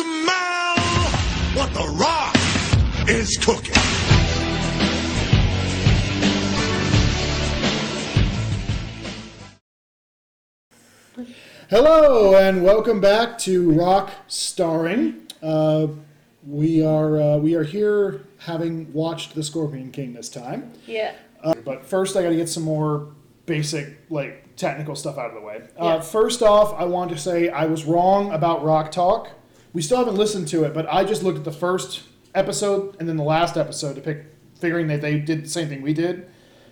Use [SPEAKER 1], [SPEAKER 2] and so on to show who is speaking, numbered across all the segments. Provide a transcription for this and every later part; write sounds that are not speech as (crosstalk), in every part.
[SPEAKER 1] smell what the rock is cooking.
[SPEAKER 2] Hello and welcome back to Rock Starring. Uh, we are uh, we are here having watched The Scorpion King this time,
[SPEAKER 3] Yeah.
[SPEAKER 2] uh, but first I got to get some more basic like technical stuff out of the way.
[SPEAKER 3] Yeah.
[SPEAKER 2] Uh, first off, I want to say I was wrong about Rock Talk. We still haven't listened to it, but I just looked at the first episode and then the last episode to pick, figuring that they did the same thing we did,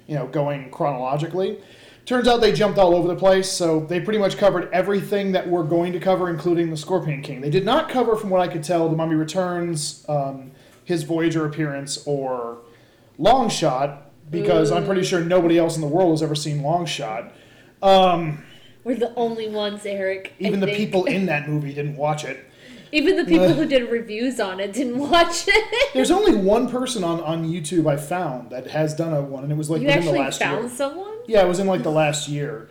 [SPEAKER 2] you know, going chronologically. Turns out they jumped all over the place, so they pretty much covered everything that we're going to cover, including the Scorpion King. They did not cover, from what I could tell, the Mummy Returns, um, his Voyager appearance, or Long Shot, because I'm pretty sure nobody else in the world has ever seen Long Shot.
[SPEAKER 3] We're the only ones, Eric.
[SPEAKER 2] Even the people in (laughs) that movie didn't watch it.
[SPEAKER 3] Even the people who did reviews on it didn't (laughs) watch it.
[SPEAKER 2] There's only one person on, on YouTube I found that has done a one, and it was like
[SPEAKER 3] you
[SPEAKER 2] within the
[SPEAKER 3] actually
[SPEAKER 2] last
[SPEAKER 3] found
[SPEAKER 2] year.
[SPEAKER 3] someone?
[SPEAKER 2] Yeah, it was in like the last year.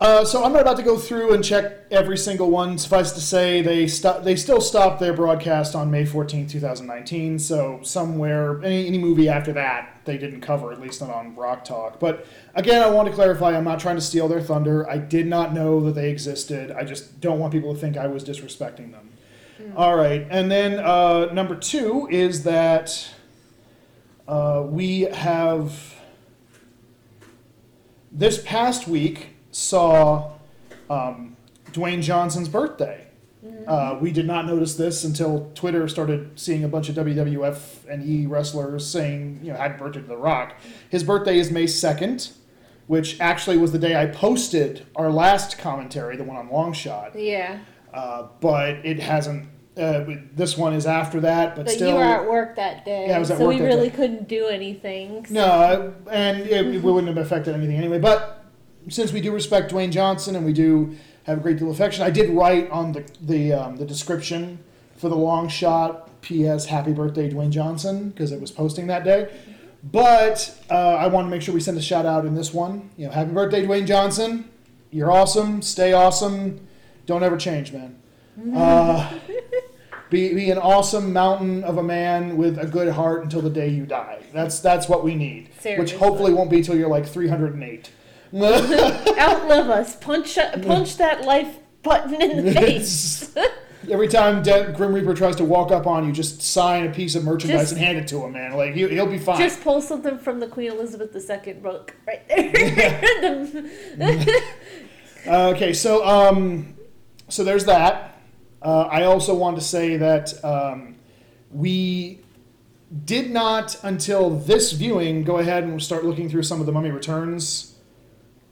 [SPEAKER 2] Uh, so I'm not about to go through and check every single one. Suffice to say, they stop. They still stopped their broadcast on May 14, 2019. So somewhere, any, any movie after that, they didn't cover, at least not on Rock Talk. But again, I want to clarify: I'm not trying to steal their thunder. I did not know that they existed. I just don't want people to think I was disrespecting them. All right, and then uh, number two is that uh, we have this past week saw um, Dwayne Johnson's birthday. Uh, we did not notice this until Twitter started seeing a bunch of WWF and E wrestlers saying, you know, happy birthday to The Rock. His birthday is May 2nd, which actually was the day I posted our last commentary, the one on Long Shot.
[SPEAKER 3] Yeah.
[SPEAKER 2] Uh, but it hasn't, uh, this one is after that, but,
[SPEAKER 3] But
[SPEAKER 2] still.
[SPEAKER 3] you were at work that day.
[SPEAKER 2] Yeah, I was at
[SPEAKER 3] so
[SPEAKER 2] work
[SPEAKER 3] we
[SPEAKER 2] that
[SPEAKER 3] really
[SPEAKER 2] day.
[SPEAKER 3] couldn't do anything. so-
[SPEAKER 2] No, and it, it (laughs) wouldn't have affected anything anyway. But since we do respect Dwayne Johnson and we do have a great deal of affection, I did write on the the um, the description for the long shot. P.S. Happy birthday, Dwayne Johnson, because it was posting that day. But uh, I want to make sure we send a shout out in this one. You know, happy birthday, Dwayne Johnson. You're awesome. Stay awesome. Don't ever change, man. (laughs) Uh, be, be an awesome mountain of a man with a good heart until the day you die. That's that's what we need. Which hopefully won't be till you're like 308. (laughs)
[SPEAKER 3] Outlive us. Punch punch that life button in the (laughs) face. (laughs)
[SPEAKER 2] Every time De- Grim Reaper tries to walk up on you, just sign a piece of merchandise
[SPEAKER 3] Just-
[SPEAKER 2] and hand it to him, man. Like he'll, he'll be fine.
[SPEAKER 3] Just pull something from the Queen Elizabeth II book right there. The-
[SPEAKER 2] okay, so um, so there's that. Uh, I also want to say that um, we did not until this viewing go ahead and start looking through some of the Mummy Returns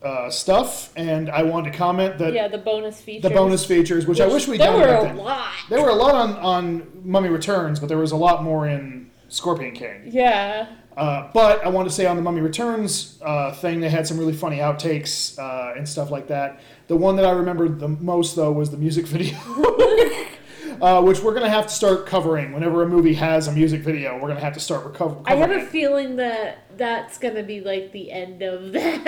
[SPEAKER 2] uh, stuff, and I want to comment that
[SPEAKER 3] yeah, the bonus features.
[SPEAKER 2] the bonus features, which, I wish we'd
[SPEAKER 3] there
[SPEAKER 2] done
[SPEAKER 3] were a
[SPEAKER 2] then.
[SPEAKER 3] lot.
[SPEAKER 2] There were a lot on, on Mummy Returns, but there was a lot more in Scorpion King.
[SPEAKER 3] Yeah.
[SPEAKER 2] Uh, but I want to say on the Mummy Returns uh, thing, they had some really funny outtakes uh, and stuff like that. The one that I remembered the most, though, was the music (laughs) video, uh, which we're going to have to start covering. Whenever a movie has a music video, we're going to have to start recover-
[SPEAKER 3] I have a
[SPEAKER 2] it.
[SPEAKER 3] feeling that that's gonna be like the end of (laughs) that.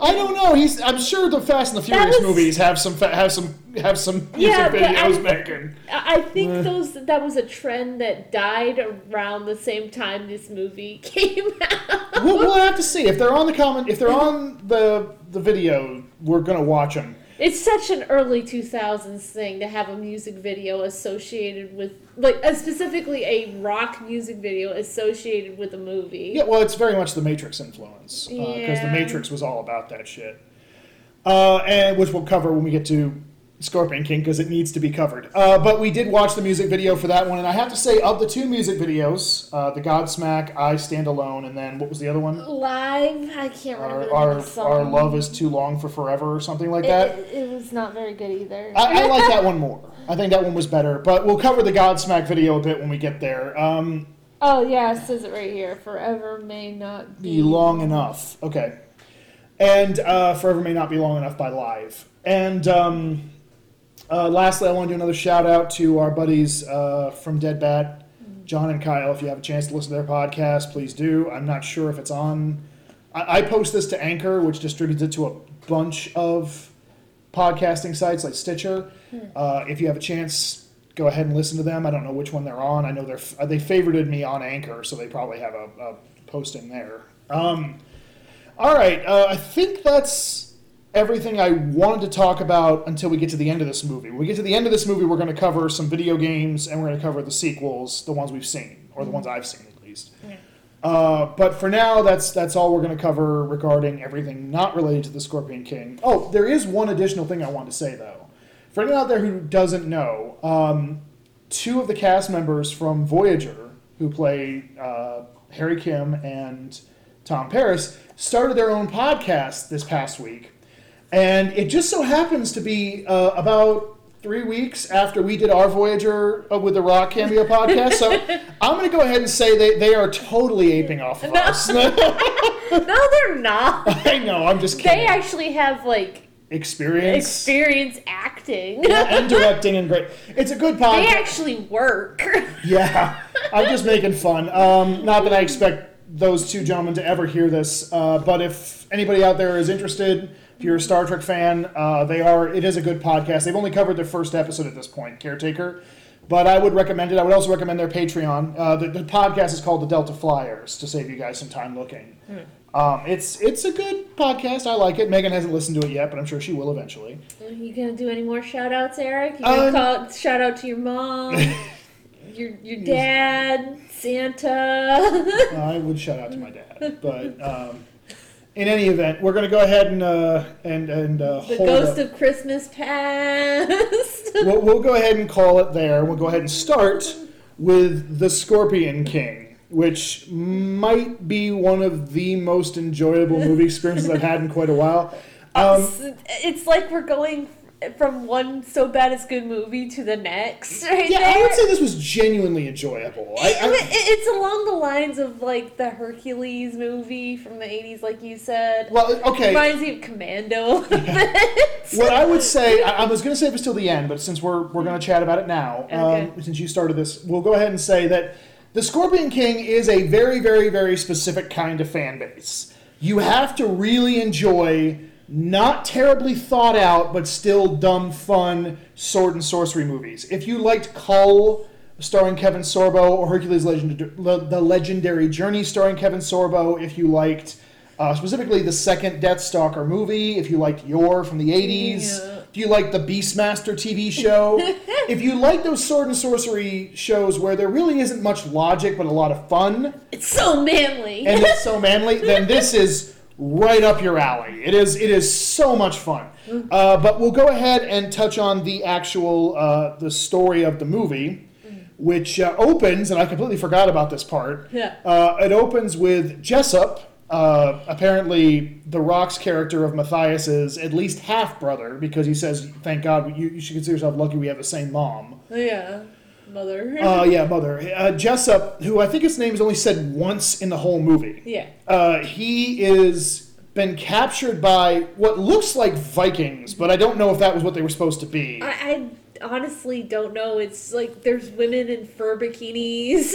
[SPEAKER 2] I don't know. He's. I'm sure the Fast and the Furious
[SPEAKER 3] was-
[SPEAKER 2] movies have some fa- have some have some music
[SPEAKER 3] Yeah,
[SPEAKER 2] videos making.
[SPEAKER 3] I I think
[SPEAKER 2] Uh.
[SPEAKER 3] those that was a trend that died around the same time this movie (laughs) came out.
[SPEAKER 2] we'll, we'll have to see if they're on the comment. If they're on the the video, we're gonna watch them.
[SPEAKER 3] It's such an early 2000s thing to have a music video associated with, like, uh, specifically a rock music video associated with a movie.
[SPEAKER 2] Yeah, well, it's very much the Matrix influence because the
[SPEAKER 3] Yeah.
[SPEAKER 2] Matrix was all about that shit. Uh, and which we'll cover when we get to Scorpion King because it needs to be covered. Uh, but we did watch the music video for that one, and I have to say, of the two music videos, uh, the Godsmack, I Stand Alone, and then what was the other one?
[SPEAKER 3] Live, I can't remember
[SPEAKER 2] Our our,
[SPEAKER 3] the song.
[SPEAKER 2] our love is too long for forever, or something like
[SPEAKER 3] It,
[SPEAKER 2] that.
[SPEAKER 3] it, it was not very good either.
[SPEAKER 2] I, I like that one more. I think that one was better, but we'll cover the Godsmack video a bit when we get there. Um,
[SPEAKER 3] oh yeah, it says it right here. Forever may not
[SPEAKER 2] be long enough. Okay. And uh, Forever May Not Be Long Enough by Live. And um, uh, lastly, I want to do another shout out to our buddies uh, from Dead Bat, John and Kyle. If you have a chance to listen to their podcast, please do. I'm not sure if it's on. I, I post this to Anchor, which distributes it to a bunch of podcasting sites like Stitcher. Uh, if you have a chance, go ahead and listen to them. I don't know which one they're on. I know they're f- they favorited me on Anchor, so they probably have a, a posting there. Um, all right, uh, I think that's everything I wanted to talk about until we get to the end of this movie. When we get to the end of this movie, we're going to cover some video games and we're going to cover the sequels, the ones we've seen, or the ones I've seen at least. Uh, but for now, that's that's all we're going to cover regarding everything not related to the Scorpion King. Oh, there is one additional thing I want to say though. For anyone out there who doesn't know, um, two of the cast members from Voyager, who play uh, Harry Kim and Tom Paris, started their own podcast this past week, and it just so happens to be uh, about three weeks after we did our Voyager uh, with the Rock cameo podcast. So (laughs) I'm going to go ahead and say they, they are totally aping off of
[SPEAKER 3] No.
[SPEAKER 2] us. (laughs)
[SPEAKER 3] No, they're not. (laughs)
[SPEAKER 2] I know, I'm just kidding.
[SPEAKER 3] They actually have like
[SPEAKER 2] Experience.
[SPEAKER 3] experience acting.
[SPEAKER 2] Yeah, and directing and great. It's a good podcast.
[SPEAKER 3] They actually work.
[SPEAKER 2] Yeah, I'm just making fun. Um, not that I expect those two gentlemen to ever hear this, uh, but if anybody out there is interested, if you're a Star Trek fan, uh, they are. It is a good podcast. They've only covered their first episode at this point, Caretaker, but I would recommend it. I would also recommend their Patreon. Uh, the, the podcast is called the Delta Flyers to save you guys some time looking. Um, it's it's a good podcast. I like it. Megan hasn't listened to it yet, but I'm sure she will eventually.
[SPEAKER 3] Are you gonna do any more shout outs, Eric? You gonna
[SPEAKER 2] Um,
[SPEAKER 3] call shout out to your mom, (laughs) your your dad, Santa.
[SPEAKER 2] I would shout out to my dad, but (laughs) um, in any event, we're going to go ahead and uh, and and uh,
[SPEAKER 3] the ghost
[SPEAKER 2] up.
[SPEAKER 3] of Christmas past. (laughs)
[SPEAKER 2] We'll, we'll go ahead and call it there. We'll go ahead and start with the Scorpion King, which might be one of the most enjoyable movie experiences I've had in quite a while. (laughs) Um,
[SPEAKER 3] it's like we're going from one so bad it's good movie to the next, (laughs) right
[SPEAKER 2] yeah,
[SPEAKER 3] there.
[SPEAKER 2] I would say this was genuinely enjoyable. I, I,
[SPEAKER 3] it's along the lines of like the Hercules movie from the '80s, like you said.
[SPEAKER 2] well, okay.
[SPEAKER 3] Reminds me of Commando bit. (laughs)
[SPEAKER 2] what I would say, I, I was going to save this till the end, but since we're, we're going to chat about it now, um, since you started this, we'll go ahead and say that the Scorpion King is a very, very, very specific kind of fan base. You have to really enjoy not terribly thought out, but still dumb, fun sword and sorcery movies. If you liked Kull, starring Kevin Sorbo, or Hercules Legend, The Legendary Journey, starring Kevin Sorbo, if you liked uh, specifically the second Deathstalker movie, if you liked Yor from the 80s,
[SPEAKER 3] Yeah.
[SPEAKER 2] if you like the Beastmaster TV show, (laughs) if you like those sword and sorcery shows where there really isn't much logic but a lot of fun,
[SPEAKER 3] It's so manly.
[SPEAKER 2] and it's so manly, then this (laughs) is right up your alley. It is it is so much fun. Uh, but we'll go ahead and touch on the actual uh, the story of the movie, which uh, opens, and I completely forgot about this part.
[SPEAKER 3] Yeah.
[SPEAKER 2] Uh, it opens with Jessup. Uh, apparently, the Rock's character of Matthias is at least half brother because he says, "Thank God, you, you should consider yourself lucky we have the same mom."
[SPEAKER 3] yeah, mother.
[SPEAKER 2] Uh, yeah, mother. Uh, Jessup, who I think his name is only said once in the whole movie.
[SPEAKER 3] yeah.
[SPEAKER 2] Uh, he is been captured by what looks like Vikings, but I don't know if that was what they were supposed to be.
[SPEAKER 3] I, I honestly don't know. It's like there's women in fur bikinis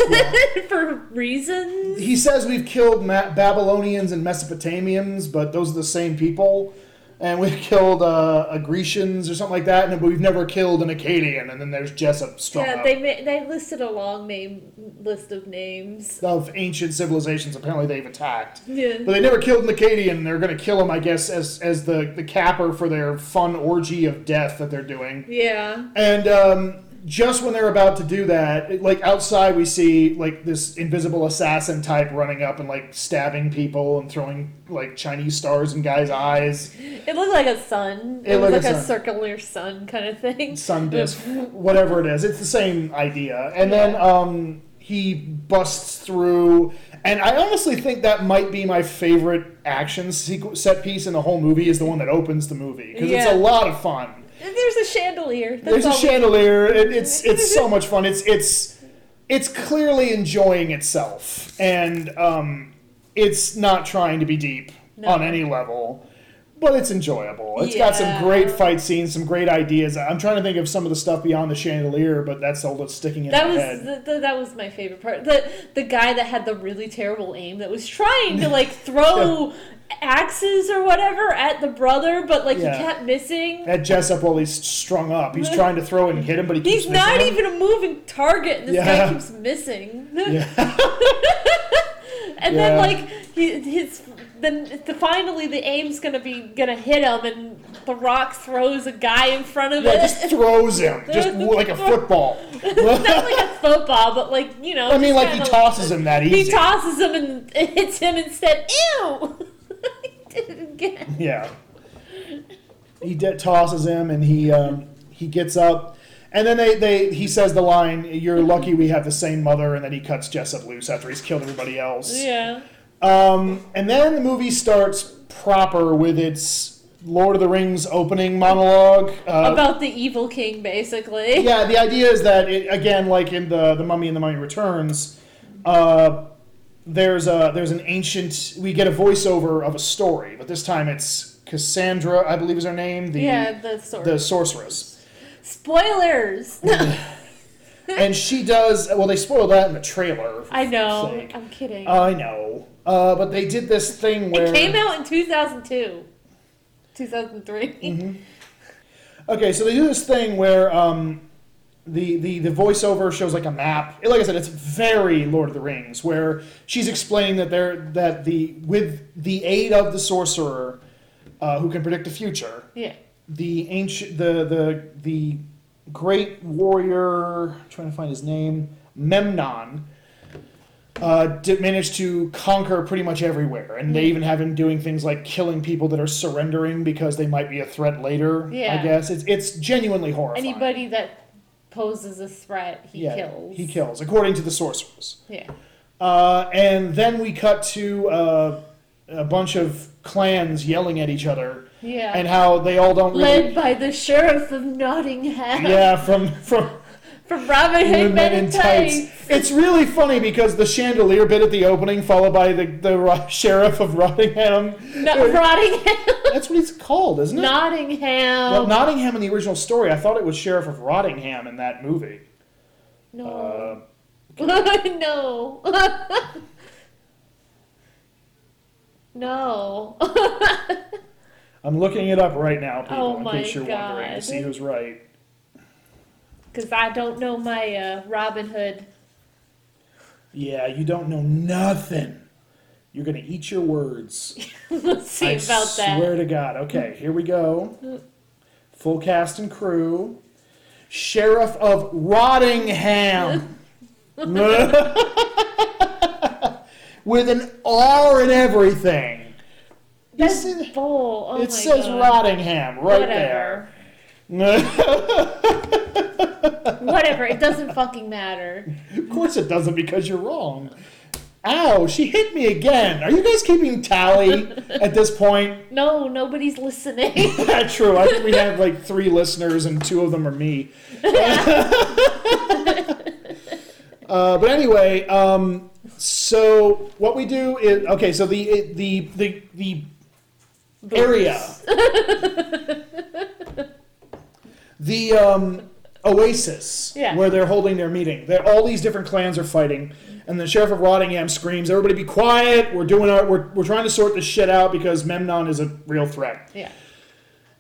[SPEAKER 3] (laughs) for reasons.
[SPEAKER 2] He says we've killed Ma- Babylonians and Mesopotamians, but those are the same people. And we've (laughs) killed uh, uh, Grecians or something like that, and but we've never killed an Akkadian. And then there's Jessup strung
[SPEAKER 3] Yeah, they ma- they listed a long name list of names.
[SPEAKER 2] of ancient civilizations. Apparently, they've attacked.
[SPEAKER 3] Yeah.
[SPEAKER 2] But they never killed an Akkadian. They're going to kill him, I guess, as as the the capper for their fun orgy of death that they're doing.
[SPEAKER 3] Yeah.
[SPEAKER 2] And um, just when they're about to do that, it- like outside, we see like this invisible assassin type running up and like stabbing people and throwing like Chinese stars in guys' eyes,
[SPEAKER 3] It looked like a sun. It,
[SPEAKER 2] It
[SPEAKER 3] was like a
[SPEAKER 2] sun.
[SPEAKER 3] circular sun kind of thing. (laughs)
[SPEAKER 2] sun disc, whatever it is. It's the same idea. And then um, he busts through, and I honestly think that might be my favorite action sequ- set piece in the whole movie. Is the one that opens the movie because it's a lot of fun.
[SPEAKER 3] There's a chandelier. That's
[SPEAKER 2] There's a chandelier. It, it's it's so much fun. It's it's it's clearly enjoying itself, and um, it's not trying to be deep
[SPEAKER 3] No.
[SPEAKER 2] on any level. But it's enjoyable. It's got some great fight scenes, some great ideas. I'm trying to think of some of the stuff beyond the chandelier, but that's all that's sticking in
[SPEAKER 3] That
[SPEAKER 2] my
[SPEAKER 3] was
[SPEAKER 2] head.
[SPEAKER 3] the, the, that was my favorite part. The the guy that had the really terrible aim that was trying to like (laughs) throw axes or whatever at the brother, but like
[SPEAKER 2] Yeah.
[SPEAKER 3] he kept missing.
[SPEAKER 2] At Jessup while he's strung up. He's trying to throw it and hit him, but he keeps
[SPEAKER 3] He's not
[SPEAKER 2] him.
[SPEAKER 3] even a moving target, and this
[SPEAKER 2] Yeah.
[SPEAKER 3] guy keeps missing.
[SPEAKER 2] Yeah. (laughs)
[SPEAKER 3] and
[SPEAKER 2] Yeah.
[SPEAKER 3] then like he, his then the, finally the aim's gonna be gonna hit him, and the rock throws a guy in front of
[SPEAKER 2] Yeah,
[SPEAKER 3] it.
[SPEAKER 2] just throws him, just (laughs) like a football.
[SPEAKER 3] not like a football, but like you know.
[SPEAKER 2] I mean, like he tosses him that easy.
[SPEAKER 3] He tosses him and (laughs) hits him instead. Ew! (laughs) he did it again.
[SPEAKER 2] Yeah. He de- tosses him, and he um, he gets up, and then they, they he says the line, "You're lucky we have the same mother," and then he cuts Jessup loose after he's killed everybody else.
[SPEAKER 3] Yeah.
[SPEAKER 2] Um, and then the movie starts proper with its Lord of the Rings opening monologue. Uh,
[SPEAKER 3] About the evil king, basically.
[SPEAKER 2] yeah, the idea is that it, again, like in the the Mummy and the Mummy Returns, uh, there's a there's an ancient. We get a voiceover of a story, but this time it's Cassandra, I believe is her name. The
[SPEAKER 3] Yeah, the
[SPEAKER 2] the sorceress,
[SPEAKER 3] Spoilers! (laughs)
[SPEAKER 2] and she does. Well, they spoiled that in the trailer.
[SPEAKER 3] I know.
[SPEAKER 2] sake.
[SPEAKER 3] I'm kidding.
[SPEAKER 2] I know, uh, but they did this thing where
[SPEAKER 3] it came out in 2002. 2003.
[SPEAKER 2] Mm-hmm. Okay, so they do this thing where um, the, the the voiceover shows like a map. Like I said, it's very Lord of the Rings, where she's explaining that they're that the with the aid of the sorcerer, uh, who can predict the future,
[SPEAKER 3] Yeah.
[SPEAKER 2] the ancient the the the great warrior I'm trying to find his name Memnon uh, did manage to conquer pretty much everywhere, and they even have him doing things like killing people that are surrendering because they might be a threat later.
[SPEAKER 3] Yeah.
[SPEAKER 2] I guess it's it's genuinely horrifying.
[SPEAKER 3] Anybody that poses a threat, he
[SPEAKER 2] yeah,
[SPEAKER 3] kills.
[SPEAKER 2] He kills, according to the sorcerers.
[SPEAKER 3] Yeah.
[SPEAKER 2] Uh, and then we cut to uh, a bunch of clans yelling at each other,
[SPEAKER 3] Yeah.
[SPEAKER 2] and how they all don't really.
[SPEAKER 3] Led by the sheriff of Nottingham.
[SPEAKER 2] yeah, from from (laughs)
[SPEAKER 3] From Robin Hood Men in Tights.
[SPEAKER 2] It's really funny because the chandelier bit at the opening, followed by the, the (laughs) sheriff of Rottingham.
[SPEAKER 3] No, Rottingham. (laughs)
[SPEAKER 2] That's what he's called, isn't it?
[SPEAKER 3] Nottingham.
[SPEAKER 2] well, Nottingham in the original story. I thought it was Sheriff of Rottingham in that movie.
[SPEAKER 3] no.
[SPEAKER 2] Uh,
[SPEAKER 3] no. no.
[SPEAKER 2] I'm looking it up right now, people,
[SPEAKER 3] Oh
[SPEAKER 2] in
[SPEAKER 3] my
[SPEAKER 2] case you're wondering to
[SPEAKER 3] God.
[SPEAKER 2] see who's right.
[SPEAKER 3] Because I don't know my uh, Robin Hood.
[SPEAKER 2] Yeah, you don't know nothing. You're gonna eat your words. (laughs)
[SPEAKER 3] Let's see about that.
[SPEAKER 2] I
[SPEAKER 3] about
[SPEAKER 2] swear
[SPEAKER 3] that.
[SPEAKER 2] to God. Okay, here we go. Full cast and crew. Sheriff of Rottingham. (laughs) (laughs) With an R in everything. You
[SPEAKER 3] That's
[SPEAKER 2] see-
[SPEAKER 3] bull. Oh
[SPEAKER 2] it says
[SPEAKER 3] God.
[SPEAKER 2] Rottingham right
[SPEAKER 3] Whatever.
[SPEAKER 2] there. (laughs)
[SPEAKER 3] Whatever. It doesn't fucking matter.
[SPEAKER 2] of course it doesn't because you're wrong. Ow, she hit me again. Are you guys keeping tally at this point? (laughs)
[SPEAKER 3] No, nobody's listening. (laughs)
[SPEAKER 2] That's true. I think we have like three listeners, and two of them are me. uh, but anyway, um, so what we do is okay. So the the the the area, (laughs) the um, oasis,
[SPEAKER 3] Yeah.
[SPEAKER 2] where they're holding their meeting. They're, all these different clans are fighting, and the sheriff of Rottingham screams, "Everybody, be quiet! We're doing our we're, we're trying to sort this shit out because Memnon is a real threat."
[SPEAKER 3] yeah.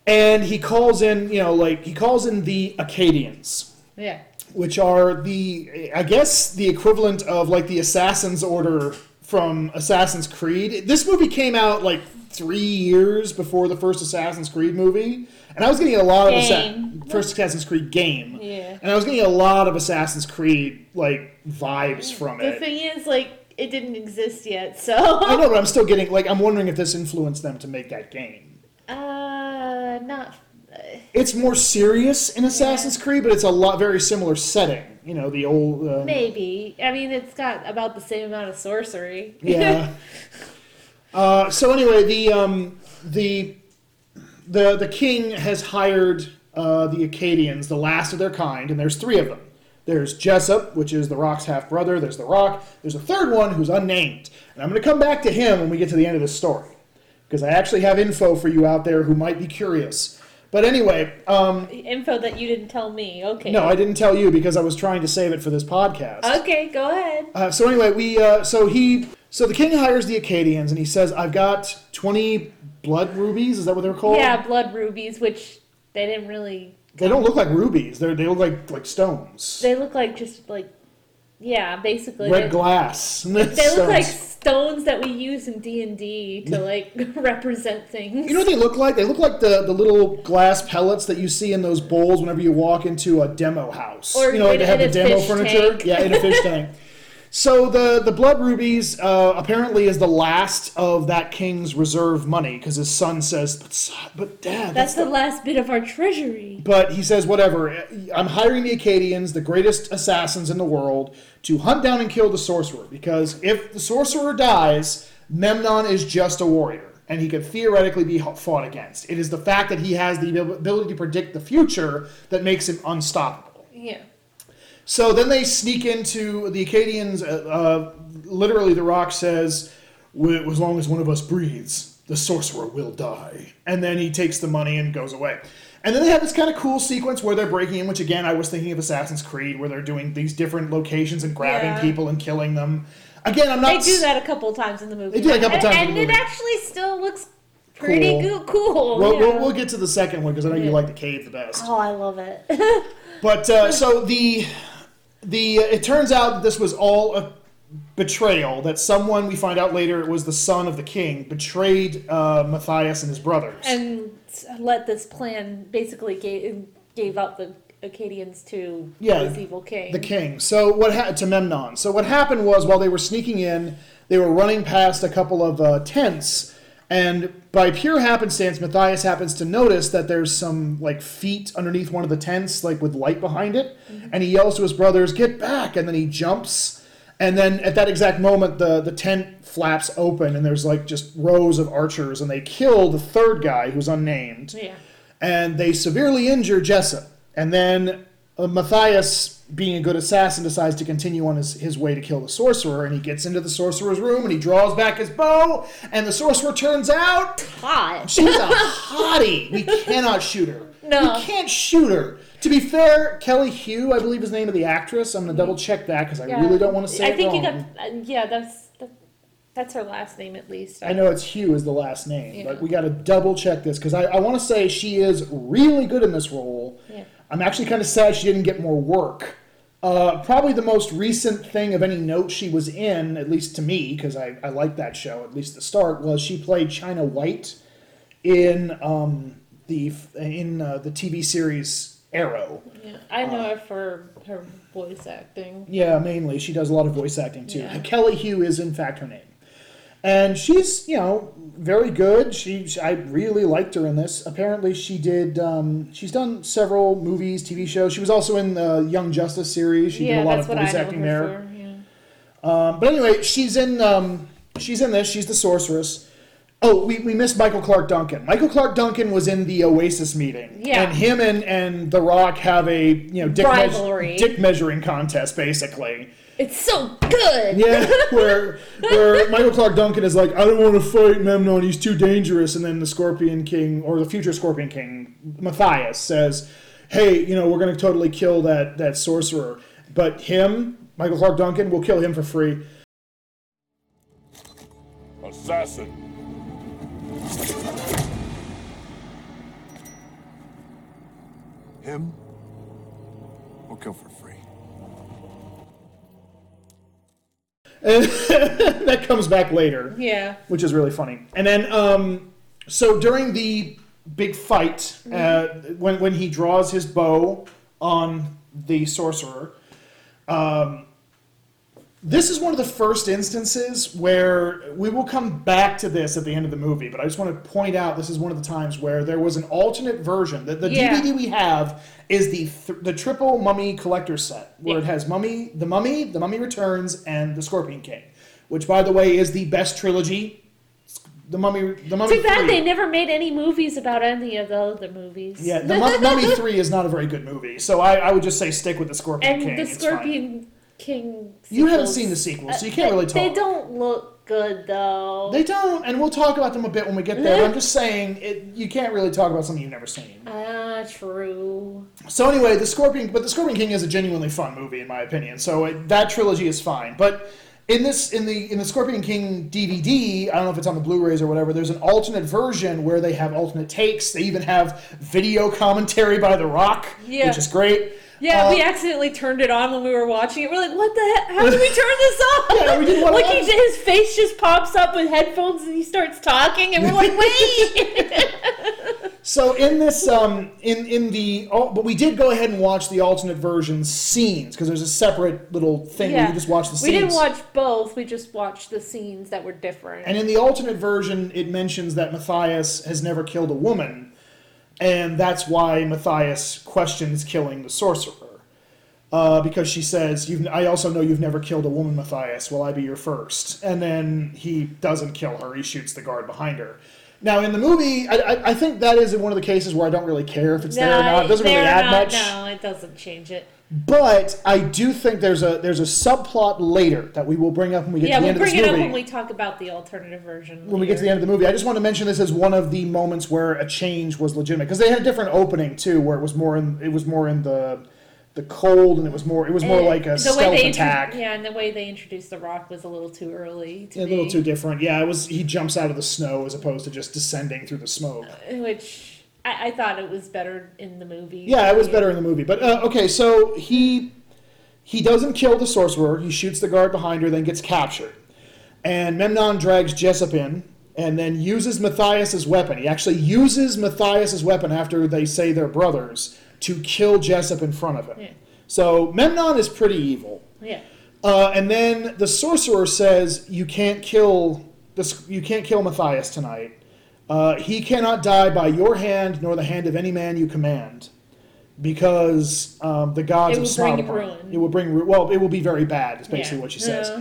[SPEAKER 2] and he calls in you know like he calls in the Akkadians
[SPEAKER 3] Yeah.
[SPEAKER 2] which are the i guess the equivalent of like the assassin's order from assassin's creed this movie came out like three years before the first assassin's creed movie and i was getting a lot of. Assa- first assassin's creed game
[SPEAKER 3] Yeah.
[SPEAKER 2] and i was getting a lot of assassin's creed like vibes from
[SPEAKER 3] The
[SPEAKER 2] it The
[SPEAKER 3] thing is, like, it didn't exist yet, so.
[SPEAKER 2] i don't know but i'm (laughs) still getting like i'm wondering if this influenced them to make that game
[SPEAKER 3] Uh, not.
[SPEAKER 2] It's more serious in Assassin's Creed, but it's a lot very similar setting. You know, the old. Um,
[SPEAKER 3] maybe. I mean, it's got about the same amount of sorcery.
[SPEAKER 2] Yeah. (laughs) uh, so anyway, the um, the the the king has hired uh, the Akkadians, the last of their kind, and there's three of them. There's Jessup, which is the Rock's half brother. There's the Rock. There's a third one who's unnamed, and I'm going to come back to him when we get to the end of the story. because I actually have info for you out there who might be curious. But anyway, um,
[SPEAKER 3] Info that you didn't tell me. Okay.
[SPEAKER 2] no, I didn't tell you because I was trying to save it for this podcast.
[SPEAKER 3] Okay, go ahead.
[SPEAKER 2] Uh, so anyway, we uh, so he so the king hires the Akkadians and he says, "I've got twenty blood rubies. Is that what they're called?
[SPEAKER 3] Yeah, blood rubies, which they didn't really.
[SPEAKER 2] They don't look like rubies. They they look like like stones.
[SPEAKER 3] They look like just like, yeah, basically.
[SPEAKER 2] Red
[SPEAKER 3] they,
[SPEAKER 2] glass. (laughs)
[SPEAKER 3] they look like stones that we use in D and D to like (laughs) represent things.
[SPEAKER 2] You know what they look like? They look like the, the little glass pellets that you see in those bowls whenever you walk into a demo house.
[SPEAKER 3] Or
[SPEAKER 2] you know, like they have the
[SPEAKER 3] a
[SPEAKER 2] demo furniture.
[SPEAKER 3] tank.
[SPEAKER 2] Yeah, in a fish tank. (laughs) So the the blood rubies uh, apparently is the last of that king's reserve money because his son says, "But, son- but dad,
[SPEAKER 3] That's
[SPEAKER 2] that's,
[SPEAKER 3] the last bit of our treasury.
[SPEAKER 2] But he says, whatever. I'm hiring the Akkadians, the greatest assassins in the world, to hunt down and kill the sorcerer. Because if the sorcerer dies, Memnon is just a warrior, and he could theoretically be fought against. It is the fact that he has the ability to predict the future that makes him unstoppable.
[SPEAKER 3] Yeah.
[SPEAKER 2] So then they sneak into the Akkadians. Uh, uh, literally, the rock says, "As long as one of us breathes, the sorcerer will die." And then he takes the money and goes away. And then they have this kind of cool sequence where they're breaking in, which again I was thinking of Assassin's Creed, where they're doing these different locations and grabbing
[SPEAKER 3] Yeah.
[SPEAKER 2] people and killing them. Again, I'm not.
[SPEAKER 3] They do that a couple times in the movie.
[SPEAKER 2] They do that a couple
[SPEAKER 3] and,
[SPEAKER 2] times in
[SPEAKER 3] and it actually still looks pretty
[SPEAKER 2] Cool.
[SPEAKER 3] cool. cool
[SPEAKER 2] We'll,
[SPEAKER 3] yeah.
[SPEAKER 2] we'll, we'll get to the second one because I know you like the cave the best.
[SPEAKER 3] Oh, I love it. (laughs)
[SPEAKER 2] But uh, so the the it turns out that this was all a betrayal. That someone we find out later it was the son of the king betrayed uh, Matthias and his brothers.
[SPEAKER 3] and let this plan basically gave gave up the Akkadians to
[SPEAKER 2] Yeah,
[SPEAKER 3] this evil king.
[SPEAKER 2] the king. So what happened to Memnon? So what happened was while they were sneaking in, they were running past a couple of uh, tents, and by pure happenstance, Matthias happens to notice that there's some like feet underneath one of the tents, like with light behind it, mm-hmm. and he yells to his brothers, "Get back!" And then he jumps. And then at that exact moment, the, the tent flaps open, and there's like just rows of archers, and they kill the third guy who's unnamed
[SPEAKER 3] yeah.
[SPEAKER 2] and they severely injure Jessup. And then uh, Matthias, being a good assassin, decides to continue on his, his way to kill the sorcerer. And he gets into the sorcerer's room and he draws back his bow. And the sorcerer turns out
[SPEAKER 3] Hot.
[SPEAKER 2] she's a (laughs) hottie. We cannot shoot her.
[SPEAKER 3] No.
[SPEAKER 2] We can't shoot her. To be fair, Kelly Hu, I believe is the name of the actress. I'm going to double check that because I
[SPEAKER 3] Yeah.
[SPEAKER 2] really don't want to say
[SPEAKER 3] I think
[SPEAKER 2] wrong.
[SPEAKER 3] you got. Uh, yeah, that's that, that's her last name at least.
[SPEAKER 2] I know it's Hu is the last name,
[SPEAKER 3] Yeah.
[SPEAKER 2] but we got to double check this because I, I want to say she is really good in this role.
[SPEAKER 3] Yeah.
[SPEAKER 2] I'm actually kind of sad she didn't get more work. Uh, probably the most recent thing of any note she was in, at least to me, because I, I like that show, at least the start, was she played China White in um, the in uh, the TV series Arrow.
[SPEAKER 3] Yeah, I know her for her voice acting.
[SPEAKER 2] Yeah, mainly. She does a lot of voice acting too.
[SPEAKER 3] Yeah.
[SPEAKER 2] Kelly Hu is in fact her name. And she's, you know, very good. She, she- I really liked her in this. Apparently, she did. Um, she's done several movies, TV shows. She was also in the Young Justice series. She
[SPEAKER 3] yeah,
[SPEAKER 2] did a lot of voice acting there.
[SPEAKER 3] for. Yeah.
[SPEAKER 2] Um, but anyway, she's in. Um, she's in this. She's the sorceress. Oh, we, we missed Michael Clarke Duncan. Michael Clarke Duncan was in the Oasis meeting.
[SPEAKER 3] Yeah.
[SPEAKER 2] And him and, and The Rock have a you know dick, meas- dick measuring contest basically.
[SPEAKER 3] It's so good.
[SPEAKER 2] Yeah, (laughs) where where Michael Clarke Duncan is like, I don't want to fight Memnon, he's too dangerous, and then the Scorpion King or the future Scorpion King, Matthias, says, Hey, you know, we're gonna totally kill that that sorcerer. But him, Michael Clarke Duncan, will kill him for free.
[SPEAKER 1] Assassin.
[SPEAKER 4] Him? We'll kill for free. (laughs)
[SPEAKER 2] that comes back later.
[SPEAKER 3] Yeah.
[SPEAKER 2] which is really funny. And then, um, so during the big fight, uh, when when he draws his bow on the sorcerer, um, this is one of the first instances where we will come back to this at the end of the movie. But I just want to point out this is one of the times where there was an alternate version. The, the
[SPEAKER 3] Yeah.
[SPEAKER 2] DVD we have is the th- the triple Mummy collector set, where it has Mummy, the Mummy, the Mummy Returns, and the Scorpion King, which by the way is the best trilogy. The Mummy, the Mummy.
[SPEAKER 3] Too bad
[SPEAKER 2] 3
[SPEAKER 3] they never made any movies about any of the other movies.
[SPEAKER 2] Yeah, the Mummy Three is not a very good movie, so I, I would just say stick with the Scorpion
[SPEAKER 3] and
[SPEAKER 2] King.
[SPEAKER 3] the
[SPEAKER 2] it's fine.
[SPEAKER 3] Scorpion King.
[SPEAKER 2] You haven't seen the sequel, so you
[SPEAKER 3] uh,
[SPEAKER 2] can't really
[SPEAKER 3] they,
[SPEAKER 2] talk.
[SPEAKER 3] They don't look good though.
[SPEAKER 2] They don't, and we'll talk about them a bit when we get there. But I'm just saying, it, you can't really talk about something you've never seen.
[SPEAKER 3] Ah, true.
[SPEAKER 2] So anyway, the Scorpion, but the Scorpion King is a genuinely fun movie in my opinion. So it, that trilogy is fine. But in this, in the in the Scorpion King DVD, I don't know if it's on the Blu-rays or whatever. There's an alternate version where they have alternate takes. They even have video commentary by The Rock,
[SPEAKER 3] Yeah.
[SPEAKER 2] which is great.
[SPEAKER 3] Yeah,
[SPEAKER 2] Uh,
[SPEAKER 3] we accidentally turned it on when we were watching it. We're like, "What the heck? How did we (laughs) turn this off?"
[SPEAKER 2] Yeah, we didn't wanna (laughs)
[SPEAKER 3] like he, his face just pops up with headphones and he starts talking, and we're like, (laughs) "Wait!"
[SPEAKER 2] So in this, um, in in the, oh, but we did go ahead and watch the alternate version scenes because there's a separate little thing where you just watch the
[SPEAKER 3] we didn't watch both. We just watched the scenes that were different.
[SPEAKER 2] And in the alternate version, it mentions that Matthias has never killed a woman, and that's why Matthias questions killing the sorcerer. Uh, because she says, you've, I also know you've never killed a woman, Matthias. Will I be your first? And then he doesn't kill her. He shoots the guard behind her. Now, in the movie, I, I, I think that is one of the cases where I don't really care if it's there or not. It doesn't really add
[SPEAKER 3] not-
[SPEAKER 2] much.
[SPEAKER 3] No, it doesn't change it.
[SPEAKER 2] But I do think there's a there's a subplot later that we will bring up when we get
[SPEAKER 3] Yeah,
[SPEAKER 2] to the
[SPEAKER 3] we'll
[SPEAKER 2] end of this movie.
[SPEAKER 3] Yeah, we'll bring it up when we talk about the alternative version.
[SPEAKER 2] when we get to the end of the movie. I just want to mention this as one of the moments where a change was legitimate because they had a different opening too, where it was more in it was more in the the cold and it was more it was more
[SPEAKER 3] And
[SPEAKER 2] like a
[SPEAKER 3] the
[SPEAKER 2] stealth attack.
[SPEAKER 3] Yeah, and the way they introduced the Rock was a little too early to
[SPEAKER 2] A little too different. Yeah, it was. He jumps out of the snow as opposed to just descending through the smoke.
[SPEAKER 3] Uh, which I, I thought it was better in the movie.
[SPEAKER 2] Yeah, it was better in the movie. But uh, okay, so he he doesn't kill the sorcerer. He shoots the guard behind her, then gets captured. And Memnon drags Jessup in and then uses Matthias's weapon. He actually uses Matthias's weapon after they say they're brothers to kill Jessup in front of him.
[SPEAKER 3] Yeah.
[SPEAKER 2] So Memnon is pretty evil.
[SPEAKER 3] Yeah.
[SPEAKER 2] Uh, and then the sorcerer says, "You can't kill this. You can't kill Matthias tonight. Uh, he cannot die by your hand, nor the hand of any man you command, because um, the gods
[SPEAKER 3] It will bring
[SPEAKER 2] upon
[SPEAKER 3] ruin.
[SPEAKER 2] It will bring well. It will be very bad. Is basically
[SPEAKER 3] Yeah.
[SPEAKER 2] what she says.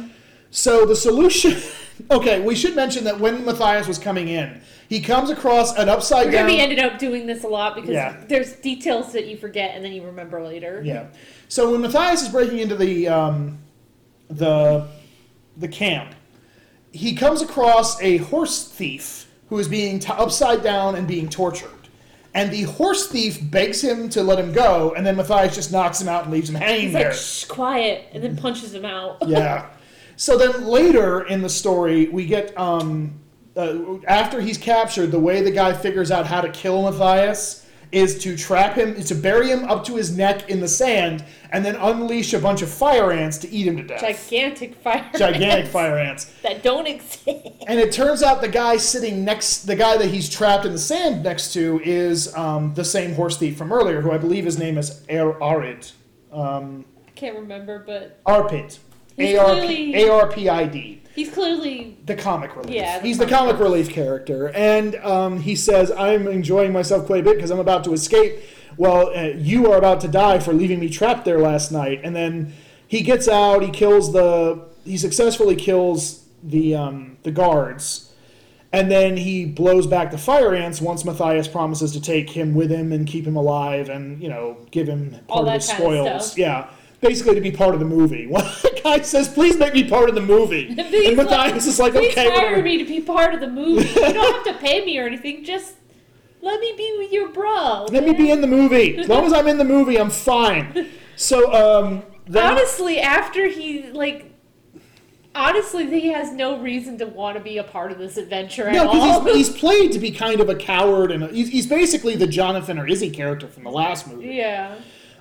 [SPEAKER 2] So the solution. (laughs) okay, we should mention that when Matthias was coming in, he comes across an upside
[SPEAKER 3] We're
[SPEAKER 2] down.
[SPEAKER 3] be ended up doing this a lot because
[SPEAKER 2] Yeah.
[SPEAKER 3] there's details that you forget and then you remember later.
[SPEAKER 2] Yeah. So when Matthias is breaking into the um, the the camp, he comes across a horse thief who is being t- upside down and being tortured. And the horse thief begs him to let him go, and then Matthias just knocks him out and leaves him hanging
[SPEAKER 3] He's
[SPEAKER 2] there.
[SPEAKER 3] shh, quiet, and then punches him out. (laughs)
[SPEAKER 2] yeah. So then later in the story, we get um, uh, after he's captured, the way the guy figures out how to kill Matthias is to trap him, is to bury him up to his neck in the sand, and then unleash a bunch of fire ants to eat him to death.
[SPEAKER 3] Gigantic fire.
[SPEAKER 2] Ants Gigantic
[SPEAKER 3] ants
[SPEAKER 2] fire ants.
[SPEAKER 3] that don't exist.
[SPEAKER 2] And it turns out the guy sitting next, the guy that he's trapped in the sand next to, is um, the same horse thief from earlier, who I believe his name is Ar- Arid.
[SPEAKER 3] I can't remember, but
[SPEAKER 2] Arpid.
[SPEAKER 3] He's
[SPEAKER 2] A R P
[SPEAKER 3] clearly-
[SPEAKER 2] A R P I D.
[SPEAKER 3] he's clearly
[SPEAKER 2] the comic relief.
[SPEAKER 3] Yeah, the
[SPEAKER 2] he's the
[SPEAKER 3] comic
[SPEAKER 2] relief character, and um, he says, "I'm enjoying myself quite a bit because I'm about to escape. Well, uh, you are about to die for leaving me trapped there last night." And then he gets out. He kills the. He successfully kills the um, the guards, and then he blows back the fire ants once Matthias promises to take him with him and keep him alive, and you know give him
[SPEAKER 3] All
[SPEAKER 2] part of
[SPEAKER 3] that
[SPEAKER 2] his
[SPEAKER 3] kind of
[SPEAKER 2] spoils.
[SPEAKER 3] stuff.
[SPEAKER 2] Yeah. Basically, to be part of the movie. (laughs) One guy says, "Please make me part of the movie," (laughs) and Matthias is like,
[SPEAKER 3] Please
[SPEAKER 2] "Okay,
[SPEAKER 3] hire
[SPEAKER 2] whatever."
[SPEAKER 3] me to be part of the movie. You (laughs) don't have to pay me or anything. Just let me be with your bro.
[SPEAKER 2] Let me be in the movie. As long as I'm in the movie, I'm fine. So, um, then,
[SPEAKER 3] Honestly, after he like, honestly, he has no reason to want to be a part of this adventure at
[SPEAKER 2] no,
[SPEAKER 3] all.
[SPEAKER 2] he's, he's played to be kind of a coward, and a, he's, he's basically the Jonathan or Izzy character from the last movie,
[SPEAKER 3] yeah.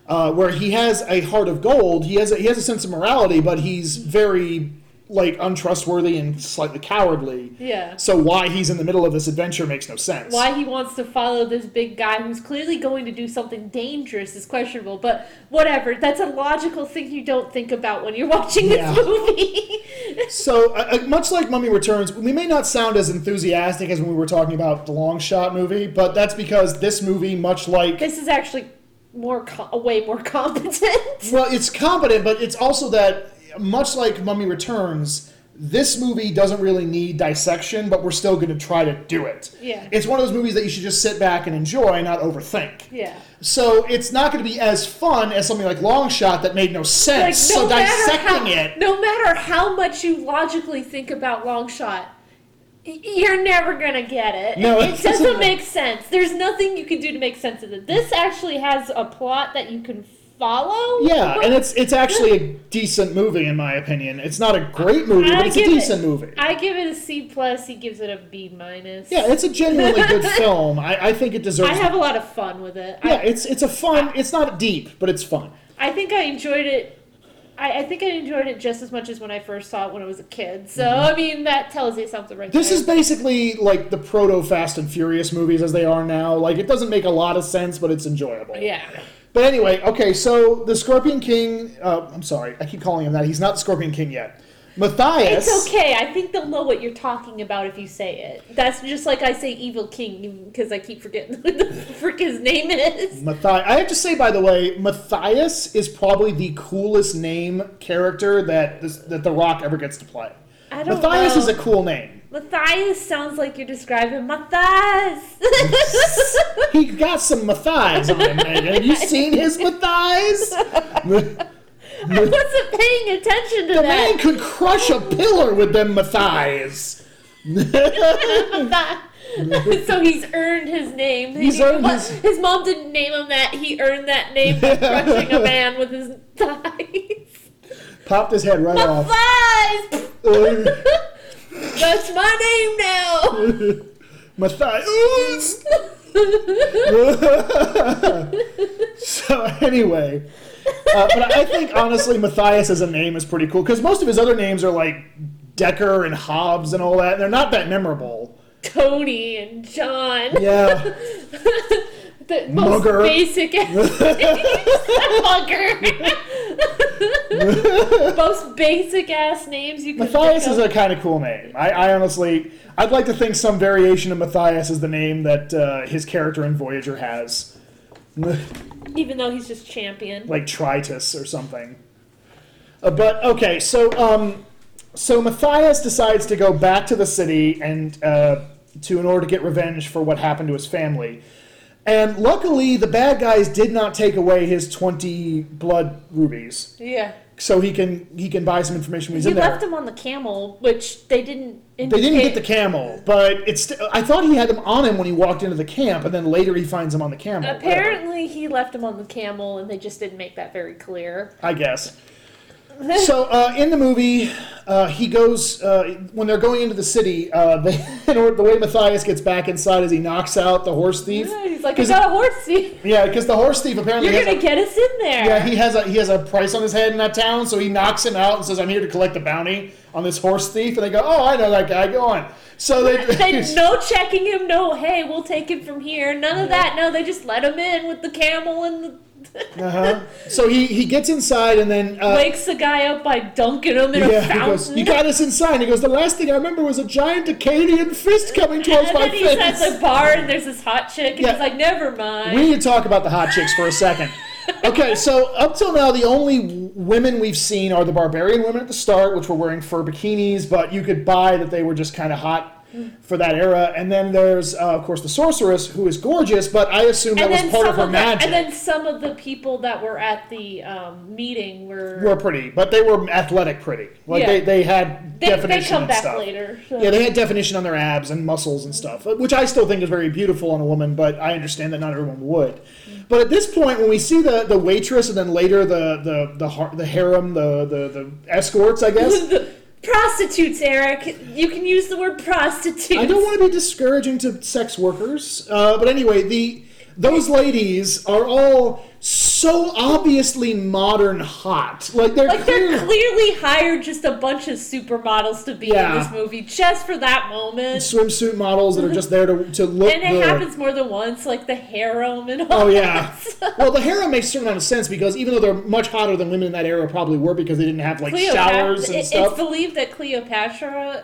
[SPEAKER 2] Uh, where he has a heart of gold. He has a, he has a sense of morality, but he's very like untrustworthy and slightly cowardly.
[SPEAKER 3] Yeah.
[SPEAKER 2] So why he's in the middle of this adventure makes no sense.
[SPEAKER 3] Why he wants to follow this big guy who's clearly going to do something dangerous is questionable, but whatever. That's a logical thing you don't think about when you're watching this
[SPEAKER 2] Yeah.
[SPEAKER 3] movie. (laughs)
[SPEAKER 2] So, uh, uh, much like Mummy Returns, we may not sound as enthusiastic as when we were talking about the Long Shot movie, but that's because this movie, much like
[SPEAKER 3] this is actually more co- way more (laughs) competent.
[SPEAKER 2] Well, it's competent, but it's also that much like Mummy Returns, this movie doesn't really need dissection, but we're still going to try to do it.
[SPEAKER 3] Yeah.
[SPEAKER 2] It's one of those movies that you should just sit back and enjoy, not overthink.
[SPEAKER 3] Yeah.
[SPEAKER 2] So it's not going to be as fun as something like Long Shot that made no sense. so dissecting
[SPEAKER 3] how,
[SPEAKER 2] it.
[SPEAKER 3] no matter how much you logically think about long shot, you're never gonna get it.
[SPEAKER 2] No,
[SPEAKER 3] it,
[SPEAKER 2] it
[SPEAKER 3] doesn't make sense. There's nothing you can do to make sense of it. This actually has a plot that you can follow.
[SPEAKER 2] Yeah, and it's it's actually a decent movie in my opinion. It's not a great movie, but it's a
[SPEAKER 3] give it-
[SPEAKER 2] decent movie.
[SPEAKER 3] I give it a C plus. He gives it a B minus.
[SPEAKER 2] Yeah, it's a genuinely (laughs) good film. I, I think it deserves.
[SPEAKER 3] I have a lot of fun with it.
[SPEAKER 2] yeah,
[SPEAKER 3] I,
[SPEAKER 2] it's it's a fun. It's not deep, but it's fun.
[SPEAKER 3] I think I enjoyed it. I, I think I enjoyed it just as much as when I first saw it when I was a kid. So I mean that tells you something right
[SPEAKER 2] Mm-hmm. This
[SPEAKER 3] there.
[SPEAKER 2] is basically like the proto Fast and Furious movies as they are now. Like it doesn't make a lot of sense, but it's enjoyable.
[SPEAKER 3] yeah.
[SPEAKER 2] But anyway, okay, so the Scorpion King. Uh, I'm sorry, I keep calling him that. He's not the Scorpion King yet. Matthias.
[SPEAKER 3] It's okay. I think they'll know what you're talking about if you say it. That's just like I say Evil King because I keep forgetting (laughs) what the frick his name is.
[SPEAKER 2] Matthias. I have to say, by the way, Matthias is probably the coolest name character that this, that The Rock ever gets to play.
[SPEAKER 3] I don't
[SPEAKER 2] Matthias
[SPEAKER 3] know.
[SPEAKER 2] is a cool name.
[SPEAKER 3] Matthias sounds like you're describing Matthias.
[SPEAKER 2] He got some Matthias on him, Megan. Have you seen his Matthias? (laughs) The (laughs)
[SPEAKER 3] I wasn't paying attention to
[SPEAKER 2] man
[SPEAKER 3] that.
[SPEAKER 2] Man could crush a pillar with them Matthias. (laughs)
[SPEAKER 3] so he's earned his name.
[SPEAKER 2] He's
[SPEAKER 3] He-
[SPEAKER 2] earned his-
[SPEAKER 3] his mom didn't name him that. He earned that name by crushing a man with his thighs.
[SPEAKER 2] Popped his head right off.
[SPEAKER 3] Thighs. (laughs) That's my name now.
[SPEAKER 2] Matthias. so anyway, uh, but I think honestly, Matthias as a name is pretty cool because most of his other names are like Decker and Hobbs and all that, and they're not that memorable.
[SPEAKER 3] Tony and John.
[SPEAKER 2] Yeah, (laughs)
[SPEAKER 3] The most
[SPEAKER 2] Mugger.
[SPEAKER 3] basic (laughs) ass Mugger. (laughs) most basic ass names you can
[SPEAKER 2] Matthias is a kind of cool name. I, I honestly, I'd like to think some variation of Matthias is the name that uh, his character in Voyager has, (laughs)
[SPEAKER 3] even though he's just champion.
[SPEAKER 2] like Tritus or something. Uh, but okay, so um, so Matthias decides to go back to the city and uh, to in order to get revenge for what happened to his family. And luckily, the bad guys did not take away his twenty blood rubies,
[SPEAKER 3] Yeah.
[SPEAKER 2] So he can he can buy some information when he's
[SPEAKER 3] He
[SPEAKER 2] in there.
[SPEAKER 3] left him on the camel, which they didn't.
[SPEAKER 2] They didn't get the camel, but it's. I thought he had them on him when he walked into the camp, and then later he finds them on the camel.
[SPEAKER 3] Apparently, he left him on the camel, and they just didn't make that very clear.
[SPEAKER 2] I guess. (laughs) So uh, in the movie, uh, he goes uh, when they're going into the city. Uh, (laughs) they, in order, the way Matthias gets back inside is he knocks out the horse thief.
[SPEAKER 3] He's like, I got a horse thief. (laughs)
[SPEAKER 2] Yeah, because the horse thief apparently
[SPEAKER 3] You're gonna
[SPEAKER 2] a,
[SPEAKER 3] get us in there.
[SPEAKER 2] yeah he has a he has a price on his head in that town, so he knocks him out and says, "I'm here to collect a bounty on this horse thief." And they go, "Oh, I know that guy. Go on." So they,
[SPEAKER 3] They no checking him. No, hey, we'll take him from here. None of that. No, they just let him in with the camel and the,
[SPEAKER 2] uh-huh. So he he gets inside and then uh,
[SPEAKER 3] wakes the guy up by dunking him in a
[SPEAKER 2] Yeah, he goes, you got us inside. He goes, the last thing I remember was a giant Akkadian fist coming (laughs) towards
[SPEAKER 3] and
[SPEAKER 2] my
[SPEAKER 3] then he's at
[SPEAKER 2] face.
[SPEAKER 3] the bar and there's this hot chick and
[SPEAKER 2] Yeah.
[SPEAKER 3] he's like, never mind.
[SPEAKER 2] We need to talk about the hot chicks for a second. (laughs) Okay, so up till now, the only women we've seen are the barbarian women at the start, which were wearing fur bikinis, but you could buy that they were just kind of hot for that era. And then there's, uh, of course, the sorceress, who is gorgeous, but I assume that
[SPEAKER 3] and
[SPEAKER 2] was part of her
[SPEAKER 3] of the,
[SPEAKER 2] magic.
[SPEAKER 3] and then some of the people that were at the um, meeting were,
[SPEAKER 2] were pretty, but they were athletic pretty. Like
[SPEAKER 3] Yeah.
[SPEAKER 2] they, they had
[SPEAKER 3] they,
[SPEAKER 2] definition
[SPEAKER 3] they come back
[SPEAKER 2] stuff.
[SPEAKER 3] later. so-
[SPEAKER 2] Yeah, they had definition on their abs and muscles and stuff, which I still think is very beautiful on a woman, but I understand that not everyone would. But at this point, when we see the, the waitress and then later the the the, the harem, the, the the escorts, I guess. (laughs)
[SPEAKER 3] prostitutes, Eric. You can use the word prostitute.
[SPEAKER 2] I don't want to be discouraging to sex workers, uh, but anyway, the those ladies are all so obviously modern hot. Like they're,
[SPEAKER 3] Like
[SPEAKER 2] clear-
[SPEAKER 3] they're clearly hired just a bunch of supermodels to be
[SPEAKER 2] Yeah.
[SPEAKER 3] in this movie just for that moment.
[SPEAKER 2] swimsuit models that are just there to, to (laughs) look
[SPEAKER 3] And it
[SPEAKER 2] good.
[SPEAKER 3] happens more than once, like the harem and all
[SPEAKER 2] Oh yeah. (laughs) Well, the harem makes a certain amount of sense because even though they're much hotter than women in that era probably were because they didn't have like
[SPEAKER 3] Cleopatra,
[SPEAKER 2] showers and
[SPEAKER 3] it-
[SPEAKER 2] stuff.
[SPEAKER 3] It's believed that Cleopatra,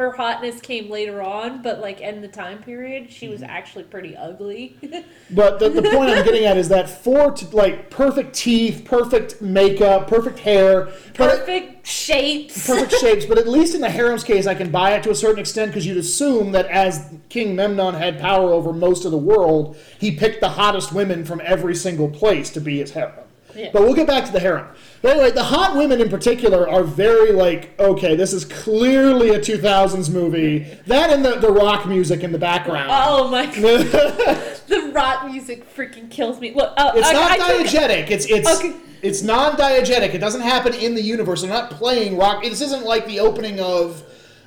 [SPEAKER 3] her hotness came later on, but like in the time period, she
[SPEAKER 2] Mm-hmm.
[SPEAKER 3] was actually pretty ugly. (laughs)
[SPEAKER 2] But the, the point I'm getting at is that for t- like perfect teeth, perfect makeup, perfect hair,
[SPEAKER 3] Perfect shapes.
[SPEAKER 2] perfect shapes. But at least in the harem's case, I can buy it to a certain extent because you'd assume that as King Memnon had power over most of the world, he picked the hottest women from every single place to be his harem.
[SPEAKER 3] Yeah.
[SPEAKER 2] But we'll get back to the harem. But anyway, the hot women in particular are very like, okay, this is clearly a 2000s movie. That and the, the rock music in the background.
[SPEAKER 3] Oh my (laughs) god, the rock music freaking kills me. Look, uh,
[SPEAKER 2] It's
[SPEAKER 3] I,
[SPEAKER 2] not
[SPEAKER 3] I took-
[SPEAKER 2] diegetic. It's it's
[SPEAKER 3] Okay.
[SPEAKER 2] it's non-diegetic. It doesn't happen in the universe. They're not playing rock. This isn't like the opening of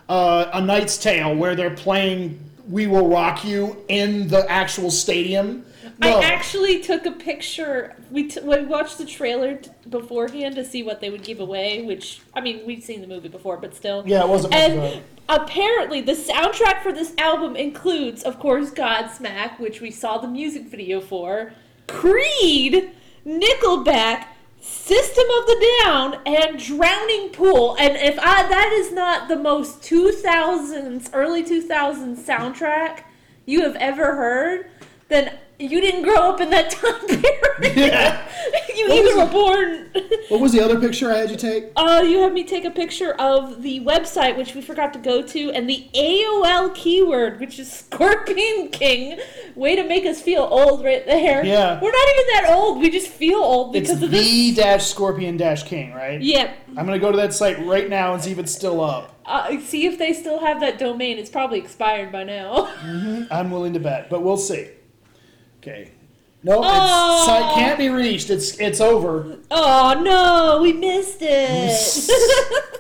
[SPEAKER 2] uh, A Knight's Tale where they're playing "We Will Rock You" in the actual stadium. No.
[SPEAKER 3] I actually took a picture. We, t- we watched the trailer t- beforehand to see what they would give away, which, I mean, we'd seen the movie before, but still.
[SPEAKER 2] yeah, it wasn't. Much of a,
[SPEAKER 3] And apparently, the soundtrack for this album includes, of course, Godsmack, which we saw the music video for, Creed, Nickelback, System of the Down, and Drowning Pool. And if I that is not the most 2000s, early 2000s soundtrack you have ever heard, then you didn't grow up in that time (laughs) period.
[SPEAKER 2] Yeah. (laughs)
[SPEAKER 3] you
[SPEAKER 2] What
[SPEAKER 3] even were born.
[SPEAKER 2] what was the other picture I had you take?
[SPEAKER 3] Uh, you had me take a picture of the website, which we forgot to go to, and the AOL keyword, which is Scorpion King. Way to make us feel old right there.
[SPEAKER 2] Yeah.
[SPEAKER 3] We're not even that old. We just feel old
[SPEAKER 2] It's
[SPEAKER 3] because of this.
[SPEAKER 2] the dash scorpion dash king, right?
[SPEAKER 3] Yeah.
[SPEAKER 2] I'm gonna go to that site right now and see if it's still up.
[SPEAKER 3] Uh, see if they still have that domain. It's probably expired by now.
[SPEAKER 2] I'm willing to bet, but we'll see. Okay. No, it's
[SPEAKER 3] Oh.
[SPEAKER 2] site can't be reached. It's it's over.
[SPEAKER 3] oh no, we missed it. (laughs)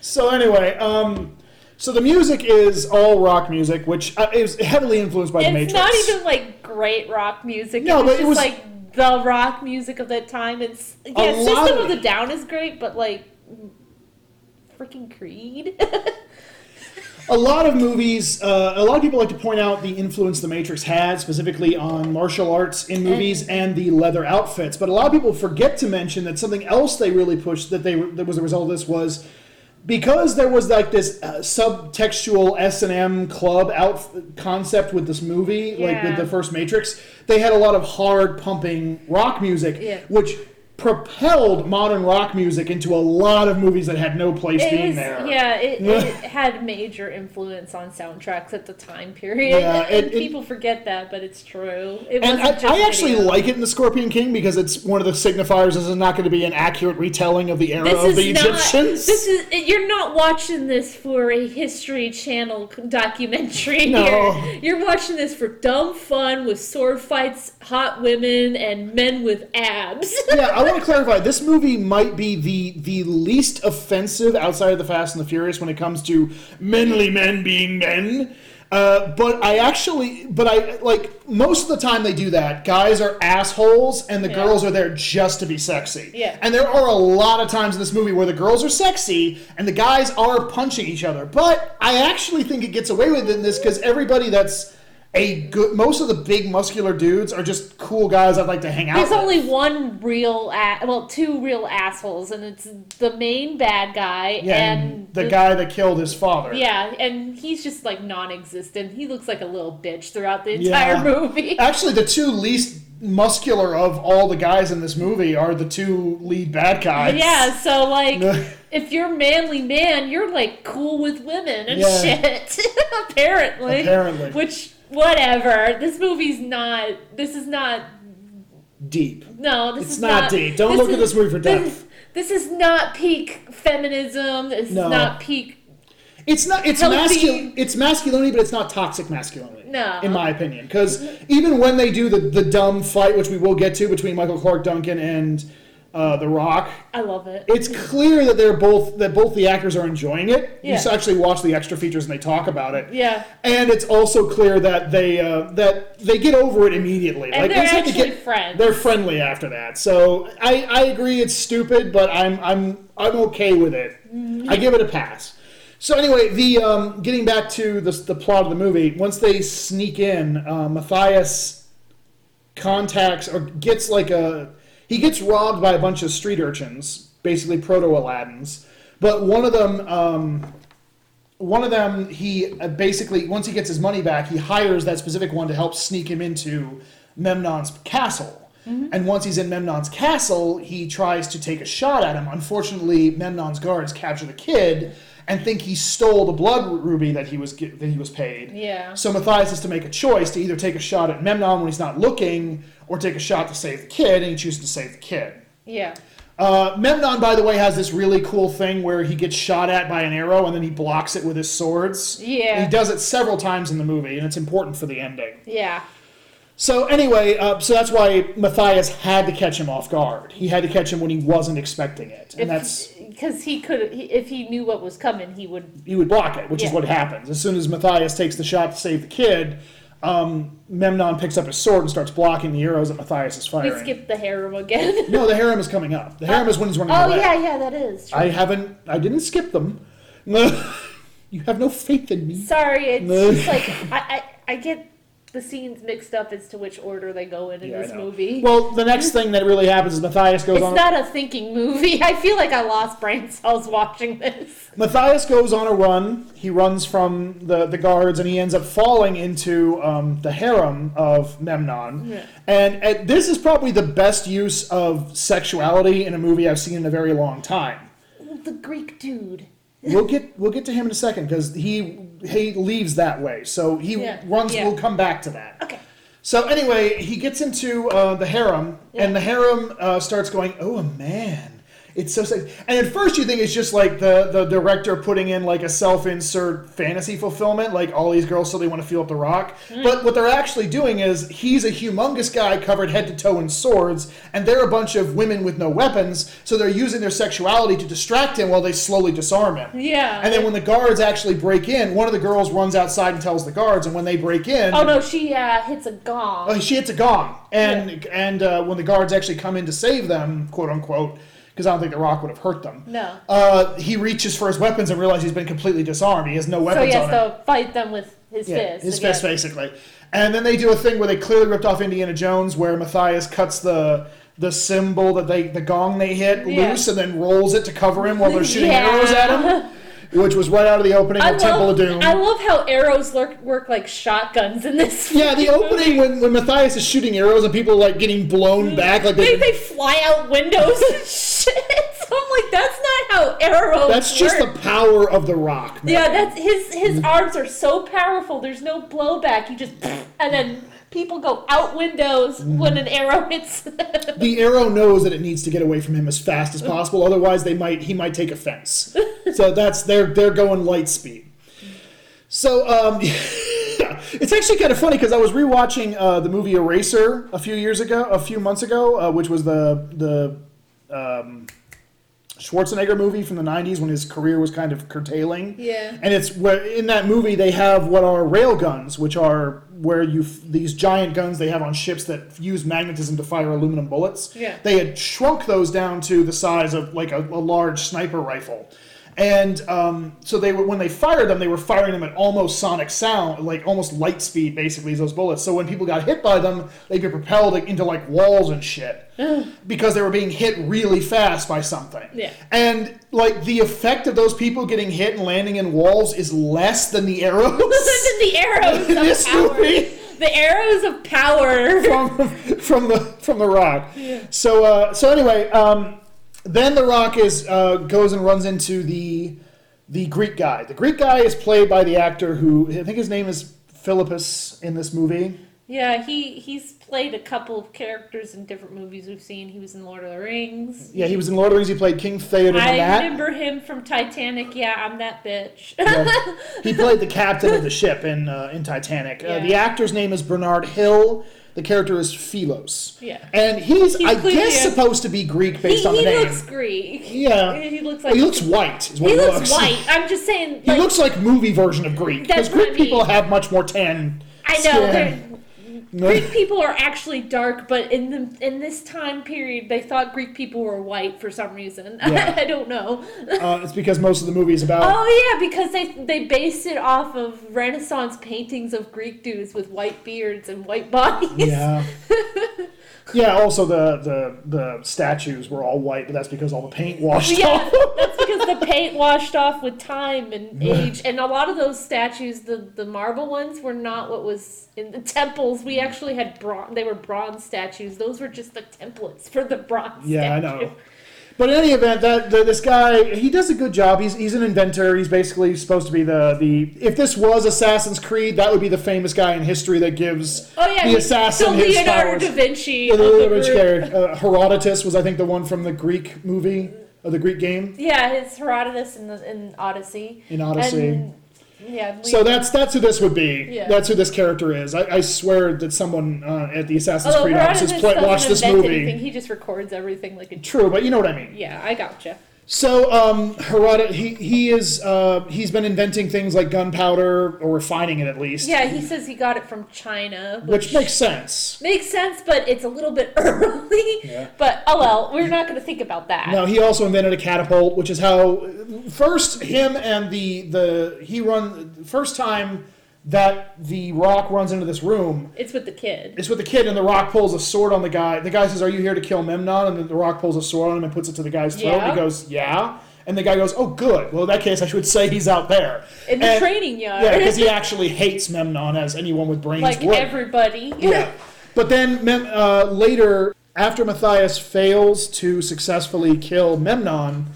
[SPEAKER 2] So anyway, um, so the music is all rock music, which uh, is heavily influenced by the Matrix.
[SPEAKER 3] it's not even like great rock music.
[SPEAKER 2] No,
[SPEAKER 3] it
[SPEAKER 2] but it
[SPEAKER 3] just
[SPEAKER 2] was-
[SPEAKER 3] like the rock music of that time. It's yeah, System
[SPEAKER 2] of-
[SPEAKER 3] of the Down is great, but like freaking Creed. (laughs)
[SPEAKER 2] a lot of movies. Uh, a lot of people like to point out the influence the Matrix had, specifically on martial arts in movies and the leather outfits. But a lot of people forget to mention that something else they really pushed that they that was a result of this was. Because there was like this uh, subtextual S and M club out concept with this movie, like with the first Matrix, they had a lot of hard pumping rock music,
[SPEAKER 3] Yeah.
[SPEAKER 2] which propelled modern rock music into a lot of movies that had no place
[SPEAKER 3] It
[SPEAKER 2] being
[SPEAKER 3] was-
[SPEAKER 2] there.
[SPEAKER 3] Yeah, it, it (laughs) had major influence on soundtracks at the time period.
[SPEAKER 2] Yeah,
[SPEAKER 3] and
[SPEAKER 2] it-
[SPEAKER 3] people forget that, but it's true. It
[SPEAKER 2] And I, I actually
[SPEAKER 3] video.
[SPEAKER 2] like it in the Scorpion King because it's one of the signifiers. This is not going to be an accurate retelling of the era
[SPEAKER 3] This
[SPEAKER 2] of
[SPEAKER 3] is
[SPEAKER 2] the
[SPEAKER 3] not.
[SPEAKER 2] Egyptians.
[SPEAKER 3] This is you're not watching this for a History Channel documentary.
[SPEAKER 2] No.
[SPEAKER 3] Here. You're watching this for dumb fun with sword fights, hot women, and men with abs.
[SPEAKER 2] yeah, I want to clarify. This movie might be the the least offensive outside of the Fast and the Furious when it comes to manly men being men. Uh, but I actually, but I like most of the time they do that. Guys are assholes, and the
[SPEAKER 3] Yeah.
[SPEAKER 2] girls are there just to be sexy.
[SPEAKER 3] Yeah.
[SPEAKER 2] And there are a lot of times in this movie where the girls are sexy and the guys are punching each other. But I actually think it gets away with it in this because everybody that's a good, most of the big muscular dudes are just cool guys I'd like to hang out
[SPEAKER 3] There's
[SPEAKER 2] with.
[SPEAKER 3] only one real, a- well, two real assholes, and it's the main bad guy
[SPEAKER 2] Yeah,
[SPEAKER 3] and,
[SPEAKER 2] and the, guy that killed his father.
[SPEAKER 3] Yeah, and he's just like non-existent. He looks like a little bitch throughout the entire
[SPEAKER 2] Yeah.
[SPEAKER 3] movie. (laughs)
[SPEAKER 2] Actually, the two least muscular of all the guys in this movie are the two lead bad guys.
[SPEAKER 3] Yeah, so like, (laughs) if you're manly man, you're like cool with women and
[SPEAKER 2] Yeah.
[SPEAKER 3] shit. (laughs) Apparently.
[SPEAKER 2] Apparently.
[SPEAKER 3] Which whatever. This movie's not. This is not.
[SPEAKER 2] Deep.
[SPEAKER 3] No, this
[SPEAKER 2] It's
[SPEAKER 3] is
[SPEAKER 2] not
[SPEAKER 3] not
[SPEAKER 2] deep. Don't look at this movie for depth.
[SPEAKER 3] this is not peak feminism. This
[SPEAKER 2] No.
[SPEAKER 3] is not peak.
[SPEAKER 2] It's not. It's masculine. It's masculinity, but it's not toxic masculinity.
[SPEAKER 3] No.
[SPEAKER 2] in my opinion, because even when they do the the dumb fight, which we will get to between Michael Clarke Duncan and uh, The Rock,
[SPEAKER 3] I love it.
[SPEAKER 2] it's clear that they're both that both the actors are enjoying it. You
[SPEAKER 3] Yeah.
[SPEAKER 2] s- actually watch the extra features and they talk about it.
[SPEAKER 3] Yeah.
[SPEAKER 2] And it's also clear that they uh, that they get over it immediately.
[SPEAKER 3] And
[SPEAKER 2] they
[SPEAKER 3] they're actually
[SPEAKER 2] get-
[SPEAKER 3] friends.
[SPEAKER 2] They're friendly after that. So I, I agree it's stupid, but I'm I'm I'm okay with it.
[SPEAKER 3] Mm-hmm.
[SPEAKER 2] I give it a pass. So anyway, the um, getting back to the the plot of the movie, once they sneak in, uh, Matthias contacts or gets like a he gets robbed by a bunch of street urchins, basically proto Aladdins. But one of them um, one of them, he uh, basically once he gets his money back, he hires that specific one to help sneak him into Memnon's castle. And once he's in Memnon's castle, he tries to take a shot at him. Unfortunately, Memnon's guards capture the kid and think he stole the blood ruby that he was that he was paid.
[SPEAKER 3] Yeah.
[SPEAKER 2] So Matthias has to make a choice to either take a shot at Memnon when he's not looking, or take a shot to save the kid, and he chooses to save the kid.
[SPEAKER 3] Yeah.
[SPEAKER 2] Uh, Memnon, by the way, has this really cool thing where he gets shot at by an arrow and then he blocks it with his swords.
[SPEAKER 3] Yeah.
[SPEAKER 2] He does it several times in the movie, and it's important for the ending.
[SPEAKER 3] Yeah.
[SPEAKER 2] So anyway, uh, so that's why Matthias had to catch him off guard. He had to catch him when he wasn't expecting it, and that's
[SPEAKER 3] because he could he, if he knew what was coming, he would.
[SPEAKER 2] he would block it, which is
[SPEAKER 3] Yeah.
[SPEAKER 2] what happens. As soon as Matthias takes the shot to save the kid, um, Memnon picks up his sword and starts blocking the arrows that Matthias is
[SPEAKER 3] We
[SPEAKER 2] firing.
[SPEAKER 3] skipped the harem again. (laughs)
[SPEAKER 2] No, the harem is coming up. The harem is when he's running
[SPEAKER 3] oh
[SPEAKER 2] away.
[SPEAKER 3] yeah, yeah, that is. True.
[SPEAKER 2] I haven't. I didn't skip them. (laughs) you have no faith in me.
[SPEAKER 3] Sorry, it's
[SPEAKER 2] No.
[SPEAKER 3] just like I, I I get the scenes mixed up as to which order they go in in
[SPEAKER 2] Yeah, I
[SPEAKER 3] this
[SPEAKER 2] know.
[SPEAKER 3] movie.
[SPEAKER 2] Well, the next thing that really happens is Matthias goes
[SPEAKER 3] it's
[SPEAKER 2] on.
[SPEAKER 3] not a thinking movie. (laughs) I feel like I lost brain cells watching this.
[SPEAKER 2] Matthias goes on a run. He runs from the, the guards and he ends up falling into um, the harem of Memnon.
[SPEAKER 3] Yeah.
[SPEAKER 2] And uh, this is probably the best use of sexuality in a movie I've seen in a very long time.
[SPEAKER 3] The Greek dude.
[SPEAKER 2] We'll get we'll get to him in a second because he he leaves that way. So he
[SPEAKER 3] Yeah,
[SPEAKER 2] runs.
[SPEAKER 3] yeah.
[SPEAKER 2] We'll come back to that.
[SPEAKER 3] Okay.
[SPEAKER 2] So anyway, he gets into uh, the harem, and the harem uh, starts going, "Oh, a man." It's so sick. And at first, you think it's just like the, the director putting in like a self-insert fantasy fulfillment, like all these girls suddenly want to feel up the rock.
[SPEAKER 3] Mm.
[SPEAKER 2] But what they're actually doing is he's a humongous guy covered head to toe in swords, and they're a bunch of women with no weapons. So they're using their sexuality to distract him while they slowly disarm him.
[SPEAKER 3] Yeah.
[SPEAKER 2] And then when the guards actually break in, one of the girls runs outside and tells the guards, and when they break in,
[SPEAKER 3] Oh no, she uh, hits a gong.
[SPEAKER 2] Oh, she hits a gong, and and uh, when the guards actually come in to save them, quote unquote, because I don't think the rock would have hurt them.
[SPEAKER 3] No.
[SPEAKER 2] Uh, he reaches for his weapons and realizes he's been completely disarmed. He has no weapons.
[SPEAKER 3] so he has
[SPEAKER 2] on him.
[SPEAKER 3] to fight them with his
[SPEAKER 2] Yeah,
[SPEAKER 3] fist.
[SPEAKER 2] his
[SPEAKER 3] again.
[SPEAKER 2] fist, basically. And then they do a thing where they clearly ripped off Indiana Jones, where Matthias cuts the the symbol that they the gong they hit
[SPEAKER 3] Yeah.
[SPEAKER 2] loose and then rolls it to cover him while they're shooting
[SPEAKER 3] Yeah.
[SPEAKER 2] arrows at him, (laughs) which was right out of the opening
[SPEAKER 3] I
[SPEAKER 2] of Temple of Doom.
[SPEAKER 3] I love how arrows lurk, work like shotguns in this.
[SPEAKER 2] yeah, the opening when, when Matthias is shooting arrows and people are like getting blown mm-hmm. back, like
[SPEAKER 3] They,
[SPEAKER 2] they,
[SPEAKER 3] they fly out windows and (laughs) shit. So I'm like, that's not how arrows.
[SPEAKER 2] That's just
[SPEAKER 3] work.
[SPEAKER 2] the power of the rock. Man.
[SPEAKER 3] Yeah, that's his his arms are so powerful. There's no blowback. You just and then people go out windows
[SPEAKER 2] Mm-hmm.
[SPEAKER 3] when an arrow (laughs) hits.
[SPEAKER 2] the arrow knows that it needs to get away from him as fast as possible. Otherwise, they might he might take offense. So that's they're they're going light speed. So um, (laughs) it's actually kind of funny because I was rewatching uh, the movie Eraser a few years ago, a few months ago, uh, which was the the um, Schwarzenegger movie from the '90s when his career was kind of curtailing.
[SPEAKER 3] Yeah.
[SPEAKER 2] And it's where in that movie they have what are rail guns, which are where you these giant guns they have on ships that use magnetism to fire aluminum bullets.
[SPEAKER 3] Yeah.
[SPEAKER 2] They had shrunk those down to the size of like a, a large sniper rifle. And um, so they were when they fired them, they were firing them at almost sonic sound, like almost light speed, basically, those bullets. So when people got hit by them, they'd get propelled into like walls and shit (sighs) because they were being hit really fast by something.
[SPEAKER 3] Yeah.
[SPEAKER 2] And like the effect of those people getting hit and landing in walls is less than the arrows. (laughs)
[SPEAKER 3] than the arrows (laughs)
[SPEAKER 2] In
[SPEAKER 3] of
[SPEAKER 2] this
[SPEAKER 3] power.
[SPEAKER 2] movie.
[SPEAKER 3] The arrows of power.
[SPEAKER 2] from from the from the rock. Yeah. So uh, so anyway, um, then the rock is uh, goes and runs into the the Greek guy. The Greek guy is played by the actor who I think his name is Philippus in this movie.
[SPEAKER 3] Yeah, he he's played a couple of characters in different movies we've seen. He was in Lord of the Rings.
[SPEAKER 2] Yeah, he was in Lord of the Rings. He played King Theoden
[SPEAKER 3] I remember him from Titanic. Yeah, I'm that bitch.
[SPEAKER 2] Yeah. He played the captain of the ship in uh, in Titanic. Uh, (laughs) the actor's name is Bernard Hill. The character is Philos.
[SPEAKER 3] Yeah.
[SPEAKER 2] And he's,
[SPEAKER 3] He's
[SPEAKER 2] I guess, supposed to be Greek
[SPEAKER 3] he
[SPEAKER 2] based on the
[SPEAKER 3] he
[SPEAKER 2] name.
[SPEAKER 3] looks Greek.
[SPEAKER 2] Yeah.
[SPEAKER 3] He looks
[SPEAKER 2] Well,
[SPEAKER 3] like
[SPEAKER 2] he looks white. Is what
[SPEAKER 3] he
[SPEAKER 2] he,
[SPEAKER 3] looks white. I'm just saying.
[SPEAKER 2] He looks like movie version of Greek. Because Greek
[SPEAKER 3] I mean.
[SPEAKER 2] people have much more tan.
[SPEAKER 3] I know.
[SPEAKER 2] skin.
[SPEAKER 3] Greek people are actually dark, but in the in this time period, they thought Greek people were white for some reason. (laughs)
[SPEAKER 2] Yeah.
[SPEAKER 3] I don't know.
[SPEAKER 2] Uh, it's because most of the movie is about.
[SPEAKER 3] Oh yeah, because they they based it off of Renaissance paintings of Greek dudes with white beards and white bodies.
[SPEAKER 2] Yeah. (laughs) (laughs) yeah. Also, the, the the statues were all white, but that's because all the paint washed
[SPEAKER 3] Yeah,
[SPEAKER 2] off.
[SPEAKER 3] that's because because the paint washed off with time and (laughs) age, and a lot of those statues, the the marble ones, were not what was in the temples. We actually had bronze; they were bronze statues. Those were just the templates for the bronze.
[SPEAKER 2] Yeah, I know. But in any event, that the, this guy he does a good job. He's he's an inventor. He's basically supposed to be the the. If this was Assassin's Creed, that would be the famous guy in history that gives
[SPEAKER 3] Oh yeah,
[SPEAKER 2] the
[SPEAKER 3] he-
[SPEAKER 2] assassin
[SPEAKER 3] the
[SPEAKER 2] his
[SPEAKER 3] Leonardo
[SPEAKER 2] powers.
[SPEAKER 3] da Vinci.
[SPEAKER 2] Yeah, the rich
[SPEAKER 3] group.
[SPEAKER 2] character. Uh, Herodotus was, I think, the one from the Greek movie or the Greek game.
[SPEAKER 3] Yeah, it's Herodotus in the in Odyssey.
[SPEAKER 2] In Odyssey.
[SPEAKER 3] And, yeah.
[SPEAKER 2] So that's that's who this would be.
[SPEAKER 3] Yeah.
[SPEAKER 2] That's who this character is. I, I swear that someone uh, at the Assassin's
[SPEAKER 3] Although
[SPEAKER 2] Creed offices play, watched this movie.
[SPEAKER 3] anything, he just records everything like a.
[SPEAKER 2] True, but you know what I mean.
[SPEAKER 3] Yeah, I gotcha.
[SPEAKER 2] So um, Herodotus, he he is uh, he's been inventing things like gunpowder or refining it at least.
[SPEAKER 3] Yeah, he says he got it from China,
[SPEAKER 2] Which makes sense.
[SPEAKER 3] Makes sense, but it's a little bit (laughs) early.
[SPEAKER 2] Yeah.
[SPEAKER 3] But oh well, we're not going to think about that.
[SPEAKER 2] Now he also invented a catapult, which is how first him and the the he run first time that the Rock runs into this room.
[SPEAKER 3] It's with the kid.
[SPEAKER 2] It's with the kid, and the Rock pulls a sword on the guy. The guy says, "Are you here to kill Memnon?" And then the Rock pulls a sword on him and puts it to the guy's throat.
[SPEAKER 3] Yeah.
[SPEAKER 2] And he goes, "Yeah." And the guy goes, "Oh, good. Well, in that case, I should say he's out there
[SPEAKER 3] In the
[SPEAKER 2] And-
[SPEAKER 3] training yard.
[SPEAKER 2] Yeah, because he actually hates Memnon as anyone with brains
[SPEAKER 3] like
[SPEAKER 2] would.
[SPEAKER 3] everybody.
[SPEAKER 2] yeah. But then uh, later, after Matthias fails to successfully kill Memnon,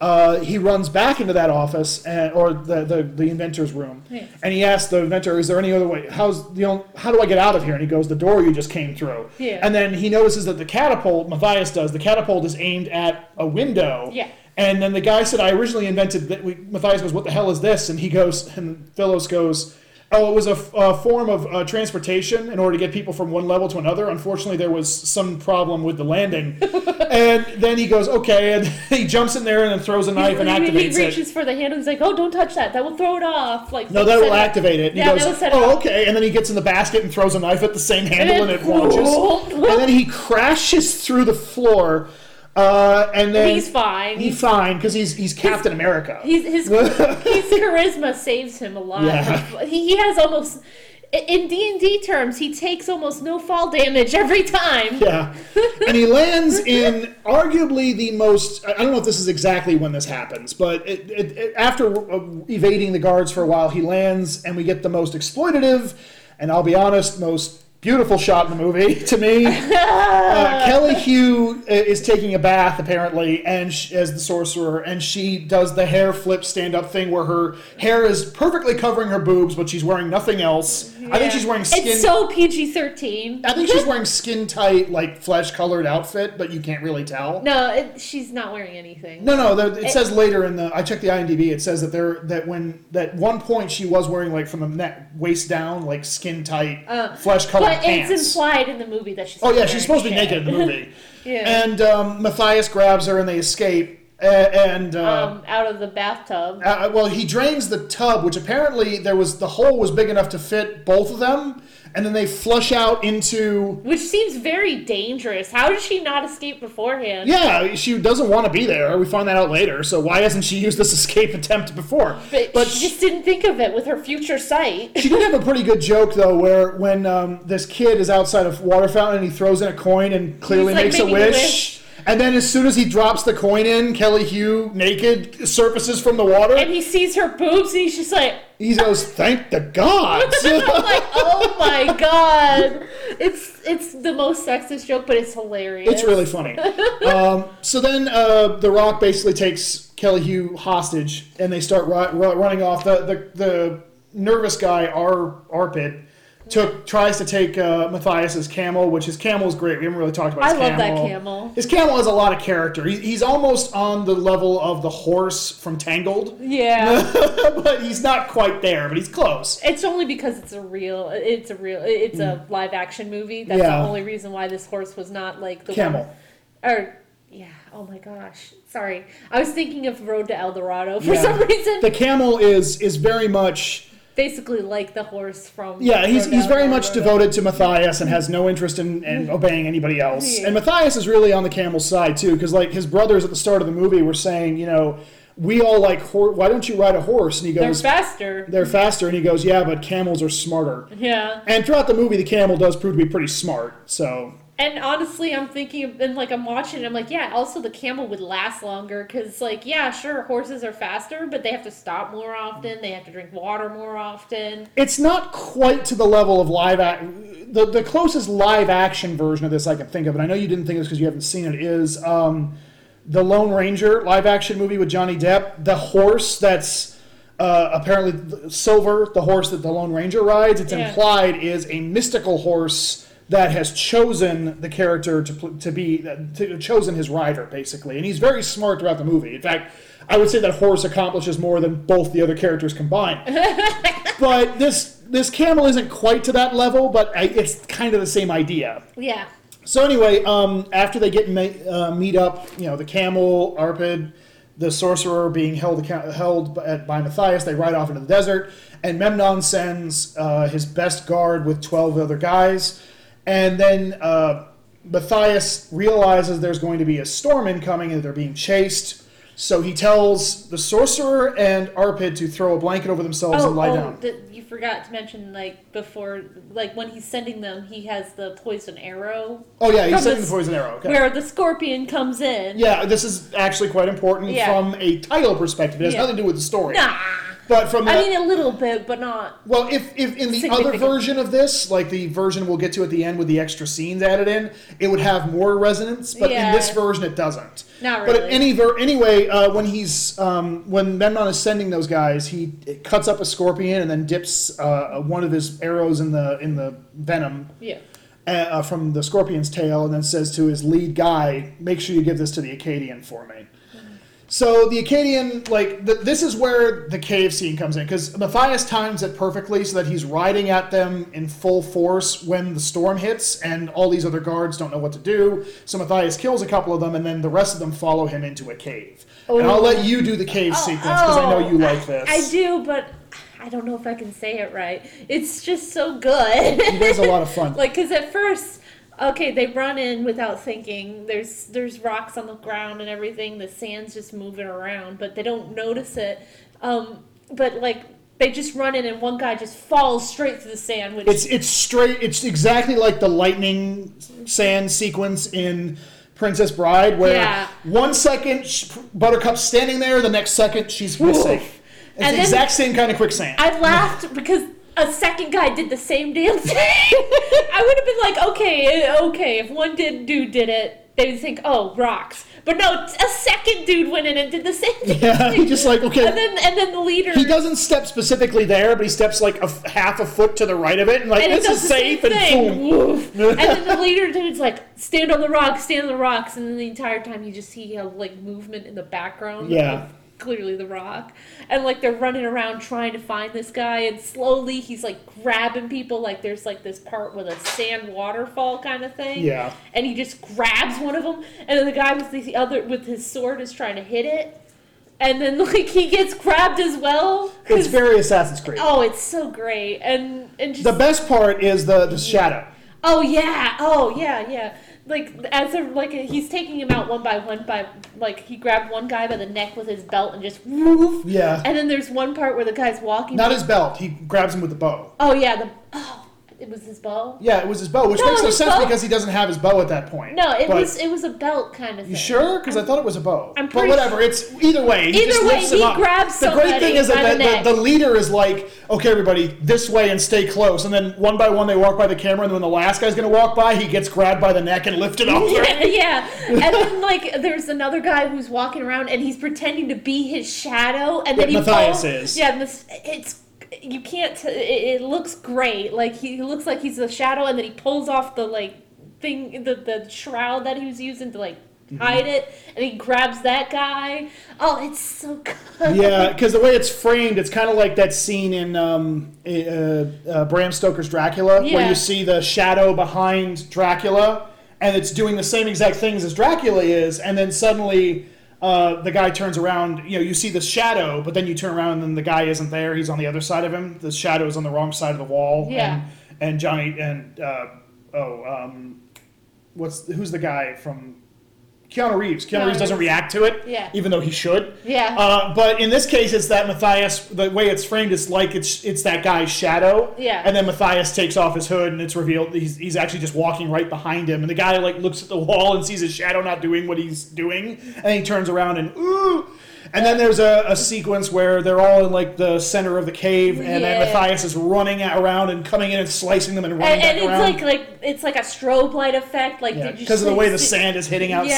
[SPEAKER 2] uh, he runs back into that office and, or the, the, the inventor's room, and he asks the inventor, "Is there any other way? How's you know how do I get out of here?" And he goes, "The door you just came through."
[SPEAKER 3] Yeah.
[SPEAKER 2] And then he notices that the catapult Matthias does the catapult is aimed at a window.
[SPEAKER 3] Yeah.
[SPEAKER 2] And then the guy said, "I originally invented." That. We, Matthias goes, "What the hell is this?" And he goes, and Philos goes. Oh, it was a, form of uh, transportation in order to get people from one level to another. Unfortunately, there was some problem with the landing, (laughs) and then he goes, "Okay," and (laughs) he jumps in there and then throws a knife and
[SPEAKER 3] he,
[SPEAKER 2] activates
[SPEAKER 3] he
[SPEAKER 2] it.
[SPEAKER 3] reaches for the handle. And he's like, "Oh, don't touch that. That will throw it off." Like
[SPEAKER 2] No, that will activate it. And
[SPEAKER 3] Yeah,
[SPEAKER 2] he goes,
[SPEAKER 3] set it
[SPEAKER 2] "Oh, okay." And then he gets in the basket and throws a knife at the same handle, and,
[SPEAKER 3] then-
[SPEAKER 2] it launches. (laughs) and then he crashes through the floor, uh, and then
[SPEAKER 3] He's fine.
[SPEAKER 2] He's fine because he's he's Captain America.
[SPEAKER 3] He's, his (laughs) his charisma saves him a lot.
[SPEAKER 2] Yeah.
[SPEAKER 3] He, he has almost in D and D terms, he takes almost no fall damage every time.
[SPEAKER 2] Yeah, (laughs) and he lands in arguably the most. I don't know if this is exactly when this happens, but it, it, it, after uh, evading the guards for a while, he lands, and we get the most exploitative, and I'll be honest, most beautiful shot in the movie (laughs) to me. Uh, (laughs) Kelly Hu uh, is taking a bath apparently, and sh- as the sorcerer, and she does the hair flip stand up thing where her hair is perfectly covering her boobs, but she's wearing nothing else. I think she's wearing skin.
[SPEAKER 3] It's so PG thirteen.
[SPEAKER 2] I think she's wearing skin tight, like flesh colored outfit, but you can't really tell.
[SPEAKER 3] No, it, she's not wearing anything.
[SPEAKER 2] No, no. The, it says later in the. I checked the IMDb. It says that there that when that one point she was wearing like from the neck waist down, like skin tight, flesh colored
[SPEAKER 3] Uh, But
[SPEAKER 2] pants.
[SPEAKER 3] it's implied in the movie that she's.
[SPEAKER 2] oh yeah, she's supposed to be naked in the movie. (laughs)
[SPEAKER 3] Yeah.
[SPEAKER 2] And um, Matthias grabs her and they escape. Uh, and uh,
[SPEAKER 3] um, out of the bathtub.
[SPEAKER 2] uh, well, he drains the tub, which apparently there was the hole was big enough to fit both of them, and then they flush out into
[SPEAKER 3] Which seems very dangerous. How did she not escape beforehand?
[SPEAKER 2] Yeah, she doesn't want to be there. We find that out later. So why hasn't she used this escape attempt before?
[SPEAKER 3] But, she just didn't think of it with her future sight.
[SPEAKER 2] she did have a pretty good joke though, where when um, this kid is outside a water fountain and he throws in a coin and clearly
[SPEAKER 3] like,
[SPEAKER 2] makes a
[SPEAKER 3] making a
[SPEAKER 2] wish.
[SPEAKER 3] wish.
[SPEAKER 2] And then as soon as he drops the coin in, Kelly Hu, naked, surfaces from the water.
[SPEAKER 3] And he sees her boobs and he's just like,
[SPEAKER 2] he goes, "Thank the gods!" (laughs)
[SPEAKER 3] I'm like, oh my god. It's it's the most sexist joke, but it's hilarious.
[SPEAKER 2] It's really funny. um, so then uh, The Rock basically takes Kelly Hu hostage, and they start ru- ru- running off. The, the the nervous guy, Ar Arpid, took tries to take uh, Matthias's camel, which his camel is great. We haven't really talked about.
[SPEAKER 3] I
[SPEAKER 2] His
[SPEAKER 3] love that
[SPEAKER 2] camel. His camel has a lot of character. He, he's almost on the level of the horse from Tangled,
[SPEAKER 3] Yeah. (laughs)
[SPEAKER 2] but he's not quite there. But he's close.
[SPEAKER 3] It's only because it's a real, it's a real, it's a live action movie. That's
[SPEAKER 2] Mm. Yeah.
[SPEAKER 3] the only reason why this horse was not like the
[SPEAKER 2] Camel.
[SPEAKER 3] One, or yeah. Oh my gosh. Sorry, I was thinking of Road to El Dorado for
[SPEAKER 2] Yeah.
[SPEAKER 3] some (laughs) reason.
[SPEAKER 2] The camel is is very much.
[SPEAKER 3] Basically, like the horse from.
[SPEAKER 2] Yeah, he's, he's very much devoted to Matthias and has no interest in, in mm-hmm. obeying anybody else.
[SPEAKER 3] Yeah.
[SPEAKER 2] And Matthias is really on the camel's side too, because like his brothers at the start of the movie were saying, you know, we all like hor- why don't you ride a horse? And he goes, They're
[SPEAKER 3] faster.
[SPEAKER 2] they're faster, and he goes, yeah, but camels are smarter.
[SPEAKER 3] Yeah.
[SPEAKER 2] And throughout the movie, the camel does prove to be pretty smart. So
[SPEAKER 3] And honestly, I'm thinking, and like I'm watching, it, I'm like, yeah. Also, the camel would last longer because, like, yeah, sure, horses are faster, but they have to stop more often. They have to drink water more often.
[SPEAKER 2] it's not quite to the level of live act. The, the closest live action version of this I can think of, and I know you didn't think of this because you haven't seen it, is um, the Lone Ranger live action movie with Johnny Depp. The horse that's uh, apparently silver, the horse that the Lone Ranger rides, it's
[SPEAKER 3] Yeah.
[SPEAKER 2] implied is a mystical horse that has chosen the character to to be to, chosen his rider basically, and he's very smart throughout the movie. In fact, I would say that horse accomplishes more than both the other characters combined (laughs) but this this camel isn't quite to that level, but I, it's kind of the same idea.
[SPEAKER 3] Yeah.
[SPEAKER 2] So anyway, um, after they get ma- uh, meet up, you know, the camel, Arpid, the sorcerer being held held by, by Matthias, they ride off into the desert, and Memnon sends uh, his best guard with twelve other guys, and then uh, Matthias realizes there's going to be a storm incoming and they're being chased. So he tells the sorcerer and Arpid to throw a blanket over themselves
[SPEAKER 3] Oh,
[SPEAKER 2] and lie
[SPEAKER 3] oh
[SPEAKER 2] down.
[SPEAKER 3] the, you forgot to mention, like, before, like, when he's sending them, he has the poison arrow.
[SPEAKER 2] Oh yeah, he's sending
[SPEAKER 3] the
[SPEAKER 2] the poison arrow. Okay.
[SPEAKER 3] Where the scorpion comes in.
[SPEAKER 2] Yeah, this is actually quite important
[SPEAKER 3] Yeah.
[SPEAKER 2] from a title perspective. It has
[SPEAKER 3] Yeah.
[SPEAKER 2] nothing to do with the story.
[SPEAKER 3] Nah.
[SPEAKER 2] But from the,
[SPEAKER 3] I mean, a little bit, but not.
[SPEAKER 2] well, if, if in the other version of this, like the version we'll get to at the end with the extra scenes added in, it would have more resonance. But in this version, it doesn't.
[SPEAKER 3] Not
[SPEAKER 2] But
[SPEAKER 3] really.
[SPEAKER 2] at any ver- anyway, uh, when he's um, when Memnon is sending those guys, he cuts up a scorpion and then dips uh, one of his arrows in the in the venom
[SPEAKER 3] Yeah.
[SPEAKER 2] uh, from the scorpion's tail and then says to his lead guy, "Make sure you give this to the Akkadian for me." So the Akkadian, like, th this is where the cave scene comes in because Matthias times it perfectly so that he's riding at them in full force when the storm hits, and all these other guards don't know what to do. So Matthias kills a couple of them, and then the rest of them follow him into a cave. And I'll let you do the cave oh, sequence because I know you like oh, this.
[SPEAKER 3] Oh, I do, but I don't know if I can say it right. It's just so good.
[SPEAKER 2] You guys a lot of fun. (laughs)
[SPEAKER 3] like, because at first, okay, they run in without thinking. There's there's rocks on the ground and everything. The sand's just moving around, but they don't notice it. Um, but like. They just run in and one guy just falls straight through the sand, which
[SPEAKER 2] It's it's straight. It's exactly like the lightning sand sequence in Princess Bride, where
[SPEAKER 3] Yeah.
[SPEAKER 2] one second sh- Buttercup's standing there, the next second she's missing. It's
[SPEAKER 3] And
[SPEAKER 2] the
[SPEAKER 3] then-
[SPEAKER 2] exact same kind of quicksand.
[SPEAKER 3] I laughed because a second guy did the same damn thing. I would have been like, okay, okay, if one did dude did it, they would think, oh, rocks. But no, a second dude went in and did the same thing.
[SPEAKER 2] yeah, he just like okay.
[SPEAKER 3] And then and then the leader.
[SPEAKER 2] he doesn't step specifically there, but he steps like a half a foot to the right of it, and like
[SPEAKER 3] and
[SPEAKER 2] this is safe, and boom.
[SPEAKER 3] And then the leader dude's like, stand on the rocks, stand on the rocks, and then the entire time you just see a like movement in the background.
[SPEAKER 2] Yeah.
[SPEAKER 3] of Clearly the rock, and like they're running around trying to find this guy, and slowly he's like grabbing people. Like there's like this part with a sand waterfall kind of thing.
[SPEAKER 2] Yeah.
[SPEAKER 3] And he just grabs one of them, and then the guy with the other with his sword is trying to hit it, and then (laughs) like he gets grabbed as well.
[SPEAKER 2] It's very Assassin's Creed.
[SPEAKER 3] oh, it's so great, and and just
[SPEAKER 2] The best part is the the shadow.
[SPEAKER 3] Oh yeah. Oh yeah. Yeah. Like as a like he's taking him out one by one by like he grabbed one guy by the neck with his belt and just woof.
[SPEAKER 2] Yeah.
[SPEAKER 3] And then there's one part where the guy's walking.
[SPEAKER 2] Not his belt. He grabs him with the bow.
[SPEAKER 3] Oh yeah. The oh it was his bow.
[SPEAKER 2] Yeah, it was his bow, which
[SPEAKER 3] No,
[SPEAKER 2] makes no sense
[SPEAKER 3] bow-
[SPEAKER 2] because he doesn't have his bow at that point.
[SPEAKER 3] No, it
[SPEAKER 2] But-
[SPEAKER 3] was it was a belt kind of thing.
[SPEAKER 2] You sure? Because I thought it was a bow.
[SPEAKER 3] I'm
[SPEAKER 2] but whatever. It's either way. He
[SPEAKER 3] Either
[SPEAKER 2] just
[SPEAKER 3] way,
[SPEAKER 2] lifts him
[SPEAKER 3] he
[SPEAKER 2] up.
[SPEAKER 3] grabs
[SPEAKER 2] The great thing is that
[SPEAKER 3] the
[SPEAKER 2] the, the, leader is like, okay, everybody, this way and stay close. And then one by one they walk by the camera, and then when the last guy's gonna walk by, he gets grabbed by the neck and lifted off. (laughs)
[SPEAKER 3] Yeah, yeah. And then like there's another guy who's walking around and he's pretending to be his shadow, and then
[SPEAKER 2] Yeah,
[SPEAKER 3] he
[SPEAKER 2] Matthias
[SPEAKER 3] falls-
[SPEAKER 2] is.
[SPEAKER 3] Yeah, it's you can't. T- it, it looks great. Like he looks like he's a shadow, and then he pulls off the like thing, the the shroud that he was using to like
[SPEAKER 2] Mm-hmm.
[SPEAKER 3] hide it, and he grabs that guy. Oh, it's so good.
[SPEAKER 2] Yeah, because the way it's (laughs) framed, it's kind of like that scene in um, uh, uh, Bram Stoker's Dracula, where you see the shadow behind Dracula, and it's doing the same exact things as Dracula is, and then suddenly uh, the guy turns around. You know, you see the shadow, but then you turn around, and then the guy isn't there. He's on the other side of him. The shadow is on the wrong side of the wall.
[SPEAKER 3] Yeah.
[SPEAKER 2] And, and Johnny and uh, oh, um, what's who's the guy from Keanu Reeves. Keanu
[SPEAKER 3] Keanu
[SPEAKER 2] Reeves doesn't react to it,
[SPEAKER 3] Yeah.
[SPEAKER 2] even though he should.
[SPEAKER 3] Yeah.
[SPEAKER 2] Uh, but in this case, it's that Matthias. The way it's framed is like it's it's that guy's shadow.
[SPEAKER 3] Yeah.
[SPEAKER 2] And then Matthias takes off his hood, and it's revealed he's, he's actually just walking right behind him. And the guy like looks at the wall and sees his shadow not doing what he's doing, and he turns around and ooh. And then there's a, a sequence where they're all in like the center of the cave, and then
[SPEAKER 3] Yeah.
[SPEAKER 2] Matthias is running around and coming in and slicing them and running
[SPEAKER 3] And,
[SPEAKER 2] back
[SPEAKER 3] and it's
[SPEAKER 2] around.
[SPEAKER 3] like like it's like a strobe light effect, like
[SPEAKER 2] Yeah, because of the way the sand is hitting outside.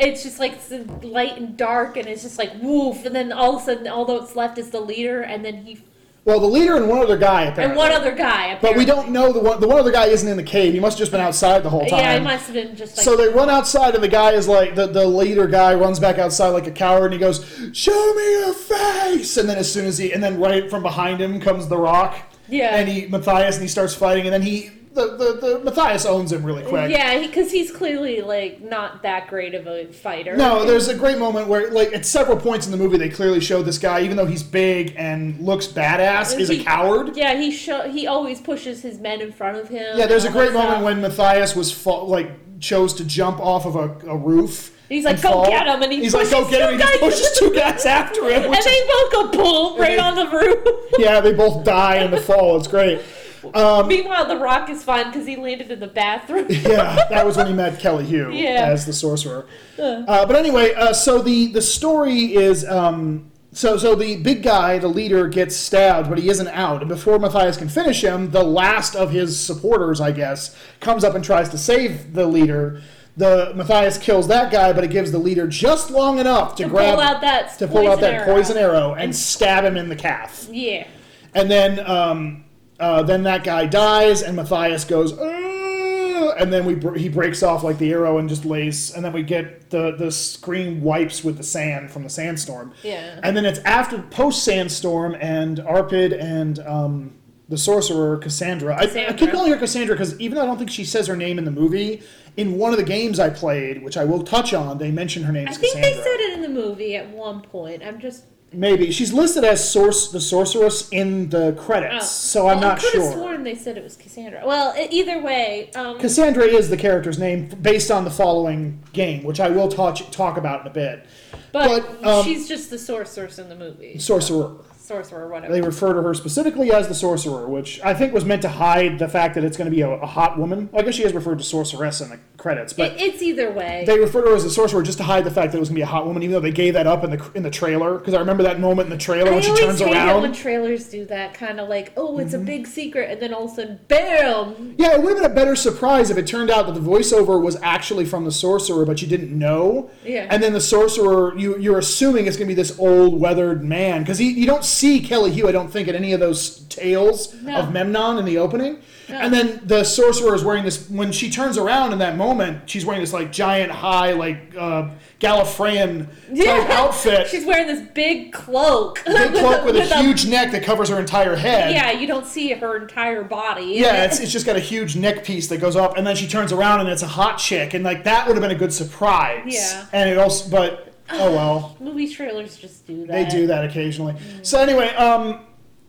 [SPEAKER 3] Yeah, it's just like it's light and dark, and it's just like woof, and then all of a sudden, all that's left is the leader, and then he
[SPEAKER 2] well, the leader and one other guy apparently.
[SPEAKER 3] and one other guy.
[SPEAKER 2] But we don't know the one. The one other guy isn't in the cave. He must have just been outside the whole time.
[SPEAKER 3] Yeah, it must have been just like.
[SPEAKER 2] so they run outside, and the guy is like the, the leader guy runs back outside like a coward, and he goes, "Show me your face!" And then as soon as he, and then right from behind him comes the Rock.
[SPEAKER 3] Yeah.
[SPEAKER 2] And he Matthias, and he starts fighting, and then he the the, the Matthias owns him really quick.
[SPEAKER 3] yeah, because he's clearly like not that great of a fighter.
[SPEAKER 2] No, there's a great moment where, like, at several points in the movie, they clearly show this guy, even though he's big and looks badass, is a coward.
[SPEAKER 3] Yeah, he show he always pushes his men in front of him.
[SPEAKER 2] Yeah, there's a great moment
[SPEAKER 3] stuff.
[SPEAKER 2] when Matthias was fa- like chose to jump off of a, a roof.
[SPEAKER 3] He's like, "Go
[SPEAKER 2] fall.
[SPEAKER 3] get him," and he
[SPEAKER 2] he's like, "Go get him!" He just pushes two guys after him. (laughs)
[SPEAKER 3] and they
[SPEAKER 2] is,
[SPEAKER 3] both go boom right
[SPEAKER 2] they-
[SPEAKER 3] on the roof. (laughs)
[SPEAKER 2] yeah, they both die in the fall. It's great. (laughs) Um,
[SPEAKER 3] Meanwhile, The Rock is fine because he landed in the bathroom. (laughs)
[SPEAKER 2] yeah, that was when he met Kelly Hu
[SPEAKER 3] Yeah.
[SPEAKER 2] as the sorcerer. Uh, but anyway, uh, so the the story is. Um, so, so the big guy, the leader, gets stabbed, but he isn't out. And before Matthias can finish him, the last of his supporters, I guess, comes up and tries to save the leader. The Matthias kills that guy, but it gives the leader just long enough to,
[SPEAKER 3] to
[SPEAKER 2] grab
[SPEAKER 3] pull out that
[SPEAKER 2] to pull out that
[SPEAKER 3] arrow.
[SPEAKER 2] poison arrow and stab him in the calf.
[SPEAKER 3] Yeah.
[SPEAKER 2] And then, um, uh, then that guy dies, and Matthias goes, "Ugh," and then we br- he breaks off like the arrow and just lays, and then we get the the screen wipes with the sand from the sandstorm.
[SPEAKER 3] Yeah.
[SPEAKER 2] And then it's after post sandstorm, and Arpid and um, the sorcerer Cassandra. I, I keep calling her Cassandra because even though I don't think she says her name in the movie, in one of the games I played, which I will touch on, they mention her name
[SPEAKER 3] I think
[SPEAKER 2] Cassandra.
[SPEAKER 3] they said it in the movie at one point. I'm just.
[SPEAKER 2] Maybe she's listed as source the sorceress in the credits,
[SPEAKER 3] Oh.
[SPEAKER 2] so I'm
[SPEAKER 3] Well,
[SPEAKER 2] not
[SPEAKER 3] I could
[SPEAKER 2] sure.
[SPEAKER 3] have sworn they said it was Cassandra. Well, either way, um,
[SPEAKER 2] Cassandra is the character's name based on the following game, which I will touch, talk about in a bit.
[SPEAKER 3] but,
[SPEAKER 2] but, um,
[SPEAKER 3] she's just the sorceress in the movie.
[SPEAKER 2] Sorcerer.
[SPEAKER 3] Sorcerer, whatever.
[SPEAKER 2] They refer to her specifically as the sorcerer, which I think was meant to hide the fact that it's going to be a, a hot woman. I guess she is referred to sorceress in the credits, but
[SPEAKER 3] It- it's either way.
[SPEAKER 2] they refer to her as a sorcerer just to hide the fact that it was going to be a hot woman, even though they gave that up in the in the trailer. Because I remember that moment in the trailer
[SPEAKER 3] I
[SPEAKER 2] when she turns
[SPEAKER 3] hate it when
[SPEAKER 2] around. Mm-hmm.
[SPEAKER 3] trailers do that kind of like, oh, it's a big secret, and then all of a sudden, bam!
[SPEAKER 2] Yeah, it would have been a better surprise if it turned out that the voiceover was actually from the sorcerer, but you didn't know.
[SPEAKER 3] Yeah.
[SPEAKER 2] And then the sorcerer, you you're assuming it's going to be this old weathered man because you don't see Kelly Hu. I don't think in any of those tales
[SPEAKER 3] No.
[SPEAKER 2] of Memnon in the opening. And then the sorcerer is wearing this. When she turns around in that moment, she's wearing this like giant high like uh, Gallifreyan type outfit, (laughs)
[SPEAKER 3] She's wearing this big cloak.
[SPEAKER 2] big cloak (laughs) with a huge neck that covers her entire head.
[SPEAKER 3] Yeah, you don't see her entire body.
[SPEAKER 2] Yeah, it's, it's just got a huge neck piece that goes up, and then she turns around and it's a hot chick, and like that would have been a good surprise.
[SPEAKER 3] Yeah.
[SPEAKER 2] And it also, but oh well, (sighs)
[SPEAKER 3] movie trailers just do that.
[SPEAKER 2] they do that occasionally. So anyway, um,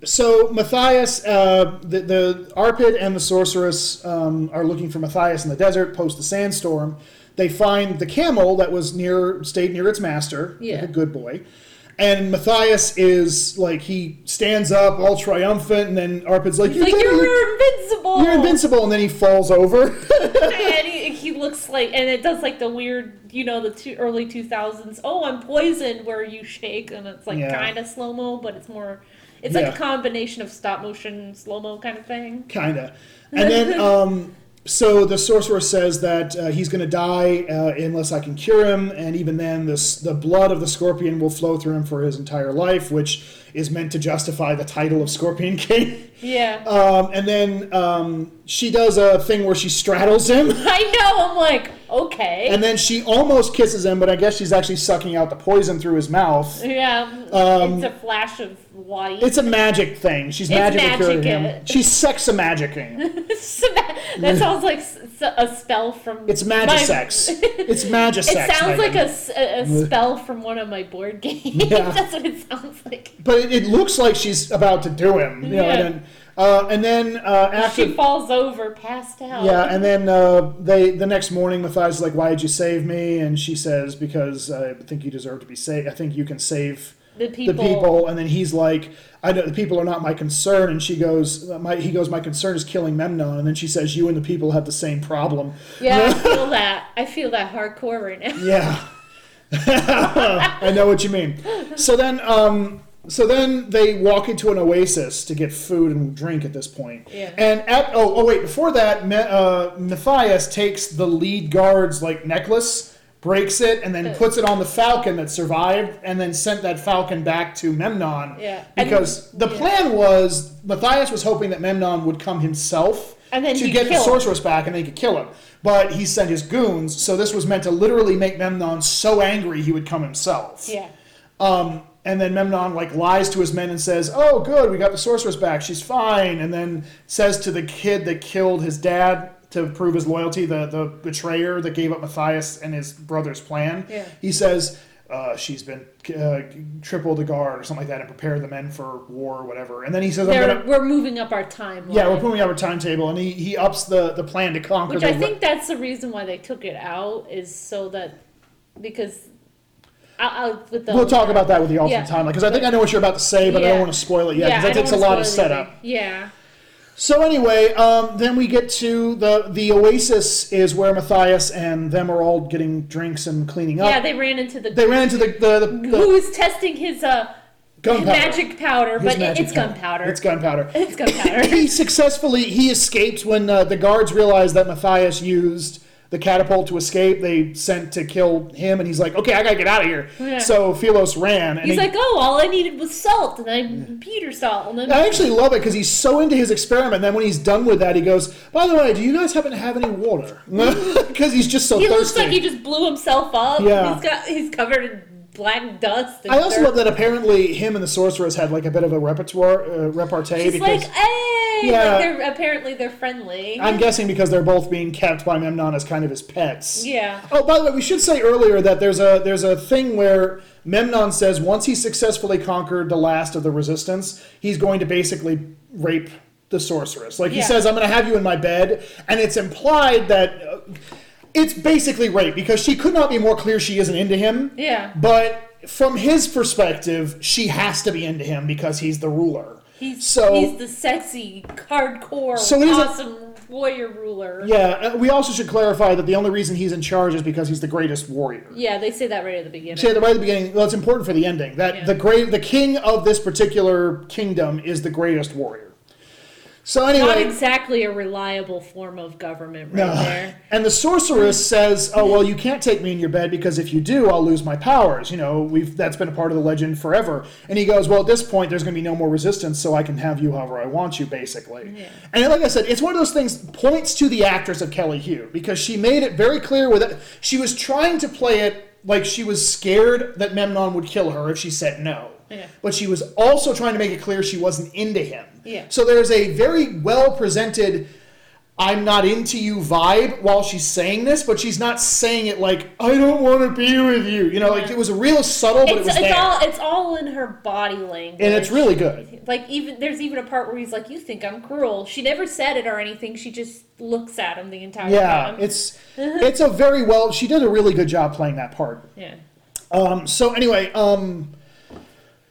[SPEAKER 2] so Matthias, uh, the the Arpid and the sorceress um, are looking for Matthias in the desert post the sandstorm. They find the camel that was near, stayed near its master,
[SPEAKER 3] Yeah.
[SPEAKER 2] like a good boy. And Matthias is like he stands up all triumphant, and then Arpid's like,
[SPEAKER 3] He's like,
[SPEAKER 2] "You did it,
[SPEAKER 3] you're invincible.
[SPEAKER 2] you're invincible, and then he falls over. (laughs)
[SPEAKER 3] and he looks like, and it does like the weird, you know, the two, early two thousands. Oh, I'm poisoned, where you shake, and it's like
[SPEAKER 2] Yeah.
[SPEAKER 3] kind of slow mo, but it's more. It's
[SPEAKER 2] Yeah.
[SPEAKER 3] like a combination of stop motion, slow mo kind of thing.
[SPEAKER 2] Kinda. And then, um, so the sorcerer says that uh, he's going to die uh, unless I can cure him, and even then, this the blood of the scorpion will flow through him for his entire life, which is meant to justify the title of Scorpion (laughs) King.
[SPEAKER 3] Yeah,
[SPEAKER 2] Um, and then um, she does a thing where she straddles him. (laughs)
[SPEAKER 3] I know. I'm like, okay.
[SPEAKER 2] And then she almost kisses him, but I guess she's actually sucking out the poison through his mouth.
[SPEAKER 3] yeah, it's a flash of white.
[SPEAKER 2] It's a magic thing. She's magically curing him.
[SPEAKER 3] magic.
[SPEAKER 2] She's sex magicking. (laughs)
[SPEAKER 3] that sounds like a spell from.
[SPEAKER 2] It's
[SPEAKER 3] my-
[SPEAKER 2] magisex. (laughs) It's magisex.
[SPEAKER 3] It sounds like
[SPEAKER 2] a,
[SPEAKER 3] a, s- a- a spell from one of my board (laughs) games.
[SPEAKER 2] Yeah.
[SPEAKER 3] That's what it sounds like.
[SPEAKER 2] but it, it looks like she's about to do him. You know,
[SPEAKER 3] Yeah.
[SPEAKER 2] and then, Uh, and then uh, after
[SPEAKER 3] she falls over, passed out.
[SPEAKER 2] Yeah, and then uh, they the next morning, Matthias is like, "Why did you save me?" And she says, "Because I think you deserve to be saved. I think you can save
[SPEAKER 3] the people.
[SPEAKER 2] the people." And then he's like, "I know the people are not my concern." And she goes, "My he goes, my concern is killing Memnon." And then she says, "You and the people have the same problem."
[SPEAKER 3] Yeah, I (laughs) feel that. I feel that hardcore right now.
[SPEAKER 2] Yeah. (laughs) I know what you mean. So then, um, so then they walk into an oasis to get food and drink at this point.
[SPEAKER 3] Yeah.
[SPEAKER 2] And at oh oh wait before that, Me, uh, Matthias takes the lead guard's like necklace, breaks it, and then puts it on the falcon that survived, and then sent that falcon back to Memnon.
[SPEAKER 3] Yeah. And-
[SPEAKER 2] Because the
[SPEAKER 3] yeah.
[SPEAKER 2] plan was Matthias was hoping that Memnon would come himself.
[SPEAKER 3] And then
[SPEAKER 2] to get the
[SPEAKER 3] kill him.
[SPEAKER 2] sorceress back and they could kill him. But he sent his goons, so this was meant to literally make Memnon so angry he would come himself.
[SPEAKER 3] Yeah.
[SPEAKER 2] Um, and then Memnon like lies to his men and says, "Oh, good, we got the sorceress back. She's fine." And then says to the kid that killed his dad to prove his loyalty, the the betrayer that gave up Matthias and his brother's plan.
[SPEAKER 3] Yeah.
[SPEAKER 2] He says. Uh, she's been uh, triple the guard or something like that and prepare the men for war or whatever. And then he says, I'm gonna,
[SPEAKER 3] we're moving up our timeline.
[SPEAKER 2] yeah, we're moving up our timetable, and he, he ups the, the plan to conquer
[SPEAKER 3] Which I think that's the reason why they took it out is so that because I, I, with the
[SPEAKER 2] We'll talk about that with the alternate
[SPEAKER 3] Yeah.
[SPEAKER 2] timeline because I think I know what you're about to say, but I don't want to spoil it yet because
[SPEAKER 3] I
[SPEAKER 2] that takes a lot of setup.
[SPEAKER 3] anything. Yeah.
[SPEAKER 2] So anyway, um, then we get to the the Oasis is where Matthias and them are all getting drinks and cleaning up.
[SPEAKER 3] Yeah, they ran into the
[SPEAKER 2] they ran into the the, the,
[SPEAKER 3] who
[SPEAKER 2] the
[SPEAKER 3] was testing his uh
[SPEAKER 2] gunpowder.
[SPEAKER 3] magic powder,
[SPEAKER 2] His
[SPEAKER 3] but
[SPEAKER 2] magic
[SPEAKER 3] it's
[SPEAKER 2] powder.
[SPEAKER 3] gunpowder.
[SPEAKER 2] It's gunpowder.
[SPEAKER 3] It's gunpowder. (laughs)
[SPEAKER 2] he successfully he escapes when uh, the guards realized that Matthias used the catapult to escape. They sent to kill him, and he's like, "Okay, I gotta get out of here."
[SPEAKER 3] Yeah.
[SPEAKER 2] So Philos ran, and
[SPEAKER 3] He's
[SPEAKER 2] he,
[SPEAKER 3] like, oh, all I needed was salt, and I Peter salt, and then
[SPEAKER 2] I actually love it because he's so into his experiment. and Then when he's done with that, he goes, "By the way, do you guys happen to have any water?" (laughs) Because he's just so
[SPEAKER 3] he looks
[SPEAKER 2] thirsty.
[SPEAKER 3] like he just blew himself up.
[SPEAKER 2] Yeah.
[SPEAKER 3] he's got he's covered in black dust.
[SPEAKER 2] I also love that apparently him and the sorceress had like a bit of a repertoire uh, repartee
[SPEAKER 3] She's
[SPEAKER 2] because
[SPEAKER 3] like, hey,
[SPEAKER 2] Yeah.
[SPEAKER 3] like they're apparently they're friendly.
[SPEAKER 2] I'm guessing because they're both being kept by Memnon as kind of his pets.
[SPEAKER 3] yeah.
[SPEAKER 2] Oh, by the way, we should say earlier that there's a there's a thing where Memnon says once he's successfully conquered the last of the resistance, he's going to basically rape the sorceress. Like he says, "I'm going to have you in my bed," and it's implied that uh, it's basically rape because she could not be more clear she isn't into him.
[SPEAKER 3] Yeah.
[SPEAKER 2] But from his perspective, she has to be into him because he's the ruler.
[SPEAKER 3] He's
[SPEAKER 2] So-
[SPEAKER 3] he's the sexy, hardcore,
[SPEAKER 2] So
[SPEAKER 3] awesome warrior ruler.
[SPEAKER 2] Yeah, uh, we also should clarify that the only reason he's in charge is because he's the greatest warrior.
[SPEAKER 3] Yeah, they say that right at the beginning.
[SPEAKER 2] say at the right at the beginning. Well, it's important for the ending that
[SPEAKER 3] Yeah.
[SPEAKER 2] the great, the king of this particular kingdom is the greatest warrior. So anyway, Not
[SPEAKER 3] exactly a reliable form of government right
[SPEAKER 2] no.
[SPEAKER 3] there. (laughs)
[SPEAKER 2] and the sorceress says, "Oh well, you can't take me in your bed because if you do, I'll lose my powers." You know, we've that's been a part of the legend forever. And he goes, "Well, at this point, there's going to be no more resistance, so I can have you however I want you, basically."
[SPEAKER 3] Yeah.
[SPEAKER 2] And like I said, it's one of those things points to the actress of Kelly Hu because she made it very clear with it. She was trying to play it like she was scared that Memnon would kill her if she said no.
[SPEAKER 3] Yeah.
[SPEAKER 2] But she was also trying to make it clear she wasn't into him.
[SPEAKER 3] Yeah.
[SPEAKER 2] So there's a very well presented I'm not into you vibe while she's saying this, but she's not saying it like I don't want to be with you. You know, like it was a real subtle, but it
[SPEAKER 3] It's,
[SPEAKER 2] was
[SPEAKER 3] it's
[SPEAKER 2] there,
[SPEAKER 3] all it's all in her body language,
[SPEAKER 2] and it's really good.
[SPEAKER 3] like even there's even a part where he's like, "You think I'm cruel?" She never said it or anything. She just looks at him the entire
[SPEAKER 2] Yeah,
[SPEAKER 3] time.
[SPEAKER 2] it's (laughs) it's a very well. She did a really good job playing that part.
[SPEAKER 3] yeah.
[SPEAKER 2] Um, so anyway, um,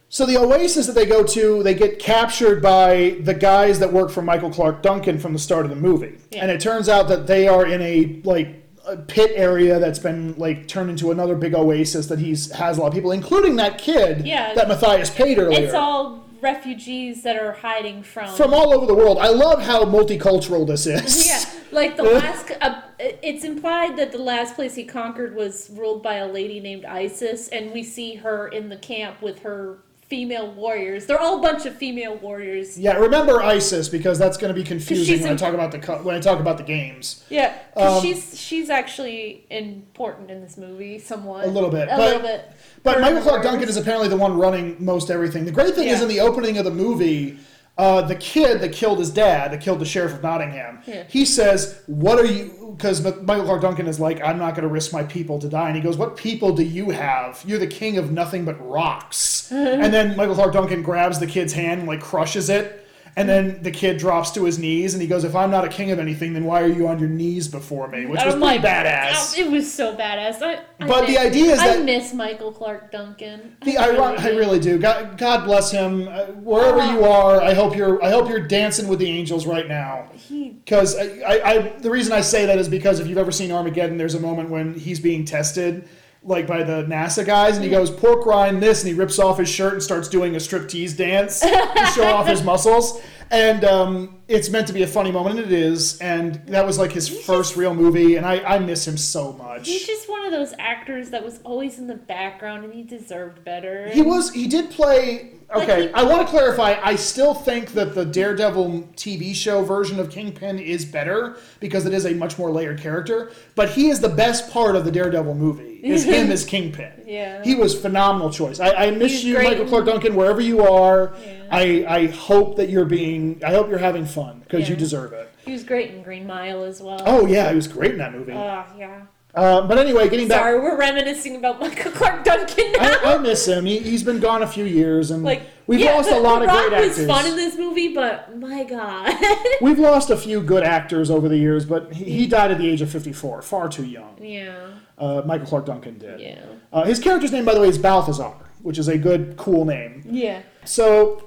[SPEAKER 2] so the oasis that they go to, they get captured by the guys that work for Michael Clarke Duncan from the start of the movie,
[SPEAKER 3] Yeah.
[SPEAKER 2] and it turns out that they are in a like a pit area that's been like turned into another big oasis that he's has a lot of people, including that kid
[SPEAKER 3] Yeah.
[SPEAKER 2] that Matthias paid earlier.
[SPEAKER 3] It's all refugees that are hiding from.
[SPEAKER 2] from all over the world. I love how multicultural this is.
[SPEAKER 3] yeah, like the (laughs) last. Uh, it's implied that the last place he conquered was ruled by a lady named Isis, and we see her in the camp with her female warriors. They're all a bunch of female warriors.
[SPEAKER 2] Yeah, remember ISIS because that's going to be confusing when I talk about the co- when I talk about the games.
[SPEAKER 3] Yeah,
[SPEAKER 2] Um,
[SPEAKER 3] she's she's actually important in this movie, somewhat.
[SPEAKER 2] A little bit,
[SPEAKER 3] a
[SPEAKER 2] but-
[SPEAKER 3] little bit.
[SPEAKER 2] But Michael
[SPEAKER 3] Clarke.
[SPEAKER 2] Duncan is apparently the one running most everything. The great thing is in the opening of the movie, uh, the kid that killed his dad, that killed the sheriff of Nottingham,
[SPEAKER 3] Yeah.
[SPEAKER 2] he says, "What are you?" Because Michael Clarke Duncan is like, "I'm not going to risk my people to die," and he goes, "What people do you have? You're the king of nothing but rocks." (laughs) and then Michael Clarke Duncan grabs the kid's hand and like crushes it. And then the kid drops to his knees and he goes, "If I'm not a king of anything, then why are you on your knees before me?" Which was
[SPEAKER 3] I'm
[SPEAKER 2] pretty
[SPEAKER 3] like,
[SPEAKER 2] badass.
[SPEAKER 3] oh, It was so badass. I, I
[SPEAKER 2] But the idea is that.
[SPEAKER 3] I miss Michael Clarke Duncan.
[SPEAKER 2] The
[SPEAKER 3] I really,
[SPEAKER 2] I
[SPEAKER 3] do.
[SPEAKER 2] really do. God, God bless him. Uh, wherever
[SPEAKER 3] Uh,
[SPEAKER 2] you are, I hope you're. I hope you're dancing with the angels right now.
[SPEAKER 3] He
[SPEAKER 2] Because I, I, I, the reason I say that is because if you've ever seen Armageddon, there's a moment when he's being tested, like by the NASA guys, and he goes pork rind this, and he rips off his shirt and starts doing a striptease dance to show off his muscles. And um, it's meant to be a funny moment, and it is. And that was like his first real movie, and I, I miss him so much.
[SPEAKER 3] he's just one of those actors that was always in the background, and he deserved better.
[SPEAKER 2] He was. He did play. Okay,
[SPEAKER 3] Like he-
[SPEAKER 2] I want to clarify. I still think that the Daredevil TV show version of Kingpin is better because it is a much more layered character. But he is the best part of the Daredevil movie. Is (laughs) him as Kingpin.
[SPEAKER 3] Yeah.
[SPEAKER 2] He was phenomenal choice. I, I miss
[SPEAKER 3] He's
[SPEAKER 2] you, Michael Clarke Duncan, wherever you are.
[SPEAKER 3] Yeah.
[SPEAKER 2] I I hope that you're being. I hope you're having fun because you deserve it.
[SPEAKER 3] He was great in Green Mile as well.
[SPEAKER 2] Oh yeah, he was great in that movie.
[SPEAKER 3] Uh, yeah.
[SPEAKER 2] Uh, but anyway, getting back.
[SPEAKER 3] Sorry, we're reminiscing about Michael Clarke Duncan now.
[SPEAKER 2] I, I miss him. He, he's been gone a few years, and
[SPEAKER 3] like
[SPEAKER 2] we've
[SPEAKER 3] yeah,
[SPEAKER 2] lost
[SPEAKER 3] the,
[SPEAKER 2] a (laughs) lot
[SPEAKER 3] the
[SPEAKER 2] of
[SPEAKER 3] Rock
[SPEAKER 2] great
[SPEAKER 3] was
[SPEAKER 2] actors.
[SPEAKER 3] fun in this movie, but my god. (laughs)
[SPEAKER 2] We've lost a few good actors over the years, but he, he died at the age of 54, far too young.
[SPEAKER 3] yeah.
[SPEAKER 2] Uh, Michael Clarke Duncan did.
[SPEAKER 3] Yeah.
[SPEAKER 2] Uh, his character's name, by the way, is Balthazar, which is a good, cool name.
[SPEAKER 3] Yeah.
[SPEAKER 2] So,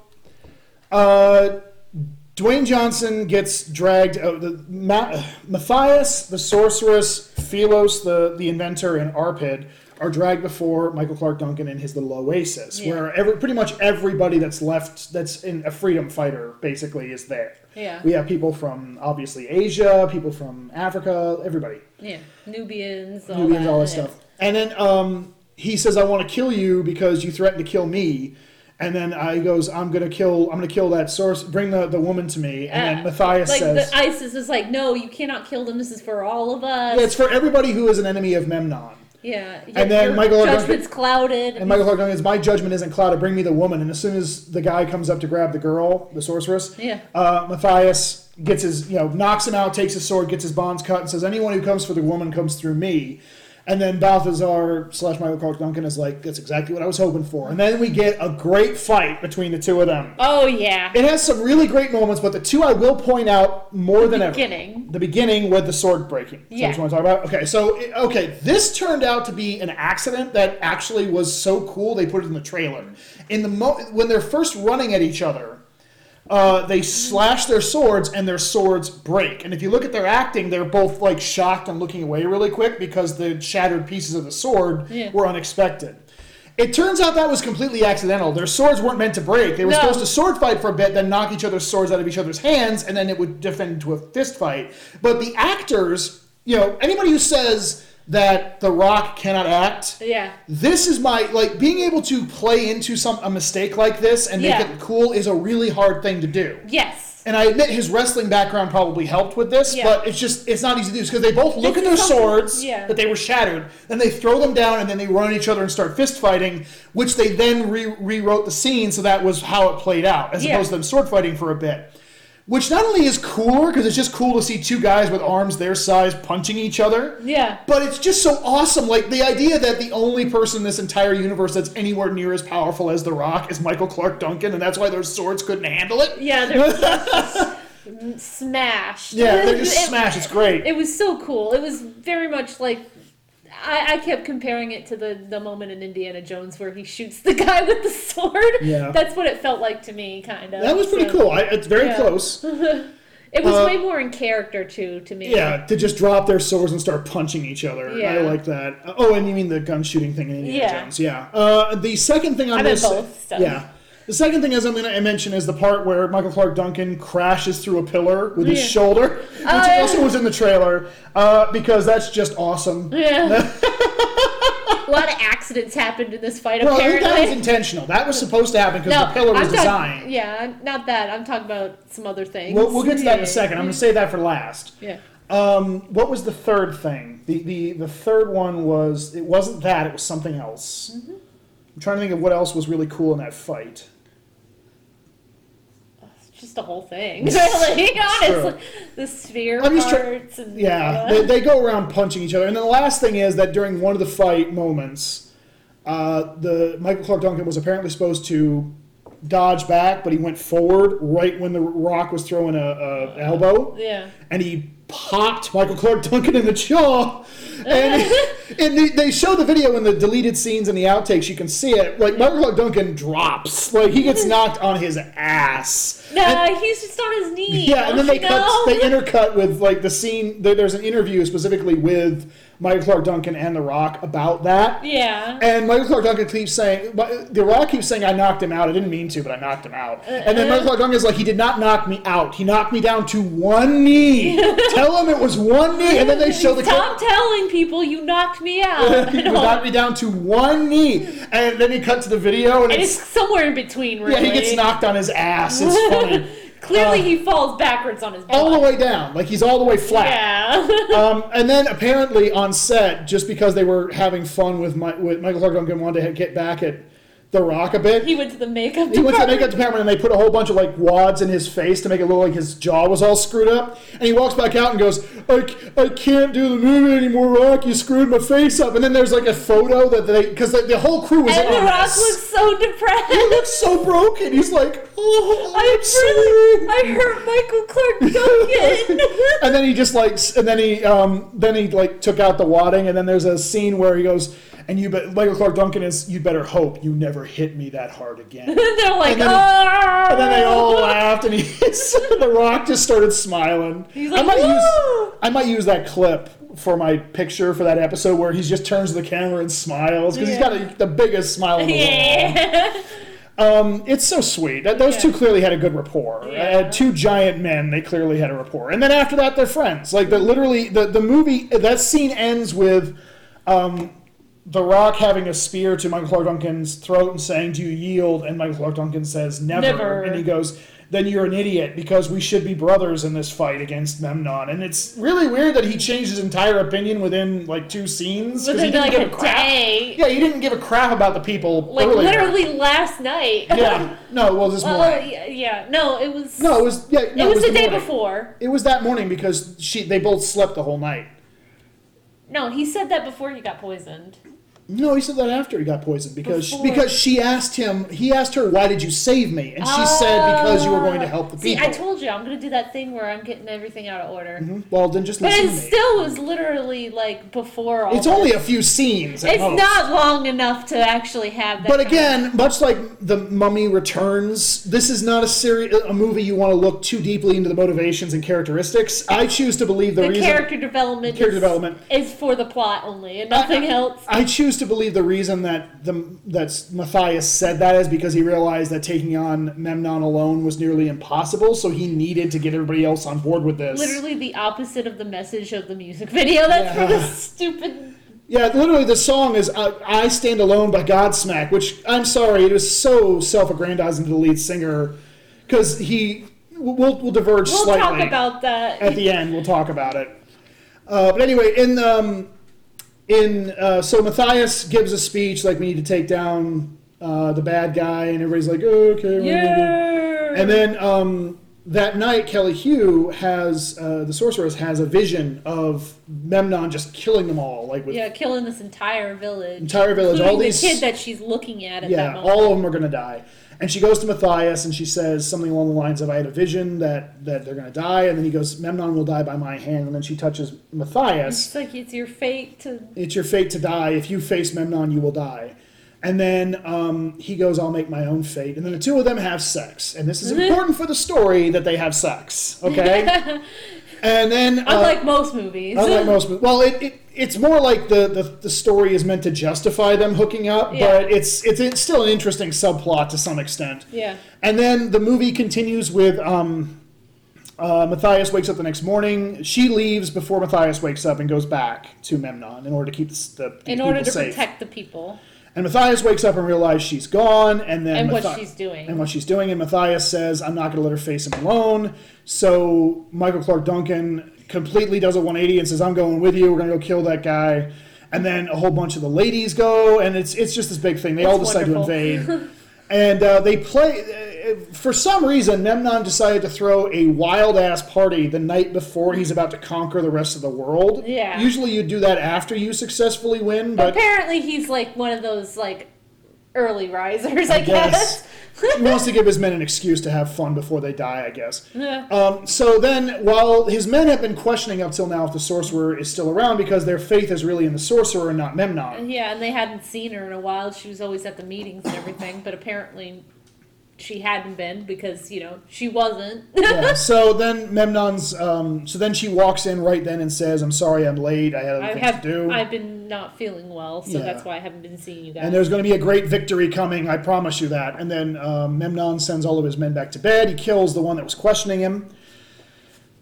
[SPEAKER 2] uh, Dwayne Johnson gets dragged. Uh, the, Ma- Matthias, the sorceress, Philos, the, the inventor, and Arpid are dragged before Michael Clarke Duncan in his little oasis,
[SPEAKER 3] Yeah.
[SPEAKER 2] where every, pretty much everybody that's left, that's in a freedom fighter, basically, is there.
[SPEAKER 3] Yeah.
[SPEAKER 2] We have people from obviously Asia, people from Africa, everybody,
[SPEAKER 3] Yeah. Nubians, all
[SPEAKER 2] Nubians,
[SPEAKER 3] that.
[SPEAKER 2] all that
[SPEAKER 3] yeah.
[SPEAKER 2] stuff. And then um, he says, "I want to kill you because you threatened to kill me." And then uh, he goes, "I'm gonna kill. I'm gonna kill that source. Bring the, the woman to me." And
[SPEAKER 3] Uh,
[SPEAKER 2] then Matthias
[SPEAKER 3] like
[SPEAKER 2] says,
[SPEAKER 3] the ISIS is like, no, you cannot kill them. This is for all of us.
[SPEAKER 2] "Yeah, it's for everybody who is an enemy of Memnon."
[SPEAKER 3] yeah. Your,
[SPEAKER 2] And then
[SPEAKER 3] your
[SPEAKER 2] Michael Clarke
[SPEAKER 3] judgment's clouded.
[SPEAKER 2] And Michael Clarke Duncan is, "My judgment isn't clouded. Bring me the woman." And as soon as the guy comes up to grab the girl, the sorceress,
[SPEAKER 3] Yeah.
[SPEAKER 2] uh, Matthias gets his, you know, knocks him out, takes his sword, gets his bonds cut, and says, "Anyone who comes for the woman comes through me." And then Balthazar slash Michael Clarke Duncan is like, "That's exactly what I was hoping for." And then we get a great fight between the two of them.
[SPEAKER 3] oh yeah.
[SPEAKER 2] It has some really great moments, but the two I will point out more than ever. The beginning with the sword breaking. Is that
[SPEAKER 3] Yeah.
[SPEAKER 2] what you want to talk about? Okay, so it- okay, this turned out to be an accident that actually was so cool they put it in the trailer. In the mo- when they're first running at each other, uh, they slash their swords and their swords break. And if you look at their acting, they're both like shocked and looking away really quick because the shattered pieces of the sword
[SPEAKER 3] Yeah.
[SPEAKER 2] were unexpected. It turns out that was completely accidental. Their swords weren't meant to break. They were
[SPEAKER 3] No.
[SPEAKER 2] supposed to sword fight for a bit, then knock each other's swords out of each other's hands, and then it would defend into a fist fight. But the actors, you know, anybody who says that The Rock cannot act,
[SPEAKER 3] Yeah.
[SPEAKER 2] this is my like being able to play into some a mistake like this and make
[SPEAKER 3] Yeah.
[SPEAKER 2] it cool is a really hard thing to do.
[SPEAKER 3] Yes.
[SPEAKER 2] And I admit his wrestling background probably helped with this,
[SPEAKER 3] Yeah.
[SPEAKER 2] but it's just it's not easy to do because they both look
[SPEAKER 3] This
[SPEAKER 2] at their swords
[SPEAKER 3] yeah.
[SPEAKER 2] that they were shattered, then they throw them down, and then they run at each other and start fist fighting, which they then re- rewrote the scene so that was how it played out, as opposed to them sword fighting for a bit. Which not only is cooler because it's just cool to see two guys with arms their size punching each other,
[SPEAKER 3] Yeah.
[SPEAKER 2] but it's just so awesome. Like the idea that the only person in this entire universe that's anywhere near as powerful as The Rock is Michael Clarke Duncan, and that's why their swords couldn't handle it.
[SPEAKER 3] Yeah. They're just (laughs) smashed.
[SPEAKER 2] Yeah, they're (laughs) just
[SPEAKER 3] It-
[SPEAKER 2] smashed. It's great.
[SPEAKER 3] It was so cool. It was very much like I, I kept comparing it to the the moment in Indiana Jones where he shoots the (laughs) guy with the sword.
[SPEAKER 2] Yeah.
[SPEAKER 3] That's what it felt like to me, kind of.
[SPEAKER 2] that was pretty
[SPEAKER 3] So,
[SPEAKER 2] cool. I, it's very
[SPEAKER 3] Yeah.
[SPEAKER 2] close. (laughs)
[SPEAKER 3] It was
[SPEAKER 2] Uh,
[SPEAKER 3] way more in character too to me.
[SPEAKER 2] Yeah, to just drop their swords and start punching each other. I like that. Oh, and you mean the gun shooting thing in Indiana
[SPEAKER 3] Yeah.
[SPEAKER 2] Jones? Yeah. Uh, the second thing I'm
[SPEAKER 3] I
[SPEAKER 2] going
[SPEAKER 3] meant
[SPEAKER 2] to
[SPEAKER 3] both stuff.
[SPEAKER 2] Yeah. The second thing is I'm going to mention is the part where Michael Clarke Duncan crashes through a pillar with his
[SPEAKER 3] Yeah.
[SPEAKER 2] shoulder, which
[SPEAKER 3] Oh, yeah.
[SPEAKER 2] also was in the trailer, uh, because that's just awesome.
[SPEAKER 3] Yeah. (laughs) a lot of accidents happened in this fight.
[SPEAKER 2] Well, I think that was intentional. That was supposed to happen because the pillar was
[SPEAKER 3] I'm talking-
[SPEAKER 2] designed.
[SPEAKER 3] Yeah, not that. I'm talking about some other things.
[SPEAKER 2] We'll, we'll get to that in a second. I'm going to say that for last.
[SPEAKER 3] Yeah.
[SPEAKER 2] Um, what was the third thing? The, the the third one was it wasn't that it was something else.
[SPEAKER 3] Mm-hmm.
[SPEAKER 2] I'm trying to think of what else was really cool in that fight.
[SPEAKER 3] Just the whole thing, (laughs) (laughs) really. Honestly, the sphere
[SPEAKER 2] I'm just try-
[SPEAKER 3] and
[SPEAKER 2] Yeah,
[SPEAKER 3] uh,
[SPEAKER 2] they, they go around punching each other, and then the last thing is that during one of the fight moments, uh, the Michael Clarke Duncan was apparently supposed to dodge back, but he went forward right when the Rock was throwing a, a elbow,
[SPEAKER 3] Yeah.
[SPEAKER 2] and he popped Michael Clarke Duncan in the jaw. And, (laughs) and they, they show the video in the deleted scenes and the outtakes. You can see it. Like Michael Clarke Duncan drops, like he gets (laughs) knocked on his ass.
[SPEAKER 3] No,
[SPEAKER 2] And-
[SPEAKER 3] he's just on his knee.
[SPEAKER 2] yeah, and then
[SPEAKER 3] oh,
[SPEAKER 2] they
[SPEAKER 3] you
[SPEAKER 2] cut. They (laughs) intercut with like the scene. There's an interview specifically with Michael Clarke Duncan and The Rock about that.
[SPEAKER 3] Yeah.
[SPEAKER 2] And Michael Clarke Duncan keeps saying, The Rock keeps saying, I knocked him out. I didn't mean to, but I knocked him out. Uh, and then uh. Michael Clarke Duncan is like, he did not knock me out. He knocked me down to one knee. (laughs) Tell him it was one knee. And then they show the
[SPEAKER 3] Stop telling people you knocked me out. (laughs)
[SPEAKER 2] he (laughs) knocked me down to one knee. And then he cut to the video, and
[SPEAKER 3] And
[SPEAKER 2] it's,
[SPEAKER 3] it's somewhere in between, really.
[SPEAKER 2] yeah, he gets knocked on his ass. It's funny.
[SPEAKER 3] Clearly,
[SPEAKER 2] Uh,
[SPEAKER 3] he falls backwards on his butt.
[SPEAKER 2] all the way down. Like he's all the way flat.
[SPEAKER 3] Yeah. (laughs)
[SPEAKER 2] Um, and then apparently on set, just because they were having fun with, my, with Michael Clarke Duncan wanted to get back at The Rock a bit.
[SPEAKER 3] he went to the makeup.
[SPEAKER 2] He went to the
[SPEAKER 3] department.
[SPEAKER 2] makeup department and they put a whole bunch of like wads in his face to make it look like his jaw was all screwed up. And he walks back out and goes, i can't do the movie anymore, Rock. You screwed my face up. And then there's like a photo that they, because the, the whole crew was
[SPEAKER 3] And The Rock looks so depressed.
[SPEAKER 2] he looks so broken. He's like, oh,
[SPEAKER 3] I
[SPEAKER 2] I'm sorry.
[SPEAKER 3] really, I hurt Michael Clarke Duncan. (laughs)
[SPEAKER 2] and then he just like, and then he, um, then he like took out the wadding, and then there's a scene where he goes, and you, bet Michael Clarke Duncan is, you better hope you never hit me that hard again. (laughs)
[SPEAKER 3] They're like,
[SPEAKER 2] And then-
[SPEAKER 3] oh.
[SPEAKER 2] And then they all laughed, and he, (laughs) the Rock just started smiling.
[SPEAKER 3] He's like, I
[SPEAKER 2] might use, I might use that clip for my picture for that episode where he just turns to the camera and smiles because
[SPEAKER 3] Yeah.
[SPEAKER 2] he's got a, the biggest smile in the world. Um, it's so sweet. That Those two clearly had a good rapport.
[SPEAKER 3] Yeah.
[SPEAKER 2] Uh, two giant men, they clearly had a rapport. And then after that, they're friends. Like the literally the the movie that scene ends with. Um, the Rock having a spear to Michael Clarke Duncan's throat and saying, "Do you yield?" And Michael Clarke Duncan says, "Never."
[SPEAKER 3] Never.
[SPEAKER 2] And he goes, "Then you're an idiot because we should be brothers in this fight against Memnon." And it's really weird that he changed his entire opinion within like two scenes. 'cause he didn't
[SPEAKER 3] like
[SPEAKER 2] give
[SPEAKER 3] a
[SPEAKER 2] crap.
[SPEAKER 3] day.
[SPEAKER 2] Yeah, he didn't give a crap about the people.
[SPEAKER 3] Like
[SPEAKER 2] earlier.
[SPEAKER 3] literally last night.
[SPEAKER 2] Yeah. No, well, this
[SPEAKER 3] Well,
[SPEAKER 2] morning.
[SPEAKER 3] yeah, yeah. No, it was.
[SPEAKER 2] No, it was yeah. No,
[SPEAKER 3] it was, the day
[SPEAKER 2] morning.
[SPEAKER 3] before.
[SPEAKER 2] It was that morning because she they both slept the whole night.
[SPEAKER 3] No, he said that before he got poisoned.
[SPEAKER 2] No, he said that after he got poisoned because
[SPEAKER 3] Before.
[SPEAKER 2] because she asked him. He asked her, "Why did you save me?" And she said, "Because you were going to oh. help the
[SPEAKER 3] See,
[SPEAKER 2] people."
[SPEAKER 3] I told you I'm gonna do that thing where I'm getting everything out of order. Mm-hmm.
[SPEAKER 2] well, then just
[SPEAKER 3] But
[SPEAKER 2] listen
[SPEAKER 3] it
[SPEAKER 2] to me.
[SPEAKER 3] still was literally like before all.
[SPEAKER 2] it's
[SPEAKER 3] this.
[SPEAKER 2] only a few scenes.
[SPEAKER 3] It's
[SPEAKER 2] most.
[SPEAKER 3] not long enough to actually have that.
[SPEAKER 2] But
[SPEAKER 3] kind of-
[SPEAKER 2] again, much like the Mummy Returns, this is not a seri- a movie you want to look too deeply into the motivations and characteristics. I choose to believe the,
[SPEAKER 3] the
[SPEAKER 2] reason.
[SPEAKER 3] character development.
[SPEAKER 2] character
[SPEAKER 3] is,
[SPEAKER 2] development.
[SPEAKER 3] is for the plot only and nothing
[SPEAKER 2] I-
[SPEAKER 3] else.
[SPEAKER 2] I choose to believe the reason that the that Matthias said that is because he realized that taking on Memnon alone was nearly impossible, so he needed to get everybody else on board with this.
[SPEAKER 3] Literally the opposite of the message of the music video. That's for the stupid.
[SPEAKER 2] Yeah, literally the song is uh, "I Stand Alone" by Godsmack, which I'm sorry, it was so self-aggrandizing to the lead singer because he. We'll, we'll diverge
[SPEAKER 3] We'll
[SPEAKER 2] slightly
[SPEAKER 3] talk about that.
[SPEAKER 2] at the end. We'll talk about it. Uh, but anyway, in um, in uh, so Matthias gives a speech like we need to take down uh, the bad guy, and everybody's like, oh, okay.
[SPEAKER 3] yeah.
[SPEAKER 2] And then um, that night, Kelly Hu has uh, the sorceress has a vision of Memnon just killing them all, like with
[SPEAKER 3] yeah, killing this entire village.
[SPEAKER 2] Entire village, all these-
[SPEAKER 3] the kid that she's looking at at that
[SPEAKER 2] yeah,
[SPEAKER 3] moment.
[SPEAKER 2] all of them are going to die. And she goes to Matthias and she says something along the lines of, "I had a vision that that they're going to die." And then he goes, "Memnon will die by my hand." And then she touches Matthias.
[SPEAKER 3] It's like it's your fate to.
[SPEAKER 2] it's your fate to die. If you face Memnon, you will die. And then um, he goes, I'll make my own fate. And then the two of them have sex. And this is important for the story that they have sex. Okay? (laughs) and then. uh,
[SPEAKER 3] Unlike most movies.
[SPEAKER 2] unlike most movies. Well, it, it, it's more like the, the, the story is meant to justify them hooking up,
[SPEAKER 3] Yeah.
[SPEAKER 2] but it's, it's, it's still an interesting subplot to some extent.
[SPEAKER 3] yeah.
[SPEAKER 2] And then the movie continues with um, uh, Matthias wakes up the next morning. She leaves before Matthias wakes up and goes back to Memnon in order to keep the, the
[SPEAKER 3] In order to
[SPEAKER 2] safe.
[SPEAKER 3] protect the people
[SPEAKER 2] And Matthias wakes up and realizes she's gone, and then
[SPEAKER 3] and what she's doing.
[SPEAKER 2] and what she's doing. And Matthias says, "I'm not going to let her face him alone." So Michael Clarke Duncan completely does a 180 and says, "I'm going with you. We're going to go kill that guy." And then a whole bunch of the ladies go, and it's it's just this big thing. They all decide
[SPEAKER 3] wonderful.
[SPEAKER 2] to invade, (laughs) and uh, they play. Uh, for some reason, Memnon decided to throw a wild ass party the night before he's about to conquer the rest of the world.
[SPEAKER 3] Yeah.
[SPEAKER 2] Usually, you do that after you successfully win, but
[SPEAKER 3] Apparently, he's like one of those like early risers, I,
[SPEAKER 2] guess.
[SPEAKER 3] guess.
[SPEAKER 2] He wants to give his men an excuse to have fun before they die, I guess.
[SPEAKER 3] Yeah.
[SPEAKER 2] Um, so then, while his men have been questioning up till now if the sorcerer is still around because their faith is really in the sorcerer and not Memnon.
[SPEAKER 3] Yeah, and they hadn't seen her in a while. She was always at the meetings and everything, but apparently she hadn't been because, you know, she wasn't. (laughs)
[SPEAKER 2] yeah. So then Memnon's. Um, so then she walks in right then and says, "I'm sorry, I'm late. I had other
[SPEAKER 3] I
[SPEAKER 2] things
[SPEAKER 3] have
[SPEAKER 2] to do."
[SPEAKER 3] I've been not feeling well, so
[SPEAKER 2] Yeah.
[SPEAKER 3] that's why I haven't been seeing you guys.
[SPEAKER 2] and there's going to be a great victory coming. I promise you that. And then um, Memnon sends all of his men back to bed. He kills the one that was questioning him.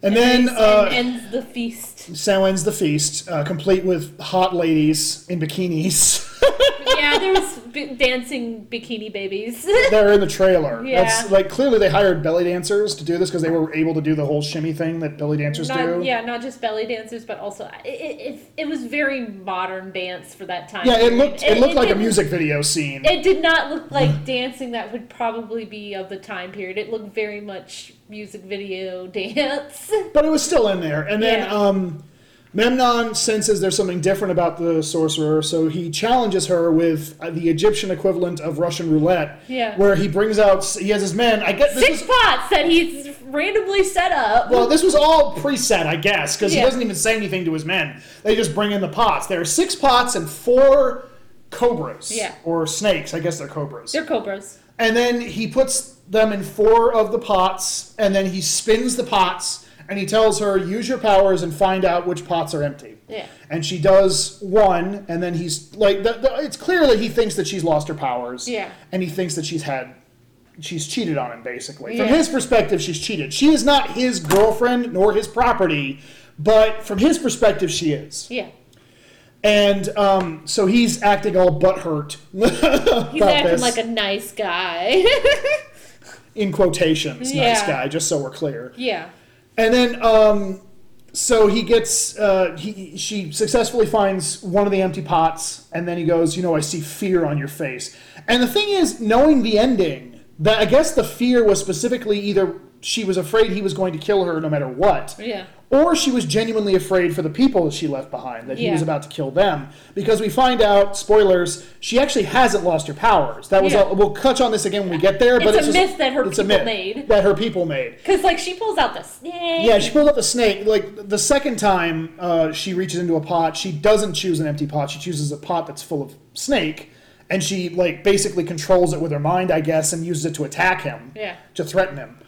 [SPEAKER 2] And, then
[SPEAKER 3] Ends-
[SPEAKER 2] uh,
[SPEAKER 3] ends the feast.
[SPEAKER 2] so ends the feast, uh, complete with hot ladies in bikinis. (laughs)
[SPEAKER 3] there was b- dancing bikini babies. (laughs)
[SPEAKER 2] They're in the trailer.
[SPEAKER 3] Yeah.
[SPEAKER 2] That's like clearly they hired belly dancers to do this because they were able to do the whole shimmy thing that belly dancers
[SPEAKER 3] not,
[SPEAKER 2] do.
[SPEAKER 3] yeah, not just belly dancers, but also it, it, it, it was very modern dance for that time.
[SPEAKER 2] Yeah, it looked it, looked like a music video scene.
[SPEAKER 3] It did not look (sighs) like dancing that would probably be of the time period. It looked very much music video dance.
[SPEAKER 2] but it was still in there. And then
[SPEAKER 3] Yeah.
[SPEAKER 2] um, Memnon senses there's something different about the sorcerer, so he challenges her with uh, the Egyptian equivalent of Russian roulette.
[SPEAKER 3] Yeah.
[SPEAKER 2] Where he brings out, he has his men. I get this
[SPEAKER 3] Six
[SPEAKER 2] was
[SPEAKER 3] pots that he's randomly set up.
[SPEAKER 2] well, this was all preset, I guess, because he doesn't even say anything to his men. They just bring in the pots. There are six pots and four cobras.
[SPEAKER 3] Yeah.
[SPEAKER 2] Or snakes. I guess they're cobras.
[SPEAKER 3] They're cobras.
[SPEAKER 2] And then he puts them in four of the pots, and then he spins the pots, and he tells her, use your powers and find out which pots are empty.
[SPEAKER 3] Yeah.
[SPEAKER 2] And she does one, and then he's like, the, the, it's clearly he thinks that she's lost her powers.
[SPEAKER 3] Yeah.
[SPEAKER 2] And he thinks that she's had, she's cheated on him, basically. From his perspective, she's cheated. She is not his girlfriend nor his property, but from his perspective, she is.
[SPEAKER 3] Yeah.
[SPEAKER 2] And um, so he's acting all butthurt. (laughs)
[SPEAKER 3] He's acting
[SPEAKER 2] this.
[SPEAKER 3] like a nice guy.
[SPEAKER 2] in quotations, nice guy, just so we're clear.
[SPEAKER 3] yeah.
[SPEAKER 2] And then, um, so he gets, uh, he, she successfully finds one of the empty pots, and then he goes, you know, I see fear on your face. And the thing is, knowing the ending, that I guess the fear was specifically either she was afraid he was going to kill her no matter what,
[SPEAKER 3] Yeah.
[SPEAKER 2] or she was genuinely afraid for the people that she left behind, that he
[SPEAKER 3] Yeah.
[SPEAKER 2] was about to kill them. Because we find out, spoilers, she actually hasn't lost her powers. That was
[SPEAKER 3] Yeah.
[SPEAKER 2] all, we'll touch on this again when we get there. but
[SPEAKER 3] It's
[SPEAKER 2] it's
[SPEAKER 3] a
[SPEAKER 2] just-
[SPEAKER 3] myth that her
[SPEAKER 2] it's a
[SPEAKER 3] people made.
[SPEAKER 2] That her people made.
[SPEAKER 3] Because, like, she pulls out the snake.
[SPEAKER 2] Yeah, she pulled out the snake. Like the second time uh, she reaches into a pot, she doesn't choose an empty pot. She chooses a pot that's full of snake, and she like basically controls it with her mind, I guess, and uses it to attack him.
[SPEAKER 3] Yeah.
[SPEAKER 2] To threaten him.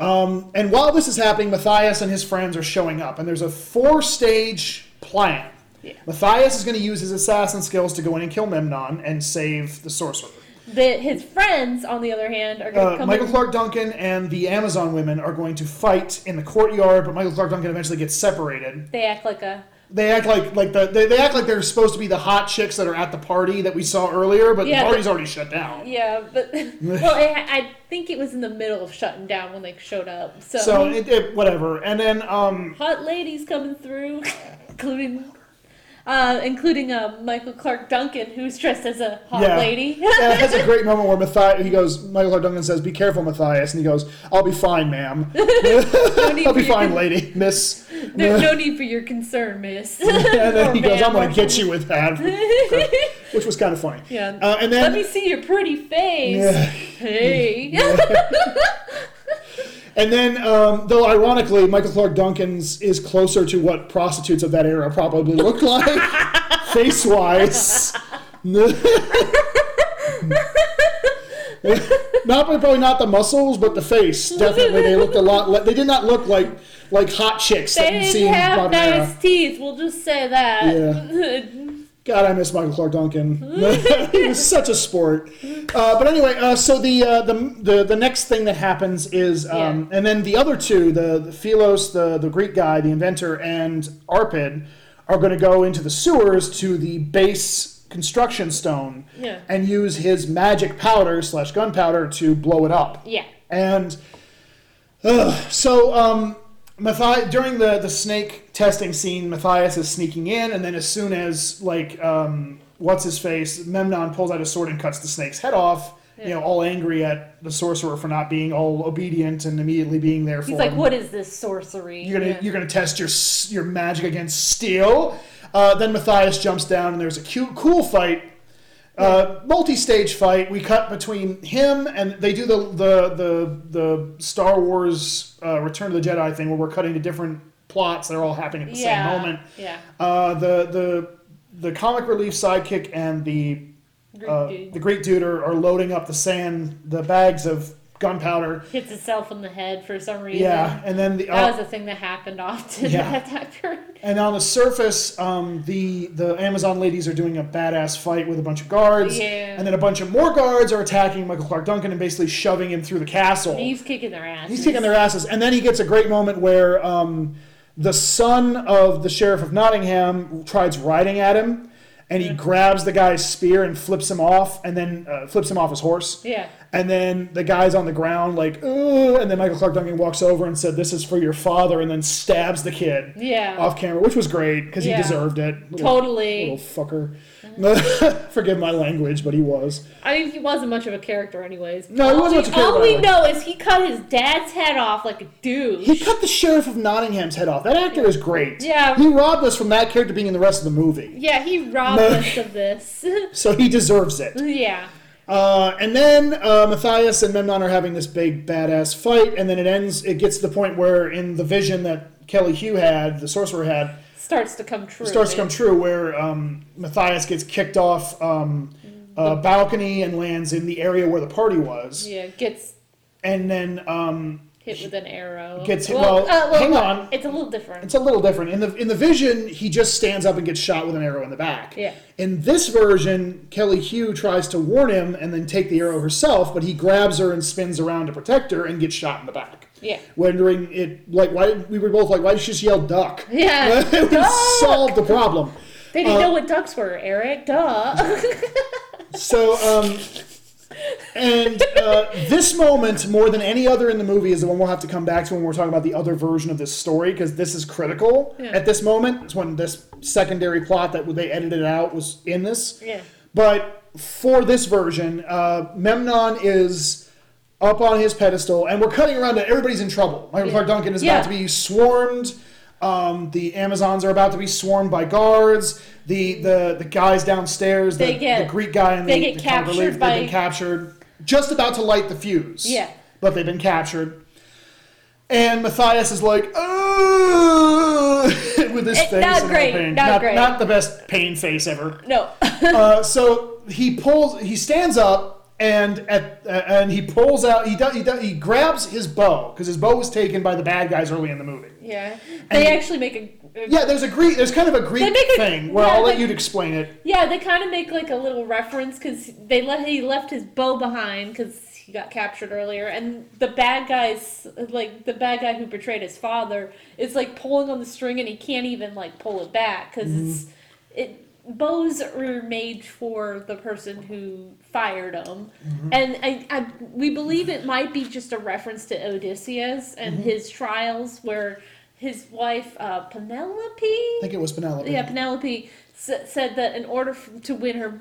[SPEAKER 2] Um, and while this is happening, Matthias and his friends are showing up, and there's a four-stage plan.
[SPEAKER 3] Yeah.
[SPEAKER 2] Matthias is going to use his assassin skills to go in and kill Memnon and save the sorcerer.
[SPEAKER 3] The, his friends, on the other hand, are going to
[SPEAKER 2] Uh,
[SPEAKER 3] come
[SPEAKER 2] Michael
[SPEAKER 3] in.
[SPEAKER 2] Clarke Duncan and the Amazon women are going to fight in the courtyard, but Michael Clarke Duncan eventually gets separated.
[SPEAKER 3] They act like a.
[SPEAKER 2] They act like like the they, they act like they're supposed to be the hot chicks that are at the party that we saw earlier, but
[SPEAKER 3] Yeah,
[SPEAKER 2] the party's
[SPEAKER 3] but-
[SPEAKER 2] already shut down.
[SPEAKER 3] Yeah, but. (laughs) well, I, I think it was in the middle of shutting down when they showed up. So.
[SPEAKER 2] So it, it, whatever, and then um,
[SPEAKER 3] hot ladies coming through, (laughs) including. Uh, including uh, Michael Clarke Duncan, who's dressed as a hot
[SPEAKER 2] yeah,
[SPEAKER 3] lady. (laughs)
[SPEAKER 2] yeah, it has a great moment where Matthias he goes. Michael Clarke Duncan says, "Be careful, Matthias," and he goes, "I'll be fine, ma'am. (laughs) (laughs) I'll be fine,
[SPEAKER 3] con-
[SPEAKER 2] lady, miss."
[SPEAKER 3] There's no need for your concern, miss.
[SPEAKER 2] and then
[SPEAKER 3] Or
[SPEAKER 2] he goes, "I'm going to get you with that," which was kind of funny.
[SPEAKER 3] Yeah.
[SPEAKER 2] Uh, and then
[SPEAKER 3] Let me see your pretty face.
[SPEAKER 2] Yeah.
[SPEAKER 3] Hey.
[SPEAKER 2] And then, um, though ironically, Michael Clarke Duncan's is closer to what prostitutes of that era probably looked like, (laughs) face wise. not probably not the muscles, but the face. Definitely, they looked a lot. Le- they did not look like like hot chicks that
[SPEAKER 3] they
[SPEAKER 2] you see
[SPEAKER 3] have nice teeth. We'll just say that. (laughs)
[SPEAKER 2] God, I miss Michael Clarke Duncan. (laughs) he was such a sport. Uh, but anyway, uh, so the, uh, the the the next thing that happens is, um,
[SPEAKER 3] Yeah.
[SPEAKER 2] and then the other two, the, the Philos, the the Greek guy, the inventor, and Arpid, are going to go into the sewers to the base construction stone
[SPEAKER 3] Yeah.
[SPEAKER 2] and use his magic powder slash gunpowder to blow it up.
[SPEAKER 3] yeah.
[SPEAKER 2] And so um, Matthias, during the, the snake testing scene, Matthias is sneaking in, and then as soon as like um, what's his face, Memnon pulls out his sword and cuts the snake's head off. You know, all angry at the sorcerer for not being all obedient and immediately being there for
[SPEAKER 3] He's like,
[SPEAKER 2] him.
[SPEAKER 3] what is this sorcery?
[SPEAKER 2] You're gonna
[SPEAKER 3] Yeah.
[SPEAKER 2] you're gonna test your your magic against steel. Uh, then Matthias jumps down, and there's a cute, cool fight Uh, multi-stage fight. We cut between him and they do the the the, the Star Wars uh, Return of the Jedi thing where we're cutting to different plots that are all happening at the
[SPEAKER 3] yeah.
[SPEAKER 2] same moment.
[SPEAKER 3] Yeah.
[SPEAKER 2] Uh, the the the comic relief sidekick and the
[SPEAKER 3] Greek
[SPEAKER 2] uh,
[SPEAKER 3] dude.
[SPEAKER 2] the Greek dude are, are loading up the sand, the bags of gunpowder.
[SPEAKER 3] hits itself in the head for some reason.
[SPEAKER 2] Yeah, and then the
[SPEAKER 3] That
[SPEAKER 2] uh,
[SPEAKER 3] was a thing that happened often
[SPEAKER 2] Yeah. (laughs)
[SPEAKER 3] at that period.
[SPEAKER 2] and on the surface, um, the the Amazon ladies are doing a badass fight with a bunch of guards,
[SPEAKER 3] Yeah.
[SPEAKER 2] and then a bunch of more guards are attacking Michael Clarke Duncan and basically shoving him through the castle.
[SPEAKER 3] He's kicking their ass.
[SPEAKER 2] He's kicking their asses, and then he gets a great moment where um, the son of the sheriff of Nottingham tries riding at him, and he grabs the guy's spear and flips him off, and then uh, flips him off his horse.
[SPEAKER 3] Yeah.
[SPEAKER 2] And then the guy's on the ground like, Ugh, and then Michael Clarke Duncan walks over and said, "This is for your father," and then stabs the kid
[SPEAKER 3] Yeah.
[SPEAKER 2] off camera, which was great because
[SPEAKER 3] Yeah.
[SPEAKER 2] he deserved it. Little-
[SPEAKER 3] Totally.
[SPEAKER 2] little fucker. (laughs) Forgive my language, but he was.
[SPEAKER 3] I mean, he wasn't much of a character, anyways.
[SPEAKER 2] No, he
[SPEAKER 3] all
[SPEAKER 2] wasn't
[SPEAKER 3] we,
[SPEAKER 2] much of a character.
[SPEAKER 3] All we know is he cut his dad's head off like a douche.
[SPEAKER 2] He cut the sheriff of Nottingham's head off. That actor is great.
[SPEAKER 3] Yeah.
[SPEAKER 2] He robbed us from that character being in the rest of the movie.
[SPEAKER 3] yeah, he robbed us of this. (laughs)
[SPEAKER 2] So he deserves it.
[SPEAKER 3] yeah.
[SPEAKER 2] Uh, and then uh, Matthias and Memnon are having this big badass fight, and then it ends. It gets to the point where, in the vision that Kelly Hu had, the sorcerer had,
[SPEAKER 3] Starts to come true.
[SPEAKER 2] starts to come true, where um, Matthias gets kicked off um, a balcony and lands in the area where the party was,
[SPEAKER 3] Yeah, gets
[SPEAKER 2] and then um,
[SPEAKER 3] hit with an arrow.
[SPEAKER 2] Gets hit- well, hang on.
[SPEAKER 3] It's a little different.
[SPEAKER 2] It's a little different. In the in the vision, he just stands up and gets shot with an arrow in the back.
[SPEAKER 3] Yeah.
[SPEAKER 2] In this version, Kelly Hu tries to warn him and then take the arrow herself, but he grabs her and spins around to protect her and gets shot in the back.
[SPEAKER 3] Yeah.
[SPEAKER 2] Wondering it like why we were both like why did she just yell duck?
[SPEAKER 3] Yeah, (laughs)
[SPEAKER 2] it would solve the problem.
[SPEAKER 3] They didn't
[SPEAKER 2] Uh,
[SPEAKER 3] know what ducks were, Eric. Duh. (laughs)
[SPEAKER 2] So um and uh, this moment, more than any other in the movie, is the one we'll have to come back to when we're talking about the other version of this story, because this is critical
[SPEAKER 3] Yeah.
[SPEAKER 2] at this moment. It's when this secondary plot that they edited out was in this.
[SPEAKER 3] yeah.
[SPEAKER 2] But for this version, uh, Memnon is up on his pedestal, and we're cutting around to everybody's in trouble. Michael
[SPEAKER 3] Yeah.
[SPEAKER 2] Clarke Duncan is
[SPEAKER 3] Yeah.
[SPEAKER 2] about to be swarmed. Um, the Amazons are about to be swarmed by guards. The the, the guys downstairs, the,
[SPEAKER 3] get-
[SPEAKER 2] the Greek guy and
[SPEAKER 3] they
[SPEAKER 2] the,
[SPEAKER 3] get
[SPEAKER 2] the
[SPEAKER 3] captured
[SPEAKER 2] relief,
[SPEAKER 3] by-
[SPEAKER 2] they've been captured. Just about to light the fuse.
[SPEAKER 3] Yeah.
[SPEAKER 2] But they've been captured. And Matthias is like, oh, (laughs) with his
[SPEAKER 3] Eh,
[SPEAKER 2] face.
[SPEAKER 3] not great,
[SPEAKER 2] pain.
[SPEAKER 3] not
[SPEAKER 2] not,
[SPEAKER 3] great.
[SPEAKER 2] not the best pain face ever.
[SPEAKER 3] No. (laughs)
[SPEAKER 2] Uh, so he pulls, he stands up, and at uh, and he pulls out. He does, he does, he grabs his bow because his bow was taken by the bad guys early in the movie.
[SPEAKER 3] yeah. They
[SPEAKER 2] And-
[SPEAKER 3] actually make a. a-
[SPEAKER 2] Yeah, there's a Greek. There's kind of a Greek
[SPEAKER 3] a-
[SPEAKER 2] thing where
[SPEAKER 3] yeah,
[SPEAKER 2] I'll let you explain it.
[SPEAKER 3] Yeah, they kind of make like a little reference because they let he left his bow behind because he got captured earlier, and the bad guys, like the bad guy who betrayed his father, is like pulling on the string and he can't even like pull it back because it's it bows are made for the person who fired them, and I, I we believe it might be just a reference to Odysseus and his trials where. His wife, uh, Penelope,
[SPEAKER 2] I think it was Penelope.
[SPEAKER 3] yeah, Penelope s- said that in order f- to win her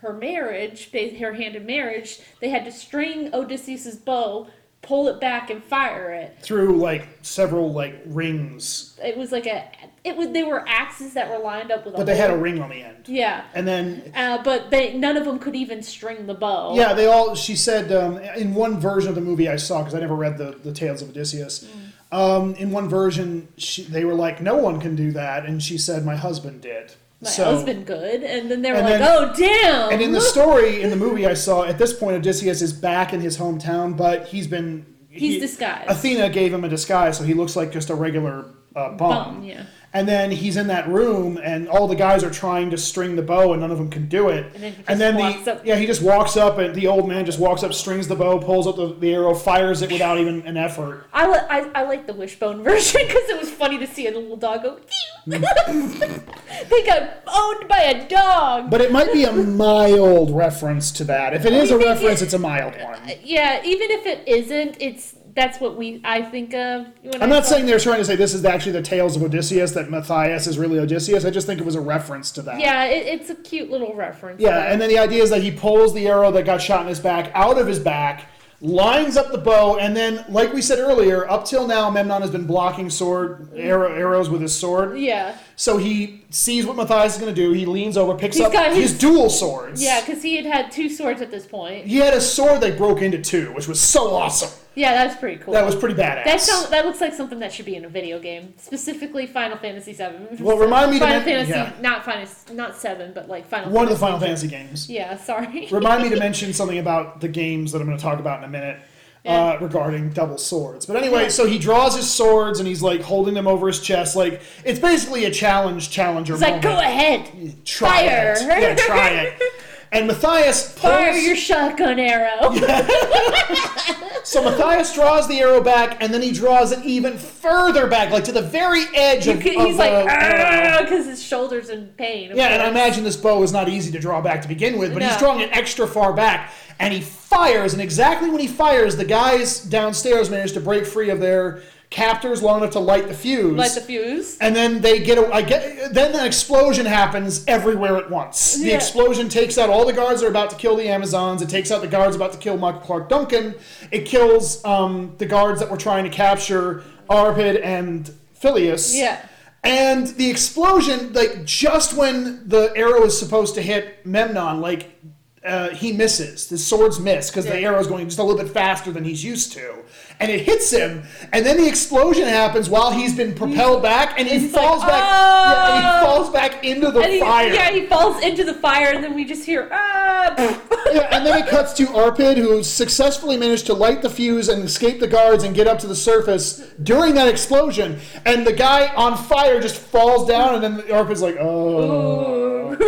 [SPEAKER 3] her marriage, her hand in marriage, they had to string Odysseus's bow, pull it back, and fire it.
[SPEAKER 2] Through like several like rings,
[SPEAKER 3] It was like a it was they were axes that were lined up with.
[SPEAKER 2] but they had a ring on the end.
[SPEAKER 3] Yeah,
[SPEAKER 2] And then
[SPEAKER 3] uh, but they none of them could even string the bow.
[SPEAKER 2] Yeah, they all. She said um, in one version of the movie I saw because I never read the the Tales of Odysseus.
[SPEAKER 3] Mm.
[SPEAKER 2] Um, in one version, she, they were like, "No one can do that," and she said, "My husband did."
[SPEAKER 3] my
[SPEAKER 2] so,
[SPEAKER 3] husband could, and then they were like,
[SPEAKER 2] then-
[SPEAKER 3] "Oh damn!"
[SPEAKER 2] And in the story, in the movie I saw, at this point, Odysseus is back in his hometown, but he's been
[SPEAKER 3] He's
[SPEAKER 2] he-
[SPEAKER 3] disguised.
[SPEAKER 2] Athena gave him a disguise, so he looks like just a regular uh, bum.
[SPEAKER 3] Bum, yeah.
[SPEAKER 2] And then he's in that room, and all the guys are trying to string the bow, and none of them can do it.
[SPEAKER 3] And then he just
[SPEAKER 2] and then
[SPEAKER 3] walks
[SPEAKER 2] the
[SPEAKER 3] up-
[SPEAKER 2] yeah, he just walks up, and the old man just walks up, strings the bow, pulls up the, the arrow, fires it without even an effort.
[SPEAKER 3] I, li- I, I like the wishbone (laughs) version because it was funny to see a little dog go. Mm. (laughs) they got owned by a dog.
[SPEAKER 2] But it might be a mild reference to that. If it is a reference,
[SPEAKER 3] it-
[SPEAKER 2] it's a mild one.
[SPEAKER 3] Uh, yeah, even if it isn't, it's that's what we I think of.
[SPEAKER 2] I'm not saying they're trying to say this is actually the tales of Odysseus, that Matthias is really Odysseus. I just think it was a reference to that.
[SPEAKER 3] Yeah, it, it's a cute little reference.
[SPEAKER 2] Yeah, and then the idea is that he pulls the arrow that got shot in his back out of his back, lines up the bow, and then, like we said earlier, up till now, Memnon has been blocking sword arrow, arrows with his sword.
[SPEAKER 3] Yeah.
[SPEAKER 2] So he sees what Matthias is going to do. He leans over, picks
[SPEAKER 3] He's
[SPEAKER 2] up his,
[SPEAKER 3] his-
[SPEAKER 2] dual swords.
[SPEAKER 3] Yeah, because he had had two swords at this point.
[SPEAKER 2] He had a sword that broke into two, which was so awesome.
[SPEAKER 3] Yeah, that was pretty cool.
[SPEAKER 2] That was pretty badass.
[SPEAKER 3] That sounds, that looks like something that should be in a video game, specifically Final Fantasy VII.
[SPEAKER 2] Well, remind me to
[SPEAKER 3] Final
[SPEAKER 2] men-
[SPEAKER 3] Fantasy,
[SPEAKER 2] yeah.
[SPEAKER 3] not Final, not seven, but like Final.
[SPEAKER 2] One of the Final Fantasy games.
[SPEAKER 3] Yeah, sorry.
[SPEAKER 2] Remind me to (laughs) mention something about the games that I'm going to talk about in a minute. Uh, regarding double swords, but anyway,
[SPEAKER 3] Yeah.
[SPEAKER 2] so he draws his swords and he's like holding them over his chest, like it's basically a challenge challenger.
[SPEAKER 3] It's like, go ahead,
[SPEAKER 2] try
[SPEAKER 3] fire.
[SPEAKER 2] it, yeah, try it. (laughs) And Matthias pulls,
[SPEAKER 3] fire your shotgun arrow. (laughs)
[SPEAKER 2] so Matthias draws the arrow back, and then he draws it even further back, like to the very edge of,
[SPEAKER 3] could-
[SPEAKER 2] of
[SPEAKER 3] he's like, uh, ah, uh, uh,
[SPEAKER 2] the arrow.
[SPEAKER 3] because his shoulders in pain.
[SPEAKER 2] Yeah, and I imagine this bow is not easy to draw back to begin with, but he's drawing it extra far back, and he fires, and exactly when he fires, the guys downstairs manage to break free of their captors long enough to light the fuse.
[SPEAKER 3] Light the fuse.
[SPEAKER 2] and then they get, a, I get, then an explosion happens everywhere at once. The explosion takes out all the guards that are about to kill the Amazons. It takes out the guards about to kill Michael Clarke Duncan. It kills um, the guards that were trying to capture Arpid and Phileas.
[SPEAKER 3] Yeah.
[SPEAKER 2] And the explosion, like just when the arrow is supposed to hit Memnon, like uh, he misses. The swords miss because the
[SPEAKER 3] Yeah.
[SPEAKER 2] arrow is going just a little bit faster than he's used to, and it hits him. And then the explosion happens while he's been propelled back, and he
[SPEAKER 3] He's
[SPEAKER 2] falls
[SPEAKER 3] like,
[SPEAKER 2] back. Yeah, and he
[SPEAKER 3] "Oh!"
[SPEAKER 2] falls back into the
[SPEAKER 3] he,
[SPEAKER 2] fire.
[SPEAKER 3] yeah, he falls into the fire, and then we just hear ah. (laughs)
[SPEAKER 2] Yeah, and then it cuts to Arpid, who successfully managed to light the fuse and escape the guards and get up to the surface during that explosion. And the guy on fire just falls down, and then Arpid's like, "Oh." (laughs)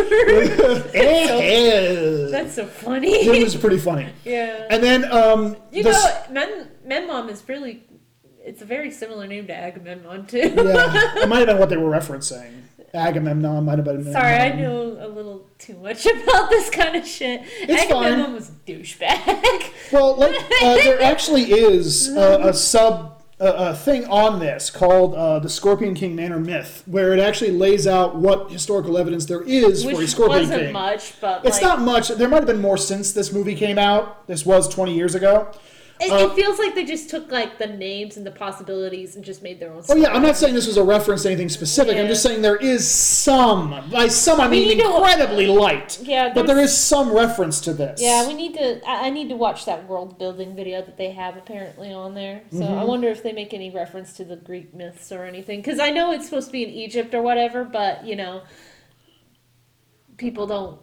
[SPEAKER 2] it
[SPEAKER 3] That's so funny.
[SPEAKER 2] It was pretty funny. (laughs)
[SPEAKER 3] yeah.
[SPEAKER 2] And then, um,
[SPEAKER 3] You
[SPEAKER 2] the
[SPEAKER 3] know, Men Menmon is really. It's a very similar name to Agamemnon too.
[SPEAKER 2] yeah, it (laughs) might have been what they were referencing. Agamemnon might have been.
[SPEAKER 3] Sorry, I know a little too much (laughs) about this kind of shit.
[SPEAKER 2] It's
[SPEAKER 3] Agamemnon
[SPEAKER 2] fine.
[SPEAKER 3] was a douchebag.
[SPEAKER 2] Well, like, (laughs) uh, there actually is a, a sub a, a thing on this called uh, the Scorpion King Manor myth, where it actually lays out what historical evidence there is for a Scorpion King.
[SPEAKER 3] Which
[SPEAKER 2] Scorpion
[SPEAKER 3] wasn't
[SPEAKER 2] King.
[SPEAKER 3] much, but
[SPEAKER 2] It's
[SPEAKER 3] like,
[SPEAKER 2] not much. There might have been more since this movie came out. This was 20 years ago.
[SPEAKER 3] It,
[SPEAKER 2] uh,
[SPEAKER 3] it feels like they just took like the names and the possibilities and just made their own.
[SPEAKER 2] Oh yeah. I'm not saying this was a reference to anything specific. I'm just saying there is some. By some, I mean
[SPEAKER 3] need to-
[SPEAKER 2] incredibly light.
[SPEAKER 3] Yeah,
[SPEAKER 2] but
[SPEAKER 3] there's-
[SPEAKER 2] some reference to this.
[SPEAKER 3] Yeah, we need to. I I need to watch that world building video that they have apparently on there. So
[SPEAKER 2] Mm-hmm.
[SPEAKER 3] I wonder if they make any reference to the Greek myths or anything. Because I know it's supposed to be in Egypt or whatever, but you know, people don't.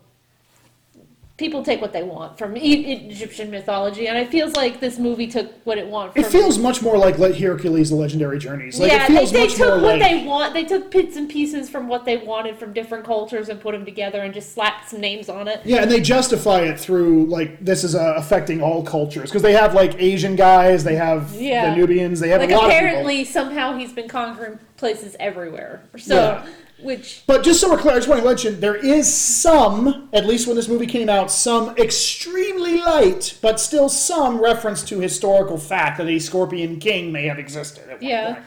[SPEAKER 3] People take what they want from e- Egyptian mythology, and it feels like this movie took what it wanted. From
[SPEAKER 2] It feels much more like Le- Hercules: The Legendary Journeys. Like
[SPEAKER 3] yeah,
[SPEAKER 2] it feels
[SPEAKER 3] they, they took what
[SPEAKER 2] like.
[SPEAKER 3] they want. They took bits and pieces from what they wanted from different cultures and put them together and just slapped some names on it.
[SPEAKER 2] Yeah, and they justify it through like this is uh, affecting all cultures because they have like Asian guys, they have
[SPEAKER 3] Yeah.
[SPEAKER 2] the Nubians, they have
[SPEAKER 3] Like
[SPEAKER 2] a lot of
[SPEAKER 3] apparently somehow he's been conquering places everywhere. So,
[SPEAKER 2] Yeah.
[SPEAKER 3] Which
[SPEAKER 2] But just so we're clear, I just want to mention there is some, at least when this movie came out, some extremely light, but still some reference to historical fact that a Scorpion King may have existed at one
[SPEAKER 3] Yeah.
[SPEAKER 2] point.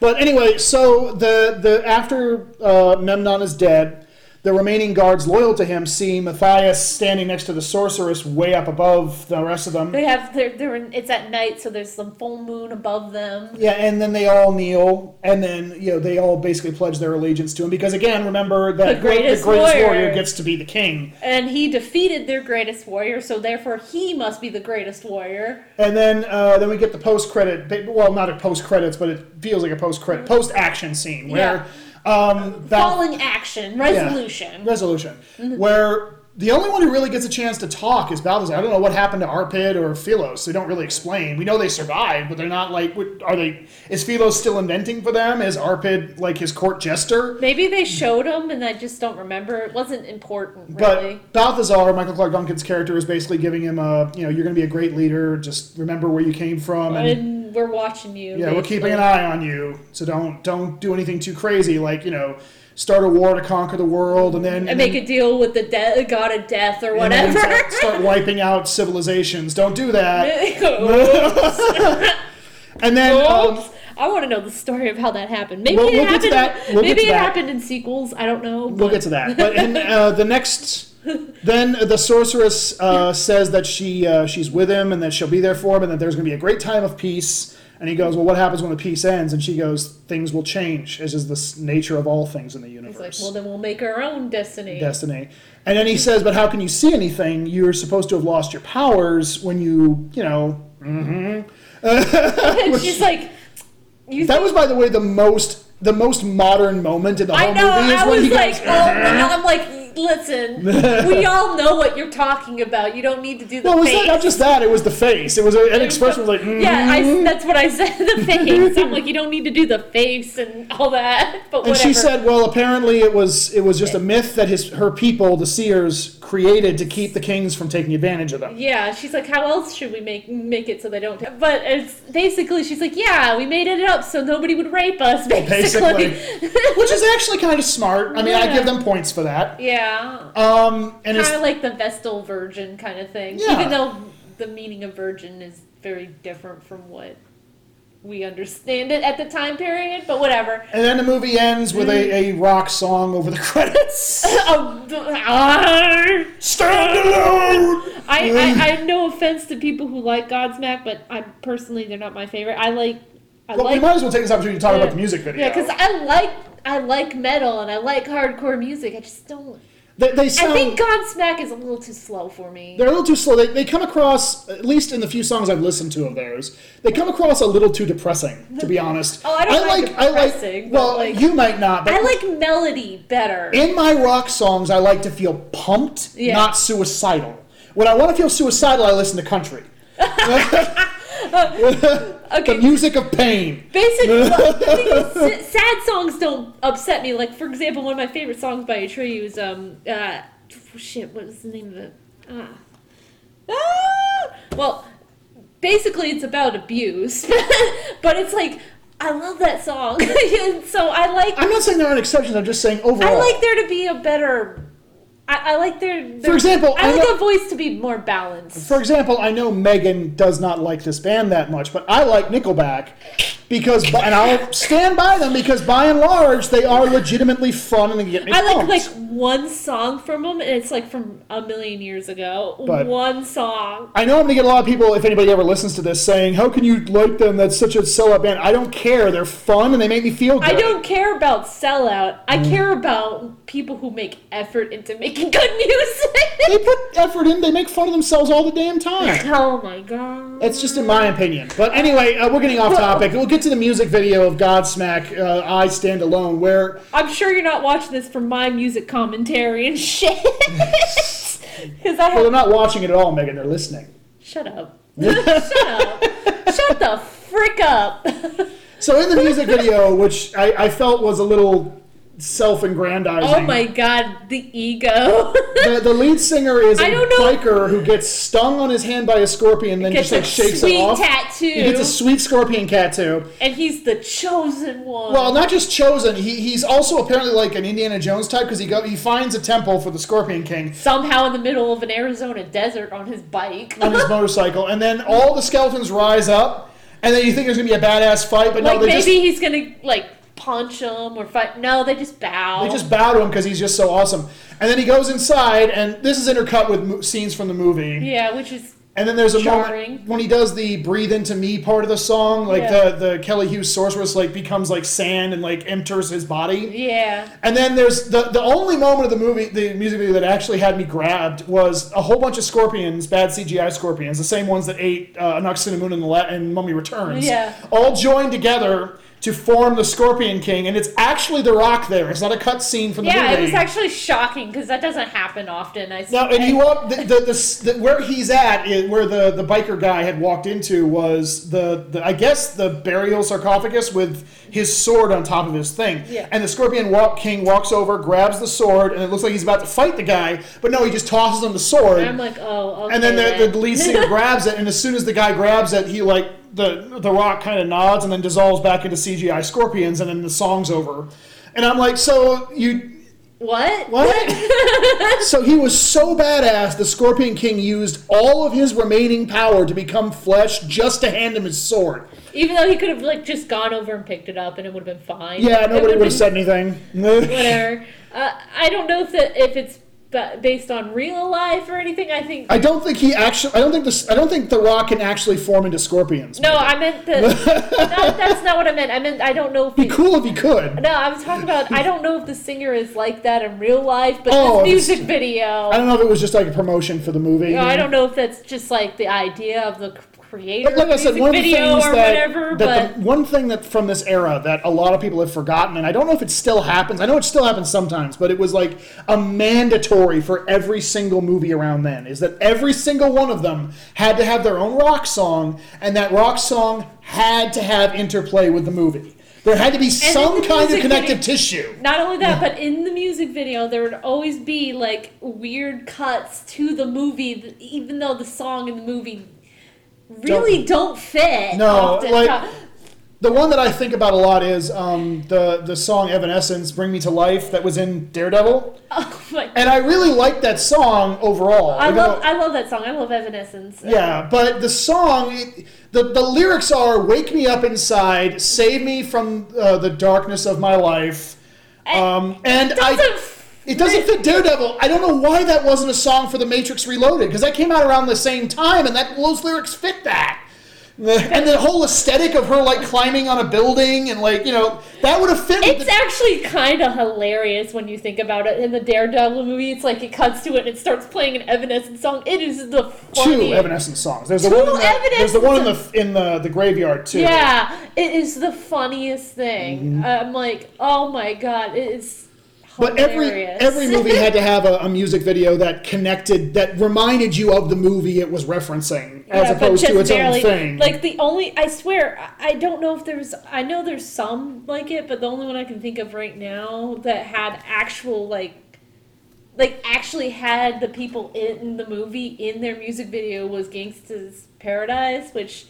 [SPEAKER 2] But anyway, so the the after uh, Memnon is dead, the remaining guards loyal to him see Matthias standing next to the sorceress, way up above the rest of them.
[SPEAKER 3] they have they're, they're in, it's at night, so there's some full moon above them.
[SPEAKER 2] Yeah, and then they all kneel, and then you know they all basically pledge their allegiance to him because again, remember that
[SPEAKER 3] The greatest
[SPEAKER 2] warrior.
[SPEAKER 3] warrior.
[SPEAKER 2] gets to be the king.
[SPEAKER 3] And he defeated their greatest warrior, so therefore he must be the greatest warrior.
[SPEAKER 2] And then uh, then we get the post credit, well, not a post credits, but it feels like a post credit post action scene where um, Val-
[SPEAKER 3] Falling action, resolution.
[SPEAKER 2] resolution, where the only one who really gets a chance to talk is Balthazar. I don't know what happened to Arpid or Philos. They don't really explain. We know they survived, but they're not like. what- Are they? Is Philos still inventing for them? Is Arpid like his court jester?
[SPEAKER 3] Maybe they showed him and I just don't remember. It wasn't important,
[SPEAKER 2] But
[SPEAKER 3] really.
[SPEAKER 2] Balthazar, Michael Clarke Duncan's character, is basically giving him a, you know, you're going to be a great leader. Just remember where you came from, and
[SPEAKER 3] And we're watching you.
[SPEAKER 2] yeah, we're keeping an eye on you. So don't don't do anything too crazy, like you know, start a war to conquer the world, and then
[SPEAKER 3] And make a deal with the de- god of death or whatever.
[SPEAKER 2] start, start (laughs) wiping out civilizations. Don't do that. (laughs) (laughs) And then um,
[SPEAKER 3] I want to know the story of how that happened. Maybe
[SPEAKER 2] We'll-
[SPEAKER 3] it
[SPEAKER 2] we'll
[SPEAKER 3] happened.
[SPEAKER 2] that. We'll
[SPEAKER 3] maybe it
[SPEAKER 2] that.
[SPEAKER 3] happened in sequels. I don't know.
[SPEAKER 2] we'll get to that. But in uh, the next then the sorceress uh, says that she uh, she's with him and that she'll be there for him and that there's going to be a great time of peace. And he goes, "Well, what happens when the piece ends?" And she goes, "Things will change, as is the nature of all things in the universe.
[SPEAKER 3] He's
[SPEAKER 2] universe."
[SPEAKER 3] like, well, then we'll make our own destiny.
[SPEAKER 2] destiny. And then he says, "But how can you see anything? You're supposed to have lost your powers when you, you know." Mm-hmm.
[SPEAKER 3] and (laughs) she's like, you
[SPEAKER 2] That
[SPEAKER 3] think-
[SPEAKER 2] was, by the way, the most the most modern moment in the whole
[SPEAKER 3] I know.
[SPEAKER 2] movie is
[SPEAKER 3] I
[SPEAKER 2] when
[SPEAKER 3] was
[SPEAKER 2] he
[SPEAKER 3] like,
[SPEAKER 2] goes.
[SPEAKER 3] oh, no. I'm like, listen, we (laughs) all know what you're talking about. You don't need to do the
[SPEAKER 2] well, it was
[SPEAKER 3] face.
[SPEAKER 2] not, just that; it was the face. It was a, an expression was like, mm (laughs)
[SPEAKER 3] yeah, I, that's what I said. The (laughs) face. I'm like, you don't need to do the face and all that. But
[SPEAKER 2] And
[SPEAKER 3] whatever.
[SPEAKER 2] she said, "Well, apparently it was it was just a myth that his her people, the seers, created to keep the kings from taking advantage of them."
[SPEAKER 3] Yeah, she's like, how else should we make make it so they don't? But it's basically, she's like, yeah, we made it up so nobody would rape us. (laughs) Basically,
[SPEAKER 2] Basically, which is actually kind of smart. I mean, I give them points for that.
[SPEAKER 3] yeah,
[SPEAKER 2] Um, and it's
[SPEAKER 3] kind of like the Vestal Virgin kind of thing.
[SPEAKER 2] Yeah.
[SPEAKER 3] Even though the meaning of virgin is very different from what we understand it at the time period. But whatever.
[SPEAKER 2] and then the movie ends with a, a rock song over the (laughs) credits. (laughs)
[SPEAKER 3] Oh, ah.
[SPEAKER 2] Stand alone.
[SPEAKER 3] I, I, I have no offense to people who like Godsmack, but I personally they're not my favorite. I like I
[SPEAKER 2] Well,
[SPEAKER 3] like
[SPEAKER 2] we might as well take this opportunity to talk about the music video.
[SPEAKER 3] Yeah, because I like I like metal and I like hardcore music. I just don't.
[SPEAKER 2] They, they sound,
[SPEAKER 3] I think Godsmack is a little too slow for me.
[SPEAKER 2] they're a little too slow. They, they come across, at least in the few songs I've listened to of theirs, they come across a little too depressing, to be honest. (laughs)
[SPEAKER 3] Oh, I don't like depressing, but,
[SPEAKER 2] well,
[SPEAKER 3] like-
[SPEAKER 2] you might not, but
[SPEAKER 3] I like melody better.
[SPEAKER 2] in my rock songs, I like to feel pumped,
[SPEAKER 3] Yeah.
[SPEAKER 2] not suicidal. When I want to feel suicidal, I listen to country. (laughs) (laughs)
[SPEAKER 3] Uh, okay,
[SPEAKER 2] The music of pain.
[SPEAKER 3] basically, (laughs) the thing is, s- sad songs don't upset me. Like for example, one of my favorite songs by Atreyu is um uh shit. What was the name of it? Ah. Ah! Well, basically, it's about abuse, (laughs) but it's like I love that song, (laughs) so I like
[SPEAKER 2] I'm not saying there aren't exceptions. I'm just saying overall.
[SPEAKER 3] I like there to be a better. I, I like there. there-
[SPEAKER 2] example,
[SPEAKER 3] I
[SPEAKER 2] I
[SPEAKER 3] like
[SPEAKER 2] know-
[SPEAKER 3] a voice to be more balanced.
[SPEAKER 2] For example, I know Megan does not like this band that much, but I like Nickelback because, and I'll stand by them because by and large they are legitimately fun and they get me
[SPEAKER 3] I like
[SPEAKER 2] pumped.
[SPEAKER 3] like one song from them, and it's like from a million years ago.
[SPEAKER 2] But-
[SPEAKER 3] one song.
[SPEAKER 2] I know I'm gonna get a lot of people, if anybody ever listens to this, saying, "How can you like them? That's such a sellout band." I don't care. They're fun and they make me feel good.
[SPEAKER 3] I don't care about sellout. I
[SPEAKER 2] Mm.
[SPEAKER 3] care about people who make effort into making (laughs) good music.
[SPEAKER 2] They put effort in. They make fun of themselves all the damn time. (laughs)
[SPEAKER 3] oh my god.
[SPEAKER 2] That's just in my opinion. But anyway, uh, we're getting off topic. We'll get to the music video of Godsmack, uh, "I Stand Alone," where
[SPEAKER 3] I'm sure you're not watching this for my music commentary and (laughs) shit. Because I
[SPEAKER 2] well, they're not watching it at all, Megan. They're listening.
[SPEAKER 3] Shut up. (laughs) Shut up. Shut the frick up.
[SPEAKER 2] So in the music video, which I, I felt was a little self-aggrandizing.
[SPEAKER 3] Oh my god, the ego.
[SPEAKER 2] The, the lead singer is (laughs) a
[SPEAKER 3] I don't know-
[SPEAKER 2] biker who gets stung on his hand by a scorpion, then just like shakes it off.
[SPEAKER 3] tattoo.
[SPEAKER 2] He gets a sweet scorpion tattoo.
[SPEAKER 3] and he's the chosen one.
[SPEAKER 2] Well, not just chosen. He, he's also apparently like an Indiana Jones type because he go he finds a temple for the Scorpion King
[SPEAKER 3] Somehow in the middle of an Arizona desert on his bike.
[SPEAKER 2] on his (laughs) motorcycle, and then all the skeletons rise up, and then you think there's gonna be a badass fight, but
[SPEAKER 3] like
[SPEAKER 2] no, they
[SPEAKER 3] maybe
[SPEAKER 2] just
[SPEAKER 3] he's gonna like punch him or fight. No, they just bow.
[SPEAKER 2] They just bow to him because he's just so awesome. And then he goes inside, and this is intercut with mo- scenes from the movie.
[SPEAKER 3] yeah, which is
[SPEAKER 2] And then there's a
[SPEAKER 3] Jarring.
[SPEAKER 2] moment when he does the "Breathe into Me" part of the song, like
[SPEAKER 3] Yeah.
[SPEAKER 2] the the Kelly Hu's sorceress like becomes like sand and like enters his body.
[SPEAKER 3] yeah.
[SPEAKER 2] And then there's the the only moment of the movie, the music video that actually had me grabbed was a whole bunch of scorpions, bad CGI scorpions, the same ones that ate uh, Anck-su-namun in the La- in Mummy Returns,
[SPEAKER 3] Yeah.
[SPEAKER 2] all joined together to form the Scorpion King, and it's actually The Rock there. It's not a cut scene from the
[SPEAKER 3] Yeah,
[SPEAKER 2] movie.
[SPEAKER 3] Yeah, it was actually shocking because that doesn't happen often. I
[SPEAKER 2] No, and he walked the, the, the, the where he's at, where the, the biker guy had walked into was the, the I guess the burial sarcophagus with his sword on top of his thing.
[SPEAKER 3] Yeah.
[SPEAKER 2] And the Scorpion walk, King walks over, grabs the sword, and it looks like he's about to fight the guy, but no, he just tosses him the sword.
[SPEAKER 3] And I'm like, oh, okay.
[SPEAKER 2] and then the,
[SPEAKER 3] then.
[SPEAKER 2] the lead singer (laughs) grabs it, and as soon as the guy grabs it, he like the the rock kind of nods and then dissolves back into CGI scorpions, and then the song's over. And I'm like, so you
[SPEAKER 3] what?
[SPEAKER 2] what? (laughs) so he was so badass, the Scorpion King used all of his remaining power to become flesh just to hand him his sword.
[SPEAKER 3] Even though he could have like just gone over and picked it up and it would have been fine.
[SPEAKER 2] Yeah, nobody would have said anything. (laughs)
[SPEAKER 3] whatever. Uh, I don't know if that if it's ba- based on real life or anything. I think
[SPEAKER 2] I don't think he actually. I don't think this. I don't think the Rock can actually form into scorpions.
[SPEAKER 3] no, I meant the. (laughs) no, that's not what I meant. I meant I don't know if
[SPEAKER 2] Be
[SPEAKER 3] he-
[SPEAKER 2] cool if he could.
[SPEAKER 3] No, I was talking about. I don't know if the singer is like that in real life, but
[SPEAKER 2] Oh,
[SPEAKER 3] this music video.
[SPEAKER 2] I don't know if it was just like a promotion for the movie.
[SPEAKER 3] know, I don't know if that's just like the idea of the creator
[SPEAKER 2] like I said, one of the things
[SPEAKER 3] or
[SPEAKER 2] that,
[SPEAKER 3] whatever.
[SPEAKER 2] that
[SPEAKER 3] but
[SPEAKER 2] the one thing that from this era that a lot of people have forgotten, and I don't know if it still happens. I know it still happens sometimes, but it was like a mandatory for every single movie around then. Is that every single one of them had to have their own rock song, and that rock song had to have interplay with the movie. There had to be some kind of connective
[SPEAKER 3] video-
[SPEAKER 2] tissue.
[SPEAKER 3] not only that, but in the music video, there would always be like weird cuts to the movie, even though the song in the movie really don't, fit.
[SPEAKER 2] No, like- The one that I think about a lot is um, the the song Evanescence, "Bring Me to Life," that was in Daredevil, (laughs)
[SPEAKER 3] oh my
[SPEAKER 2] and I really like that song overall.
[SPEAKER 3] I love I love that song. I love Evanescence.
[SPEAKER 2] Yeah, but the song, it, the the lyrics are "Wake me up inside, save me from uh, the darkness of my life," um, and I. It doesn't fit Daredevil. I don't know why that wasn't a song for The Matrix Reloaded because that came out around the same time, and that those lyrics fit that. And the whole aesthetic of her like climbing on a building and like you know that would have fit.
[SPEAKER 3] It's
[SPEAKER 2] the,
[SPEAKER 3] actually kind of hilarious when you think about it. In the Daredevil movie, it's like it cuts to it and it starts playing an Evanescence song. It is the
[SPEAKER 2] two
[SPEAKER 3] funniest.
[SPEAKER 2] Evanescence songs. There's the
[SPEAKER 3] Two
[SPEAKER 2] one. In the, there's the one in the in the the graveyard too.
[SPEAKER 3] Yeah, it is the funniest thing.
[SPEAKER 2] Mm-hmm.
[SPEAKER 3] I'm like, oh my god, it is.
[SPEAKER 2] But every
[SPEAKER 3] hilarious.
[SPEAKER 2] every movie had to have a, a music video that connected, that reminded you of the movie it was referencing, as
[SPEAKER 3] Yeah, but
[SPEAKER 2] opposed to its
[SPEAKER 3] barely.
[SPEAKER 2] own thing.
[SPEAKER 3] Like the only, I swear, I I don't know if there's, I know there's some like it, but the only one I can think of right now that had actual like, like actually had the people in the movie in their music video was Gangsta's Paradise, which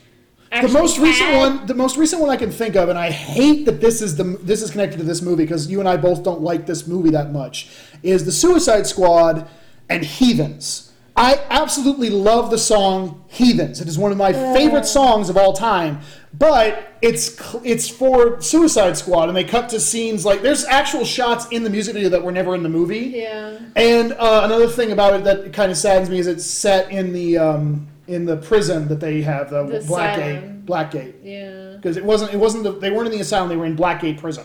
[SPEAKER 2] the most recent one, the most recent one I can think of, and I hate that this is the this is connected to this movie because you and I both don't like this movie that much, is the Suicide Squad and Heathens. I absolutely love the song Heathens. It is one of my favorite songs of all time. But it's it's for Suicide Squad, and they cut to scenes like there's actual shots in the music video that were never in the movie.
[SPEAKER 3] Yeah.
[SPEAKER 2] And uh, another thing about it that kind of saddens me is it's set in the um, in the prison that they have, the,
[SPEAKER 3] The
[SPEAKER 2] Blackgate. Blackgate.
[SPEAKER 3] Yeah.
[SPEAKER 2] Because it wasn't it wasn't the, they weren't in the asylum. They were in Blackgate prison.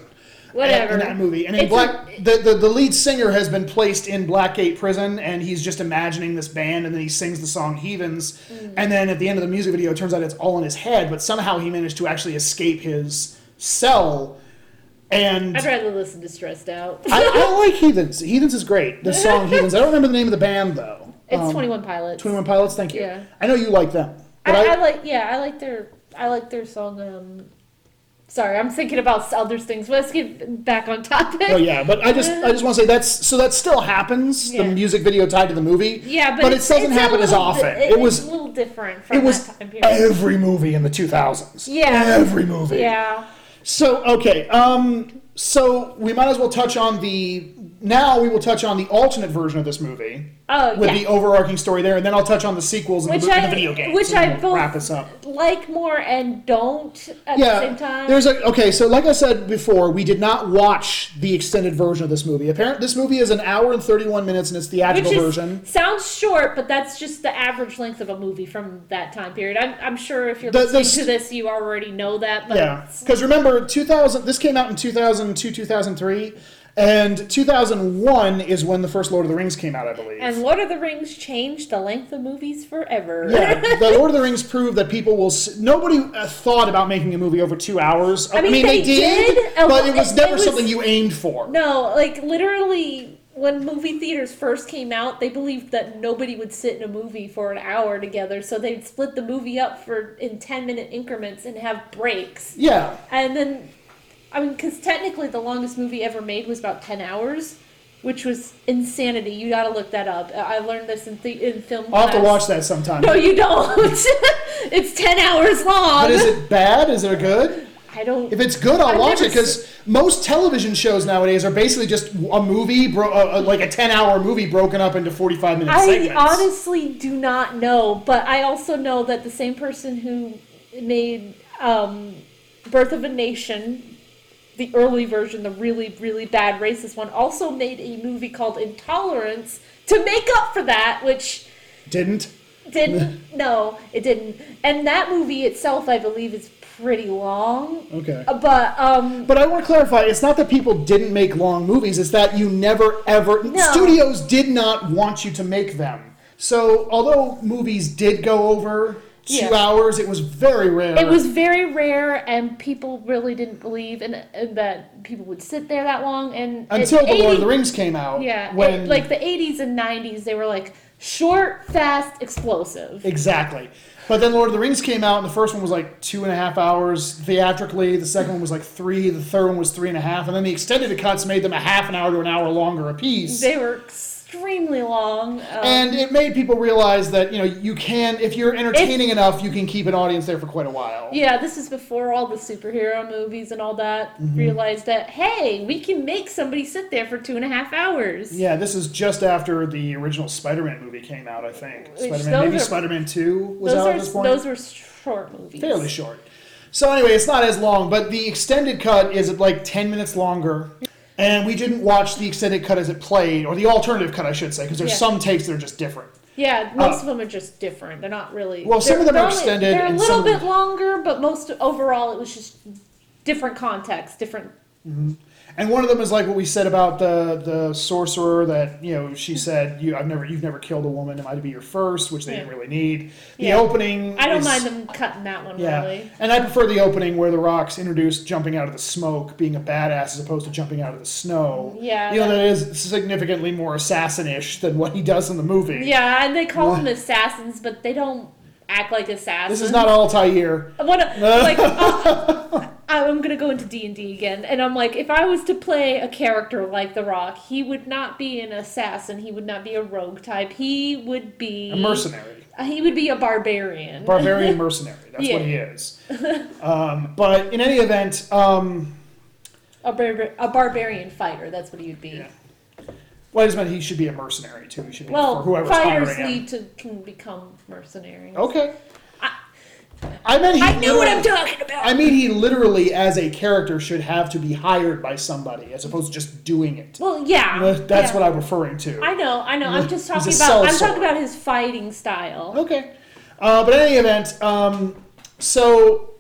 [SPEAKER 3] Whatever.
[SPEAKER 2] In that movie, and in
[SPEAKER 3] It's
[SPEAKER 2] Black,
[SPEAKER 3] a-
[SPEAKER 2] the, the the lead singer has been placed in Blackgate prison, and he's just imagining this band, and then he sings the song "Heathens,"
[SPEAKER 3] Mm.
[SPEAKER 2] and then at the end of the music video, it turns out it's all in his head, but somehow he managed to actually escape his cell, and
[SPEAKER 3] I'd rather listen to Stressed Out.
[SPEAKER 2] I, I (laughs) like Heathens. Heathens is great. The song Heathens. I don't remember the name of the band though.
[SPEAKER 3] It's
[SPEAKER 2] Um,
[SPEAKER 3] Twenty One Pilots.
[SPEAKER 2] Twenty One Pilots. Thank you.
[SPEAKER 3] Yeah.
[SPEAKER 2] I know you like them.
[SPEAKER 3] I,
[SPEAKER 2] But
[SPEAKER 3] I, like yeah, I like their I like their song. Um, sorry, I'm thinking about other things. Let's get back on topic.
[SPEAKER 2] Oh yeah, but I just I just want to say that's so that still happens.
[SPEAKER 3] Yeah.
[SPEAKER 2] The music video tied to the movie.
[SPEAKER 3] Yeah, but,
[SPEAKER 2] but it doesn't happen as often.
[SPEAKER 3] di-
[SPEAKER 2] It,
[SPEAKER 3] it's
[SPEAKER 2] was
[SPEAKER 3] a little different from
[SPEAKER 2] it was
[SPEAKER 3] that time period.
[SPEAKER 2] every movie in the 2000s.
[SPEAKER 3] Yeah.
[SPEAKER 2] every movie.
[SPEAKER 3] yeah,
[SPEAKER 2] So okay, um, so we might as well touch on the now we will touch on the alternate version of this movie
[SPEAKER 3] oh
[SPEAKER 2] with
[SPEAKER 3] yeah.
[SPEAKER 2] the overarching story there, and then I'll touch on the sequels and the, and
[SPEAKER 3] I-
[SPEAKER 2] the video games.
[SPEAKER 3] which I
[SPEAKER 2] we'll
[SPEAKER 3] both-
[SPEAKER 2] wrap this up.
[SPEAKER 3] like more and don't at
[SPEAKER 2] yeah,
[SPEAKER 3] the same time.
[SPEAKER 2] There's a okay. So, like I said before, we did not watch the extended version of this movie. Apparently, this movie is an hour and 31 minutes in its theatrical
[SPEAKER 3] is,
[SPEAKER 2] version.
[SPEAKER 3] sounds short, but that's just the average length of a movie from that time period. I'm, I'm sure if you're
[SPEAKER 2] The-
[SPEAKER 3] listening to this, you already know that. But
[SPEAKER 2] Yeah, because remember, 2000. This came out in 2002, 2003, and 2001 is when the first Lord of the Rings came out, I believe.
[SPEAKER 3] and Lord of the Rings changed the length of movies forever.
[SPEAKER 2] yeah, (laughs) the Lord of the Rings proved that people will. s- Nobody uh, thought about making a movie over two hours. I,
[SPEAKER 3] mean,
[SPEAKER 2] mean, they,
[SPEAKER 3] they
[SPEAKER 2] did,
[SPEAKER 3] did,
[SPEAKER 2] but it was never
[SPEAKER 3] was-
[SPEAKER 2] something you aimed for.
[SPEAKER 3] No, like literally, when movie theaters first came out, they believed that nobody would sit in a movie for an hour together, so they'd split the movie up for in ten minute increments and have breaks.
[SPEAKER 2] Yeah,
[SPEAKER 3] And then, I mean, because technically the longest movie ever made was about ten hours, which was insanity. You got to look that up. I I learned this in the in film.
[SPEAKER 2] I'll have to watch that sometime.
[SPEAKER 3] No, you don't. (laughs) it's ten hours long.
[SPEAKER 2] but is it bad? Is it good?
[SPEAKER 3] I don't.
[SPEAKER 2] If it's good, I'll
[SPEAKER 3] I've
[SPEAKER 2] watch it because most television shows nowadays are basically just a movie, bro- uh, like a ten-hour movie broken up into forty-five minute
[SPEAKER 3] I
[SPEAKER 2] segments.
[SPEAKER 3] honestly do not know, but I also know that the same person who made um, Birth of a Nation, the early version, the really, really bad racist one, also made a movie called Intolerance to make up for that, which
[SPEAKER 2] Didn't.
[SPEAKER 3] didn't (laughs) no, it didn't. And that movie itself, I believe, is pretty long.
[SPEAKER 2] Okay.
[SPEAKER 3] Uh, But um,
[SPEAKER 2] But I want to clarify, it's not that people didn't make long movies, it's that you never ever
[SPEAKER 3] No.
[SPEAKER 2] studios did not want you to make them. So although movies did go over two
[SPEAKER 3] Yeah.
[SPEAKER 2] hours, it was very rare.
[SPEAKER 3] it was very rare, and people really didn't believe in, in that people would sit there that long. And
[SPEAKER 2] until the Lord of the Rings came out.
[SPEAKER 3] Yeah,
[SPEAKER 2] when
[SPEAKER 3] it- like the 80s and 90s, they were like short, fast, explosive.
[SPEAKER 2] exactly. But then Lord of the Rings came out, and the first one was like two and a half hours theatrically. The second one was like three. The third one was three and a half, and then the extended cuts made them a half an hour to an hour longer apiece.
[SPEAKER 3] They were extremely long. Um,
[SPEAKER 2] and it made people realize that you know you can, if you're entertaining enough, you can keep an audience there for quite a while.
[SPEAKER 3] yeah, this is before all the superhero movies and all that
[SPEAKER 2] Mm-hmm.
[SPEAKER 3] realized that, hey, we can make somebody sit there for two and a half hours.
[SPEAKER 2] Yeah, this is just after the original Spider-Man movie came out. I think
[SPEAKER 3] Which
[SPEAKER 2] Spider-Man, maybe
[SPEAKER 3] are-
[SPEAKER 2] Spider-Man Two was out
[SPEAKER 3] are,
[SPEAKER 2] at this point.
[SPEAKER 3] those were short movies.
[SPEAKER 2] fairly short. So anyway, it's not as long, but the extended cut is like ten minutes longer. And we didn't watch the extended cut as it played, or the alternative cut, I should say, because there's
[SPEAKER 3] Yeah.
[SPEAKER 2] some takes that are just different.
[SPEAKER 3] Yeah, most
[SPEAKER 2] Uh,
[SPEAKER 3] of them are just different. They're not really.
[SPEAKER 2] Well, some of them
[SPEAKER 3] they're
[SPEAKER 2] extended
[SPEAKER 3] They're a little bit longer, but most overall it was just different context, different.
[SPEAKER 2] And one of them is like what we said about the the sorcerer that you know she hmm. said you I've never you've never killed a woman am I to be your first which they
[SPEAKER 3] Yeah.
[SPEAKER 2] didn't really need. The
[SPEAKER 3] Yeah.
[SPEAKER 2] opening
[SPEAKER 3] I don't
[SPEAKER 2] is-
[SPEAKER 3] mind them cutting that one
[SPEAKER 2] Yeah,
[SPEAKER 3] really.
[SPEAKER 2] and I prefer the opening where the Rock's introduced jumping out of the smoke, being a badass as opposed to jumping out of the snow.
[SPEAKER 3] Yeah,
[SPEAKER 2] you know
[SPEAKER 3] that-
[SPEAKER 2] is significantly more assassin-ish than what he does in the movie.
[SPEAKER 3] Yeah, and they call them assassins, but they don't act like assassins.
[SPEAKER 2] This is not Altair.
[SPEAKER 3] What a, (laughs) like uh, I'm gonna go into D and D again, and I'm like, if I was to play a character like The Rock, he would not be an assassin. He would not be a rogue type. He would be
[SPEAKER 2] A mercenary.
[SPEAKER 3] Uh, He would be a barbarian.
[SPEAKER 2] Barbarian mercenary. That's
[SPEAKER 3] Yeah.
[SPEAKER 2] what he is. Um, but in any event, um,
[SPEAKER 3] a, bar- a barbarian fighter. That's what he would be.
[SPEAKER 2] Yeah. Well, I just meant he should be a mercenary too. He should be
[SPEAKER 3] Well,
[SPEAKER 2] for whoever's
[SPEAKER 3] fighters
[SPEAKER 2] hiring him.
[SPEAKER 3] need to can become mercenaries.
[SPEAKER 2] Okay. I meant he.
[SPEAKER 3] I knew what I'm
[SPEAKER 2] literally-
[SPEAKER 3] talking about.
[SPEAKER 2] I mean, he literally, as a character, should have to be hired by somebody as opposed to just doing it.
[SPEAKER 3] well, yeah.
[SPEAKER 2] That's
[SPEAKER 3] yeah.
[SPEAKER 2] what I'm referring to.
[SPEAKER 3] I know. I know. I'm just
[SPEAKER 2] He's a
[SPEAKER 3] talking about. I'm
[SPEAKER 2] sellsword.
[SPEAKER 3] talking about his fighting style.
[SPEAKER 2] Okay. Uh, but in any event, um, so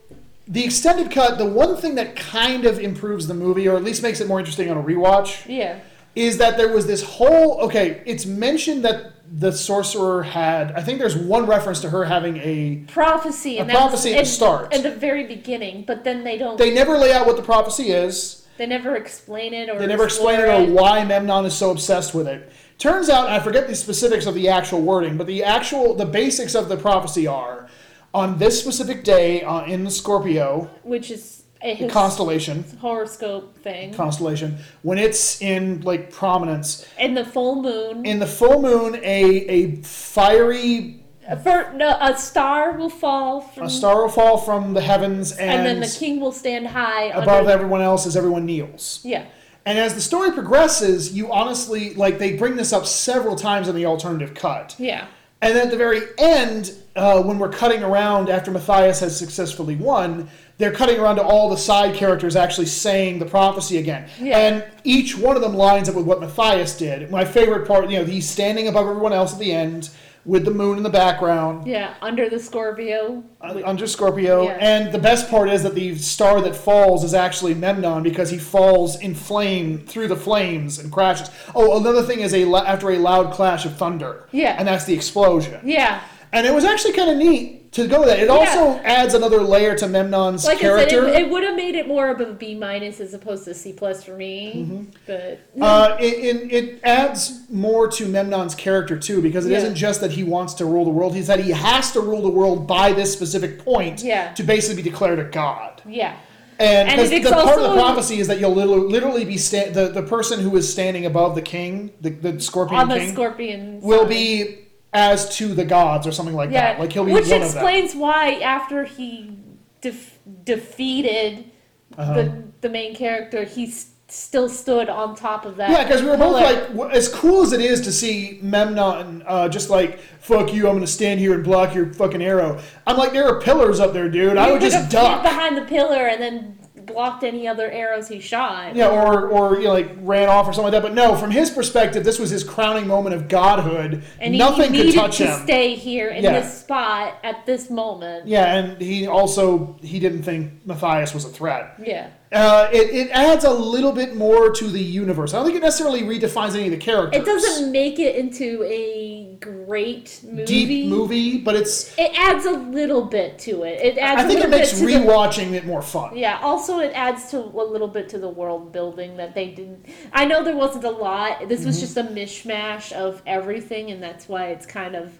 [SPEAKER 2] the extended cut, the one thing that kind of improves the movie, or at least makes it more interesting on a rewatch,
[SPEAKER 3] Yeah.
[SPEAKER 2] Is that there was this whole. Okay, it's mentioned that the sorcerer had. I think there's one reference to her having a.
[SPEAKER 3] prophecy
[SPEAKER 2] A
[SPEAKER 3] that's
[SPEAKER 2] prophecy at the start.
[SPEAKER 3] at the very beginning but then they don't
[SPEAKER 2] They never lay out what the prophecy is.
[SPEAKER 3] They never explain it or
[SPEAKER 2] They never explain it or why Memnon is so obsessed with it. Turns out, I forget the specifics of the actual wording, but the actual the basics of the prophecy are on this specific day uh, in the Scorpio
[SPEAKER 3] which is his
[SPEAKER 2] constellation.
[SPEAKER 3] horoscope thing.
[SPEAKER 2] Constellation. When it's in like prominence.
[SPEAKER 3] In the full moon.
[SPEAKER 2] In the full moon a a fiery
[SPEAKER 3] a, fir- no, a star will fall from
[SPEAKER 2] a star will fall from the heavens and,
[SPEAKER 3] and then the king will stand high
[SPEAKER 2] above
[SPEAKER 3] under,
[SPEAKER 2] everyone else as everyone kneels.
[SPEAKER 3] yeah.
[SPEAKER 2] And as the story progresses, you honestly like they bring this up several times in the alternative cut.
[SPEAKER 3] yeah.
[SPEAKER 2] And then at the very end, uh, when we're cutting around after Mathayus has successfully won, they're cutting around to all the side characters actually saying the prophecy again.
[SPEAKER 3] Yeah.
[SPEAKER 2] And each one of them lines up with what Mathayus did. My favorite part, you know, he's standing above everyone else at the end with the moon in the background.
[SPEAKER 3] yeah under the scorpio
[SPEAKER 2] uh, Under Scorpio,
[SPEAKER 3] Yeah.
[SPEAKER 2] and the best part is that the star that falls is actually Memnon because he falls in flame through the flames and crashes. Oh, another thing is a after a loud clash of thunder.
[SPEAKER 3] Yeah.
[SPEAKER 2] and that's the explosion.
[SPEAKER 3] yeah
[SPEAKER 2] And it was actually kind of neat to go with that. It also adds another layer to Memnon's
[SPEAKER 3] like
[SPEAKER 2] character.
[SPEAKER 3] I said, it, it would have made it more of a B minus as opposed to C plus for me.
[SPEAKER 2] Mm-hmm.
[SPEAKER 3] But
[SPEAKER 2] uh, it, it, it adds more to Memnon's character too, because it
[SPEAKER 3] Yeah.
[SPEAKER 2] not just that he wants to rule the world; he's that he has to rule the world by this specific point
[SPEAKER 3] Yeah.
[SPEAKER 2] to basically be declared a god.
[SPEAKER 3] yeah,
[SPEAKER 2] And
[SPEAKER 3] And
[SPEAKER 2] because the part of the prophecy is that you'll literally, literally be sta- the the person who is standing above the king, the, the scorpion
[SPEAKER 3] on the
[SPEAKER 2] king,
[SPEAKER 3] scorpion
[SPEAKER 2] will
[SPEAKER 3] side.
[SPEAKER 2] be as to the gods or something like
[SPEAKER 3] Yeah,
[SPEAKER 2] that. Like he'll be
[SPEAKER 3] which
[SPEAKER 2] one of them.
[SPEAKER 3] explains why after he def- defeated
[SPEAKER 2] Uh-huh.
[SPEAKER 3] the the main character, he still stood on top of that.
[SPEAKER 2] Yeah, because we were both
[SPEAKER 3] pillar.
[SPEAKER 2] like, as cool as it is to see Memnon uh, just like, fuck you, I'm gonna stand here and block your fucking arrow. I'm like, there are pillars up there, dude. I would just duck.
[SPEAKER 3] behind the pillar and then blocked any other arrows he shot.
[SPEAKER 2] Yeah, or or you know, like ran off or something like that. But no, from his perspective, this was his crowning moment of godhood.
[SPEAKER 3] and he
[SPEAKER 2] Nothing
[SPEAKER 3] needed
[SPEAKER 2] could touch
[SPEAKER 3] to
[SPEAKER 2] him.
[SPEAKER 3] stay here in
[SPEAKER 2] Yeah.
[SPEAKER 3] this spot at this moment.
[SPEAKER 2] Yeah, and he also he didn't think Mathayus was a threat.
[SPEAKER 3] Yeah.
[SPEAKER 2] Uh, it, it adds a little bit more to the universe. I don't think it necessarily redefines any of the characters.
[SPEAKER 3] It doesn't make it into a great movie.
[SPEAKER 2] deep movie, but it's.
[SPEAKER 3] It adds a little bit to it. It adds.
[SPEAKER 2] I think
[SPEAKER 3] a
[SPEAKER 2] it makes
[SPEAKER 3] to the-
[SPEAKER 2] rewatching it more fun.
[SPEAKER 3] Yeah. Also, it adds to a little bit to the world building that they didn't. I know there wasn't a lot. This
[SPEAKER 2] Mm-hmm.
[SPEAKER 3] was just a mishmash of everything, and that's why it's kind of.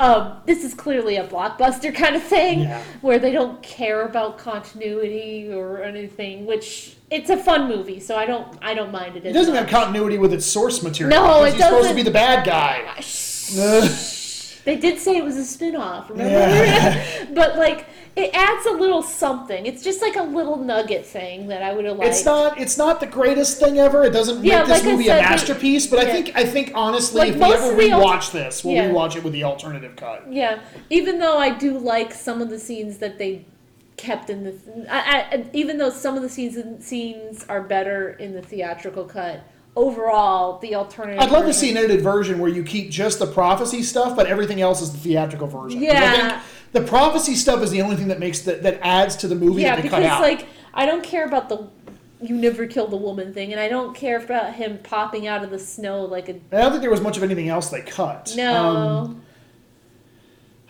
[SPEAKER 3] Um, this is clearly a blockbuster kind of thing
[SPEAKER 2] Yeah.
[SPEAKER 3] where they don't care about continuity or anything. Which it's a fun movie, so I don't. I don't mind it.
[SPEAKER 2] It doesn't have continuity with its source material.
[SPEAKER 3] No, it
[SPEAKER 2] he's supposed to be the bad guy.
[SPEAKER 3] They did say it was a spin-off, remember?
[SPEAKER 2] Yeah. (laughs) (laughs)
[SPEAKER 3] but like it adds a little something. It's just like a little nugget thing that I would have liked.
[SPEAKER 2] It's not. It's not the greatest thing ever. It doesn't
[SPEAKER 3] Yeah,
[SPEAKER 2] make this
[SPEAKER 3] like
[SPEAKER 2] movie
[SPEAKER 3] said,
[SPEAKER 2] a masterpiece. But I think. I think honestly,
[SPEAKER 3] Like,
[SPEAKER 2] if we ever
[SPEAKER 3] of the alter-
[SPEAKER 2] rewatch this, we'll
[SPEAKER 3] Yeah.
[SPEAKER 2] rewatch it with the alternative cut.
[SPEAKER 3] Yeah, even though I do like some of the scenes that they kept in the, I, I, even though some of the scenes scenes are better in the theatrical cut, overall the alternative.
[SPEAKER 2] I'd love to see an edited version where you keep just the prophecy stuff, but everything else is the theatrical version.
[SPEAKER 3] Yeah.
[SPEAKER 2] The prophecy stuff is the only thing that makes that that adds to the movie
[SPEAKER 3] Yeah, because
[SPEAKER 2] cut out.
[SPEAKER 3] like I don't care about the you never killed the woman thing, and I don't care about him popping out of the snow like a
[SPEAKER 2] I don't think there was much of anything else they cut.
[SPEAKER 3] no.
[SPEAKER 2] Um,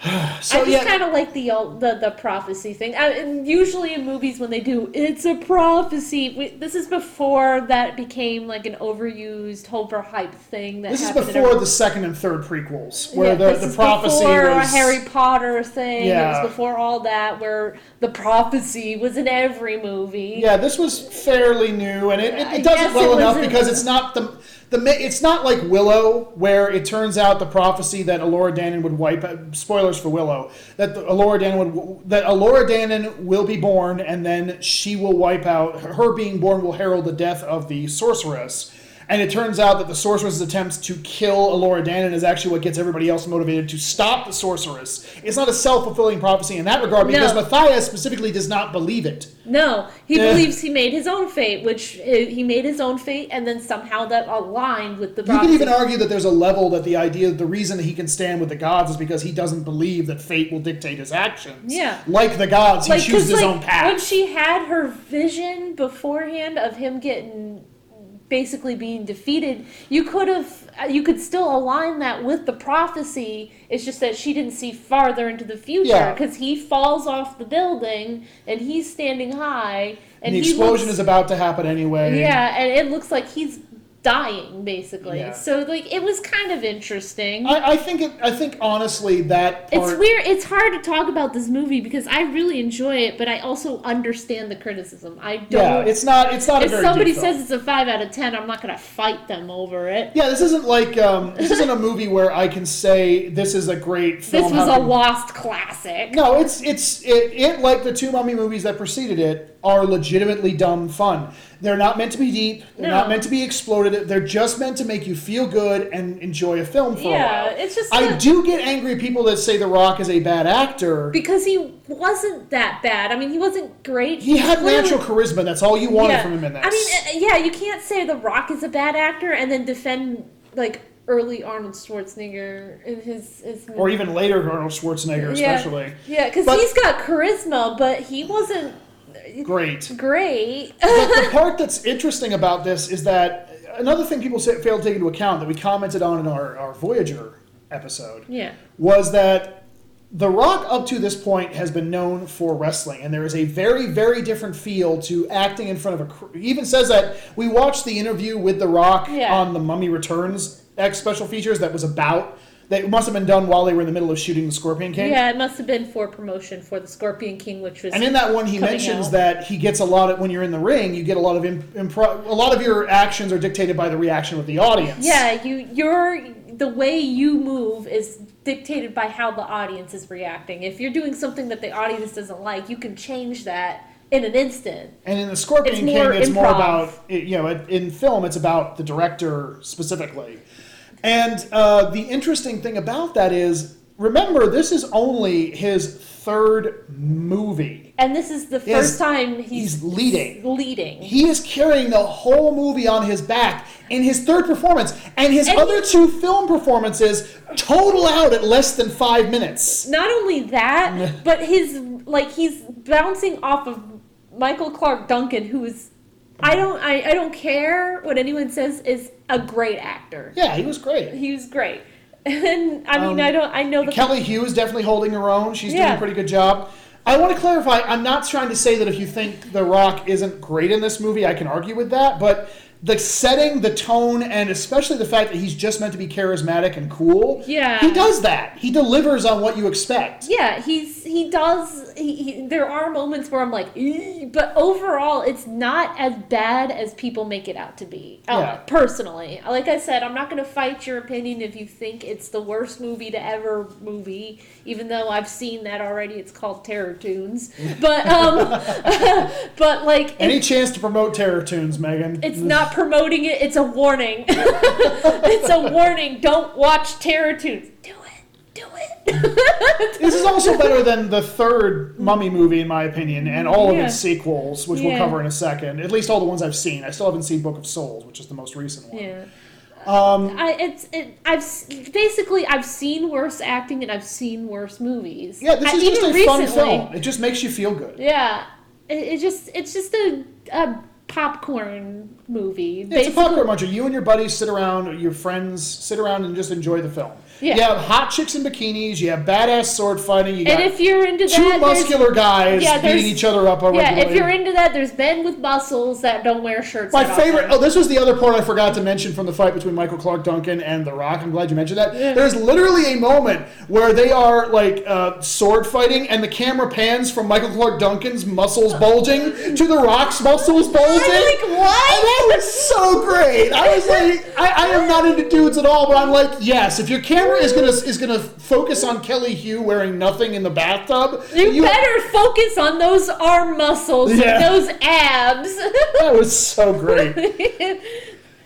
[SPEAKER 2] (sighs) so
[SPEAKER 3] I just
[SPEAKER 2] yeah,
[SPEAKER 3] kind of like the, uh, the the prophecy thing. I, and usually in movies when they do, it's a prophecy. We, this is before that became like an overused, overhyped thing. That
[SPEAKER 2] this is
[SPEAKER 3] happened
[SPEAKER 2] before
[SPEAKER 3] every-
[SPEAKER 2] the second and third prequels, where
[SPEAKER 3] Yeah,
[SPEAKER 2] the,
[SPEAKER 3] this
[SPEAKER 2] the
[SPEAKER 3] is
[SPEAKER 2] prophecy
[SPEAKER 3] before
[SPEAKER 2] was
[SPEAKER 3] a Harry Potter thing.
[SPEAKER 2] Yeah.
[SPEAKER 3] It was before all that, where the prophecy was in every movie.
[SPEAKER 2] Yeah, this was fairly new, and it, it, it does it well enough because it's not the the it's not like Willow, where it turns out the prophecy that Elora Danan would wipe. out Spoilers for Willow that the, Elora Danan would that Elora Danan will be born, and then she will wipe out her being born will herald the death of the sorceress. And it turns out that the sorceress's attempts to kill Elora Danan is actually what gets everybody else motivated to stop the sorceress. It's not a self fulfilling prophecy in that regard because
[SPEAKER 3] No.
[SPEAKER 2] Mathayus specifically does not believe it.
[SPEAKER 3] No, he
[SPEAKER 2] Yeah.
[SPEAKER 3] believes he made his own fate, which uh, he made his own fate, and then somehow that aligned with the
[SPEAKER 2] You can even argue that there's a level that the idea, the reason that he can stand with the gods is because he doesn't believe that fate will dictate his actions.
[SPEAKER 3] Yeah.
[SPEAKER 2] Like the gods, he
[SPEAKER 3] like,
[SPEAKER 2] chooses his
[SPEAKER 3] like,
[SPEAKER 2] own path.
[SPEAKER 3] When she had her vision beforehand of him getting basically being defeated, you could have uh, you could still align that with the prophecy. It's just that she didn't see farther into the future
[SPEAKER 2] Yeah.
[SPEAKER 3] because he falls off the building and he's standing high and
[SPEAKER 2] and the explosion
[SPEAKER 3] looks,
[SPEAKER 2] is about to happen anyway.
[SPEAKER 3] yeah, and it looks like he's dying basically.
[SPEAKER 2] Yeah.
[SPEAKER 3] So like it was kind of interesting.
[SPEAKER 2] I, I think it. I think honestly that part.
[SPEAKER 3] It's weird. It's hard to talk about this movie because I really enjoy it, but I also understand the criticism. I don't.
[SPEAKER 2] Yeah, it's not. It's not.
[SPEAKER 3] if
[SPEAKER 2] a very
[SPEAKER 3] somebody says it's a five out of ten, I'm not gonna fight them over it.
[SPEAKER 2] Yeah, this isn't like um, this isn't a movie where I can say this is a great film.
[SPEAKER 3] This was
[SPEAKER 2] how
[SPEAKER 3] a lost classic.
[SPEAKER 2] No, it's it's it, it like the two mummy movies that preceded it are legitimately dumb fun. They're not meant to be deep. They're
[SPEAKER 3] No.
[SPEAKER 2] not meant to be exploitative. They're just meant to make you feel good and enjoy a film for
[SPEAKER 3] Yeah,
[SPEAKER 2] a while.
[SPEAKER 3] it's just
[SPEAKER 2] I
[SPEAKER 3] not-
[SPEAKER 2] do get angry at people that say The Rock is a bad actor.
[SPEAKER 3] because he wasn't that bad. I mean, he wasn't great.
[SPEAKER 2] He had
[SPEAKER 3] clearly-
[SPEAKER 2] natural charisma. That's all you wanted
[SPEAKER 3] yeah.
[SPEAKER 2] from him in this.
[SPEAKER 3] I mean, uh, yeah, you can't say The Rock is a bad actor and then defend like early Arnold Schwarzenegger in his his
[SPEAKER 2] or even later Arnold Schwarzenegger,
[SPEAKER 3] Yeah.
[SPEAKER 2] especially.
[SPEAKER 3] Yeah, because he's got charisma, but he wasn't
[SPEAKER 2] Great.
[SPEAKER 3] great. (laughs)
[SPEAKER 2] but the part that's interesting about this is that another thing people say, fail to take into account that we commented on in our, our Voyager episode
[SPEAKER 3] yeah.
[SPEAKER 2] was that The Rock, up to this point, has been known for wrestling, and there is a very, very different feel to acting in front of a. cr- He even says that we watched the interview with The Rock
[SPEAKER 3] Yeah.
[SPEAKER 2] on the Mummy Returns X special features that was about. That must have been done while they were in the middle of shooting the Scorpion King.
[SPEAKER 3] Yeah, it must have been for promotion for the Scorpion King, which was
[SPEAKER 2] And in that one, he mentions
[SPEAKER 3] out.
[SPEAKER 2] that he gets a lot of when you're in the ring, you get a lot of imp- impro- a lot of your actions are dictated by the reaction of the audience.
[SPEAKER 3] yeah, you your the way you move is dictated by how the audience is reacting. If you're doing something that the audience doesn't like, you can change that in an instant.
[SPEAKER 2] And in the Scorpion
[SPEAKER 3] It's
[SPEAKER 2] King, it's more about you know in film, it's about the director specifically. And uh, the interesting thing about that is remember, this is only his third movie.
[SPEAKER 3] And this is the first time he's,
[SPEAKER 2] he's leading.
[SPEAKER 3] Leading.
[SPEAKER 2] He is carrying the whole movie on his back in his third performance, and his
[SPEAKER 3] And
[SPEAKER 2] other
[SPEAKER 3] he-
[SPEAKER 2] two film performances total out at less than five minutes.
[SPEAKER 3] Not only that, (laughs) but his like he's bouncing off of Michael Clarke Duncan, who is I don't I, I don't care what anyone says is a great actor.
[SPEAKER 2] Yeah, he was great.
[SPEAKER 3] He was great. (laughs) And I mean
[SPEAKER 2] Um,
[SPEAKER 3] I don't I know the
[SPEAKER 2] Kelly Hu's is definitely holding her own. She's doing
[SPEAKER 3] Yeah.
[SPEAKER 2] a pretty good job. I want to clarify. I'm not trying to say that if you think The Rock isn't great in this movie, I can argue with that. But the setting, the tone, and especially the fact that he's just meant to be charismatic and cool.
[SPEAKER 3] Yeah.
[SPEAKER 2] he does that. He delivers on what you expect.
[SPEAKER 3] Yeah, he's he does. He, he, there are moments where I'm like, but overall, it's not as bad as people make it out to be. Uh,
[SPEAKER 2] Yeah.
[SPEAKER 3] Personally, like I said, I'm not going to fight your opinion if you think it's the worst movie to ever movie. Even though I've seen that already, it's called Terror Tunes. (laughs) But um, (laughs) but like
[SPEAKER 2] Any chance to promote Terror Tunes, Megan?
[SPEAKER 3] it's not promoting it. It's a warning. (laughs) it's a warning. Don't watch Terror Tunes. Do it. Do it. (laughs)
[SPEAKER 2] This is also better than the third Mummy movie, in my opinion, and all of
[SPEAKER 3] Yeah.
[SPEAKER 2] its sequels, which we'll
[SPEAKER 3] Yeah.
[SPEAKER 2] cover in a second. At least all the ones I've seen. I still haven't seen Book of Souls, which is the most recent one.
[SPEAKER 3] Yeah.
[SPEAKER 2] Um,
[SPEAKER 3] I it's it, I've s- basically I've seen worse acting and I've seen worse movies.
[SPEAKER 2] yeah, this
[SPEAKER 3] I-
[SPEAKER 2] is just a fun film. It just makes you feel good.
[SPEAKER 3] Yeah, it, it just it's just a, a popcorn movie.
[SPEAKER 2] It's a popcorn muncher. You and your buddies sit around, your friends sit around and just enjoy the film.
[SPEAKER 3] Yeah.
[SPEAKER 2] You have hot chicks in bikinis. You have badass sword fighting. You got
[SPEAKER 3] And if you're into
[SPEAKER 2] two
[SPEAKER 3] that, there's-
[SPEAKER 2] muscular guys
[SPEAKER 3] yeah,
[SPEAKER 2] beating each other up.
[SPEAKER 3] yeah, if you're into that, there's men with muscles that don't wear shirts.
[SPEAKER 2] My favorite.
[SPEAKER 3] often.
[SPEAKER 2] Oh, this was the other part I forgot to mention from the fight between Michael Clarke Duncan and The Rock. I'm glad you mentioned that. There's literally a moment where they are like uh, sword fighting, and the camera pans from Michael Clarke Duncan's muscles bulging to The Rock's muscles bulging. (laughs)
[SPEAKER 3] I'm like, what?
[SPEAKER 2] And that was so great. I was like, I, I am not into dudes at all, but I'm like, yes. If your camera is gonna is gonna focus on Kelly Hu wearing nothing in the bathtub,
[SPEAKER 3] You, better focus on those arm muscles,
[SPEAKER 2] Yeah.
[SPEAKER 3] and those abs. (laughs)
[SPEAKER 2] That was so great. (laughs)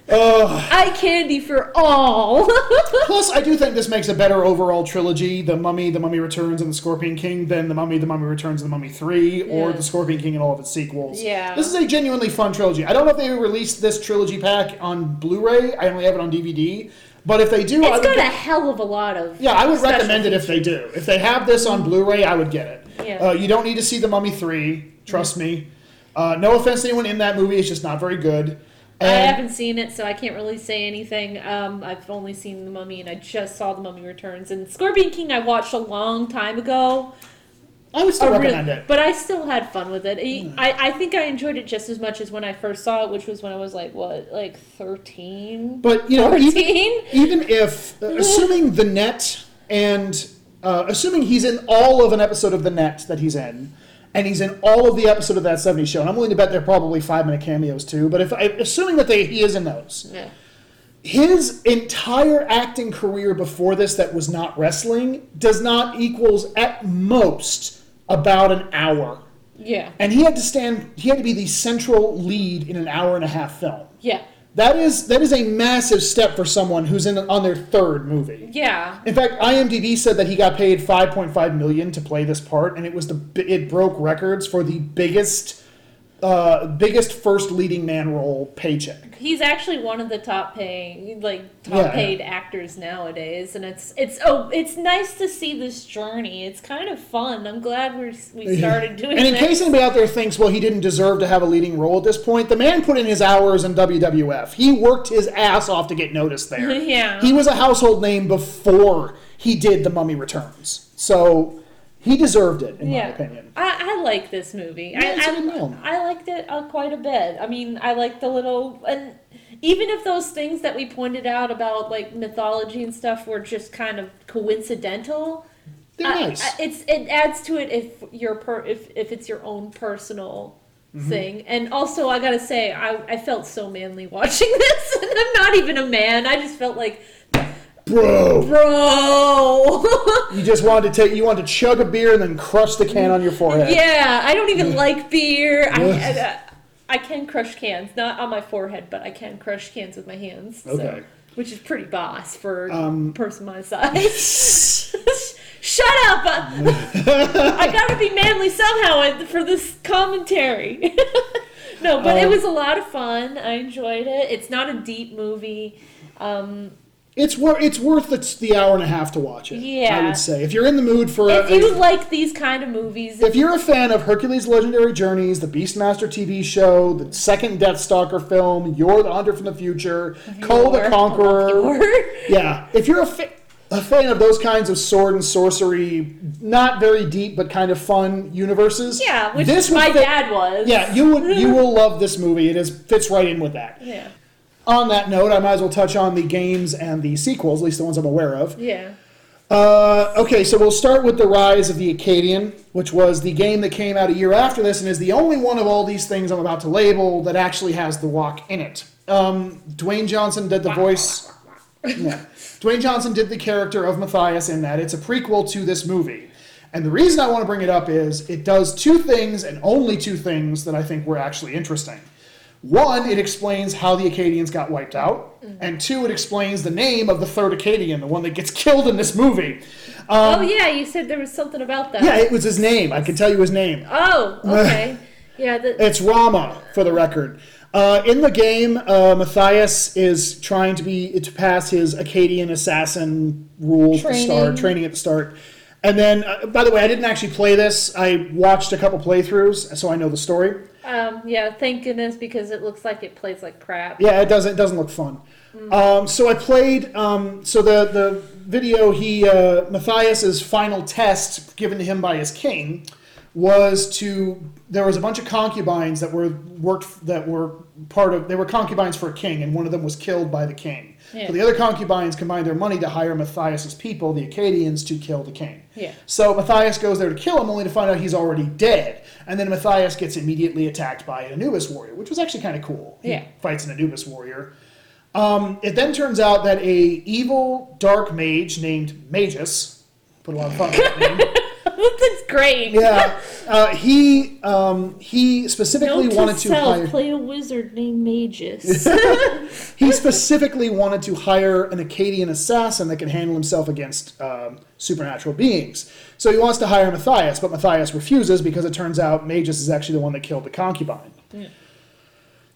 [SPEAKER 2] Ugh.
[SPEAKER 3] Eye candy for all. (laughs)
[SPEAKER 2] Plus, I do think this makes a better overall trilogy: The Mummy, The Mummy Returns, and The Scorpion King than The Mummy, The Mummy Returns, and The Mummy Three, or The Scorpion King and all of its sequels.
[SPEAKER 3] Yeah.
[SPEAKER 2] this is a genuinely fun trilogy. I don't know if they released this trilogy pack on Blu-ray. I only have it on DVD, but if they do, I
[SPEAKER 3] it's
[SPEAKER 2] would
[SPEAKER 3] got a hell of a lot of.
[SPEAKER 2] yeah, I would recommend it if they do. If they have this on Blu-ray, I would get it.
[SPEAKER 3] Yeah.
[SPEAKER 2] Uh, you don't need to see The Mummy Three. Trust me. Uh, no offense to anyone in that movie; it's just not very good.
[SPEAKER 3] I haven't seen it, so I can't really say anything. Um, I've only seen The Mummy, and I just saw The Mummy Returns. And Scorpion King, I watched a long time ago.
[SPEAKER 2] I would still
[SPEAKER 3] A real-
[SPEAKER 2] recommend it.
[SPEAKER 3] But I still had fun with it. I, I think I enjoyed it just as much as when I first saw it, which was when I was like, what, like 13?
[SPEAKER 2] But you know, even, even if uh, (laughs) assuming the net and uh, assuming he's in all of an episode of the net that he's in, and he's in all of the episode of that '70s show, and I'm willing to bet they're probably five minute cameos too. But if I, assuming that they, he is in those,
[SPEAKER 3] Yeah.
[SPEAKER 2] his entire acting career before this that was not wrestling does not equals at most about an hour.
[SPEAKER 3] Yeah.
[SPEAKER 2] And he had to stand. He had to be the central lead in an hour and a half film.
[SPEAKER 3] Yeah.
[SPEAKER 2] That is that is a massive step for someone who's in on their third movie.
[SPEAKER 3] Yeah.
[SPEAKER 2] In fact, IMDb said that he got paid 5.5 million to play this part, and it was the it broke records for the biggest uh, biggest first leading man role paycheck.
[SPEAKER 3] He's actually one of the top paying, like top
[SPEAKER 2] Yeah.
[SPEAKER 3] paid actors nowadays, and it's it's oh it's nice to see this journey. It's kind of fun. I'm glad we we started doing.
[SPEAKER 2] And in
[SPEAKER 3] this.
[SPEAKER 2] case anybody out there thinks, well, he didn't deserve to have a leading role at this point, the man put in his hours in WWF. He worked his ass off to get noticed there. (laughs)
[SPEAKER 3] Yeah.
[SPEAKER 2] He was a household name before he did The Mummy Returns. So he deserved it, in my opinion.
[SPEAKER 3] I, I like this movie.
[SPEAKER 2] Yeah,
[SPEAKER 3] I. I, I liked it uh, quite a bit. I mean, I like the little and even if those things that we pointed out about like mythology and stuff were just kind of coincidental.
[SPEAKER 2] They're nice.
[SPEAKER 3] It's it adds to it if your per if if it's your own personal
[SPEAKER 2] Mm-hmm.
[SPEAKER 3] thing. And also, I gotta say, I I felt so manly (laughs) watching this, and I'm not even a man. I just felt like,
[SPEAKER 2] Bro.
[SPEAKER 3] bro. (laughs)
[SPEAKER 2] You just wanted to take, you wanted to chug a beer and then crush the can on your forehead.
[SPEAKER 3] yeah, I don't even like beer. I, I I can crush cans, not on my forehead, but I can crush cans with my hands. so-
[SPEAKER 2] Okay.
[SPEAKER 3] which is pretty boss for
[SPEAKER 2] Um,
[SPEAKER 3] a person my size. (laughs) Shut up! (laughs) I gotta be manly somehow for this commentary. no, but it
[SPEAKER 2] Um,
[SPEAKER 3] was a lot of fun. I enjoyed it. It's not a deep movie. Um,
[SPEAKER 2] It's worth it's worth the, the hour and a half to watch it.
[SPEAKER 3] Yeah, I
[SPEAKER 2] would say if you're in the mood for a,
[SPEAKER 3] if you like these kind of movies,
[SPEAKER 2] if you're a fan of Hercules' Legendary Journeys, the Beastmaster TV show, the second Deathstalker film, Yor the Hunter from the Future, Kull the Conqueror, (laughs) yeah, if you're a, fa- a fan of those kinds of sword and sorcery, not very deep but kind of fun universes,
[SPEAKER 3] yeah, which
[SPEAKER 2] this
[SPEAKER 3] my
[SPEAKER 2] fit-
[SPEAKER 3] dad was.
[SPEAKER 2] Yeah, you would you (laughs) will love this movie. It is fits right in with that.
[SPEAKER 3] Yeah.
[SPEAKER 2] On that note, I might as well touch on the games and the sequels, at least the ones I'm aware of.
[SPEAKER 3] Yeah.
[SPEAKER 2] Uh, okay, so we'll start with the rise of the Akkadian, which was the game that came out a year after this, and is the only one of all these things I'm about to label that actually has the Rock in it. Um, Dwayne Johnson did the voice. (laughs) Yeah. Dwayne Johnson did the character of Mathayus in that. It's a prequel to this movie. And the reason I want to bring it up is it does two things, and only two things, that I think were actually interesting. One, it explains how the Akkadians got wiped out. And two, it explains the name of the third Akkadian, the one that gets killed in this movie.
[SPEAKER 3] oh yeah, you said there was something about that.
[SPEAKER 2] Um, Yeah, it was his name. I can tell you his name.
[SPEAKER 3] Oh, (laughs) okay. yeah. The,
[SPEAKER 2] It's Rama, for the record. Uh, in the game, uh, Mathayus is trying to be to pass his Akkadian assassin rule at the start,
[SPEAKER 3] Training.
[SPEAKER 2] training at the start. And then, uh, by the way, I didn't actually play this. I watched a couple playthroughs, so I know the story.
[SPEAKER 3] Um, yeah. Thank goodness because it looks like it plays like crap.
[SPEAKER 2] Yeah, it doesn't it doesn't look fun. Um, so I played. Um, so the the video he uh, Mathayus's final test given to him by his king was to there was a bunch of concubines that were worked that were part of they were concubines for a king and one of them was killed by the king.
[SPEAKER 3] Yeah.
[SPEAKER 2] So the other concubines combine their money to hire Mathayus's people, the Akkadians, to kill the king.
[SPEAKER 3] Yeah.
[SPEAKER 2] So Mathayus goes there to kill him, only to find out he's already dead. And then Mathayus gets immediately attacked by an Anubis warrior, which was actually kind of cool. He
[SPEAKER 3] Yeah.
[SPEAKER 2] fights an Anubis warrior. Um, it then turns out that a evil dark mage named Magus, put a lot of fun in that name. (laughs) (laughs)
[SPEAKER 3] That's great.
[SPEAKER 2] Yeah, (laughs) uh, he um, he specifically
[SPEAKER 3] Note
[SPEAKER 2] wanted
[SPEAKER 3] to
[SPEAKER 2] to hire.
[SPEAKER 3] play a wizard named Magus. (laughs)
[SPEAKER 2] He specifically wanted to hire an Akkadian assassin that can handle himself against um, supernatural beings. So he wants to hire Mathayus, but Mathayus refuses because it turns out Magus is actually the one that killed the concubine.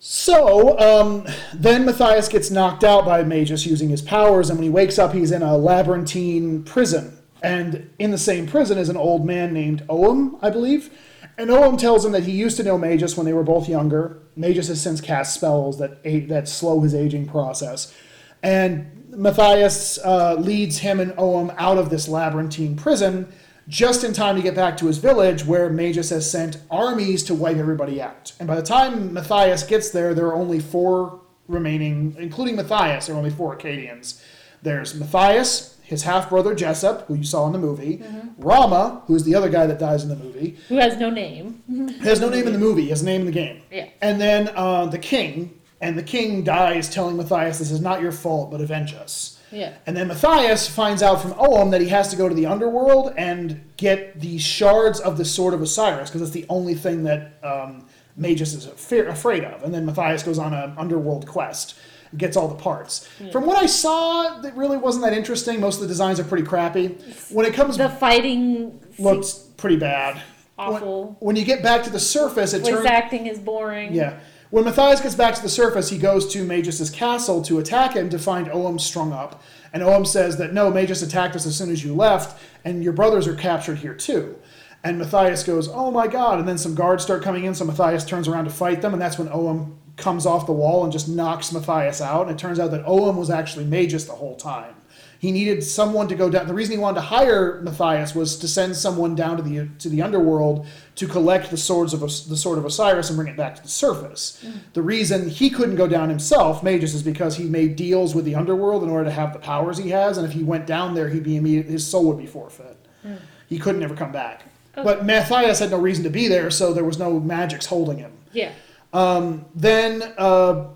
[SPEAKER 2] So um, then Mathayus gets knocked out by Magus using his powers, and when he wakes up, he's in a labyrinthine prison. And in the same prison is an old man named Oum, I believe. And Oum tells him that he used to know Magus when they were both younger. Magus has since cast spells that that slow his aging process. And Mathayus uh, leads him and Oum out of this labyrinthine prison just in time to get back to his village where Magus has sent armies to wipe everybody out. And by the time Mathayus gets there, there are only four remaining, including Mathayus, there are only four Akkadians. There's Mathayus, his half brother Jessup, who you saw in the movie, Rama, who's the other guy that dies in the movie,
[SPEAKER 3] Who has no name.
[SPEAKER 2] he has no name in the movie, he has a name in the game.
[SPEAKER 3] Yeah.
[SPEAKER 2] And then uh, the king, and the king dies telling Mathayus, This is not your fault, but avenge us.
[SPEAKER 3] Yeah.
[SPEAKER 2] And then Mathayus finds out from Oum that he has to go to the underworld and get the shards of the Sword of Osiris, because it's the only thing that um, Magus is afraid of. And then Mathayus goes on an underworld quest, gets all the parts. From what I saw, it really wasn't that interesting. Most of the designs are pretty crappy. When it comes,
[SPEAKER 3] The fighting
[SPEAKER 2] looks pretty bad.
[SPEAKER 3] awful.
[SPEAKER 2] When, when you get back to the surface, it turns.
[SPEAKER 3] acting is boring.
[SPEAKER 2] Yeah. When Mathayus gets back to the surface, he goes to Magus' castle to attack him to find Oum strung up. And Oum says that no, Magus attacked us as soon as you left, and your brothers are captured here too. And Mathayus goes, Oh my god. And then some guards start coming in, so Mathayus turns around to fight them, and that's when Oum comes off the wall and just knocks Mathayus out. And it turns out that Oum was actually Magus the whole time. He needed someone to go down. The reason he wanted to hire Mathayus was to send someone down to the to the underworld to collect the swords of the sword of Osiris and bring it back to the surface. Mm. The reason he couldn't go down himself, Magus, is because he made deals with the underworld in order to have the powers he has, and if he went down there, he'd be immediate, his soul would be forfeit. Mm. He couldn't ever come back. But Mathayus had no reason to be there, so there was no magics holding him.
[SPEAKER 3] Yeah.
[SPEAKER 2] Then uh,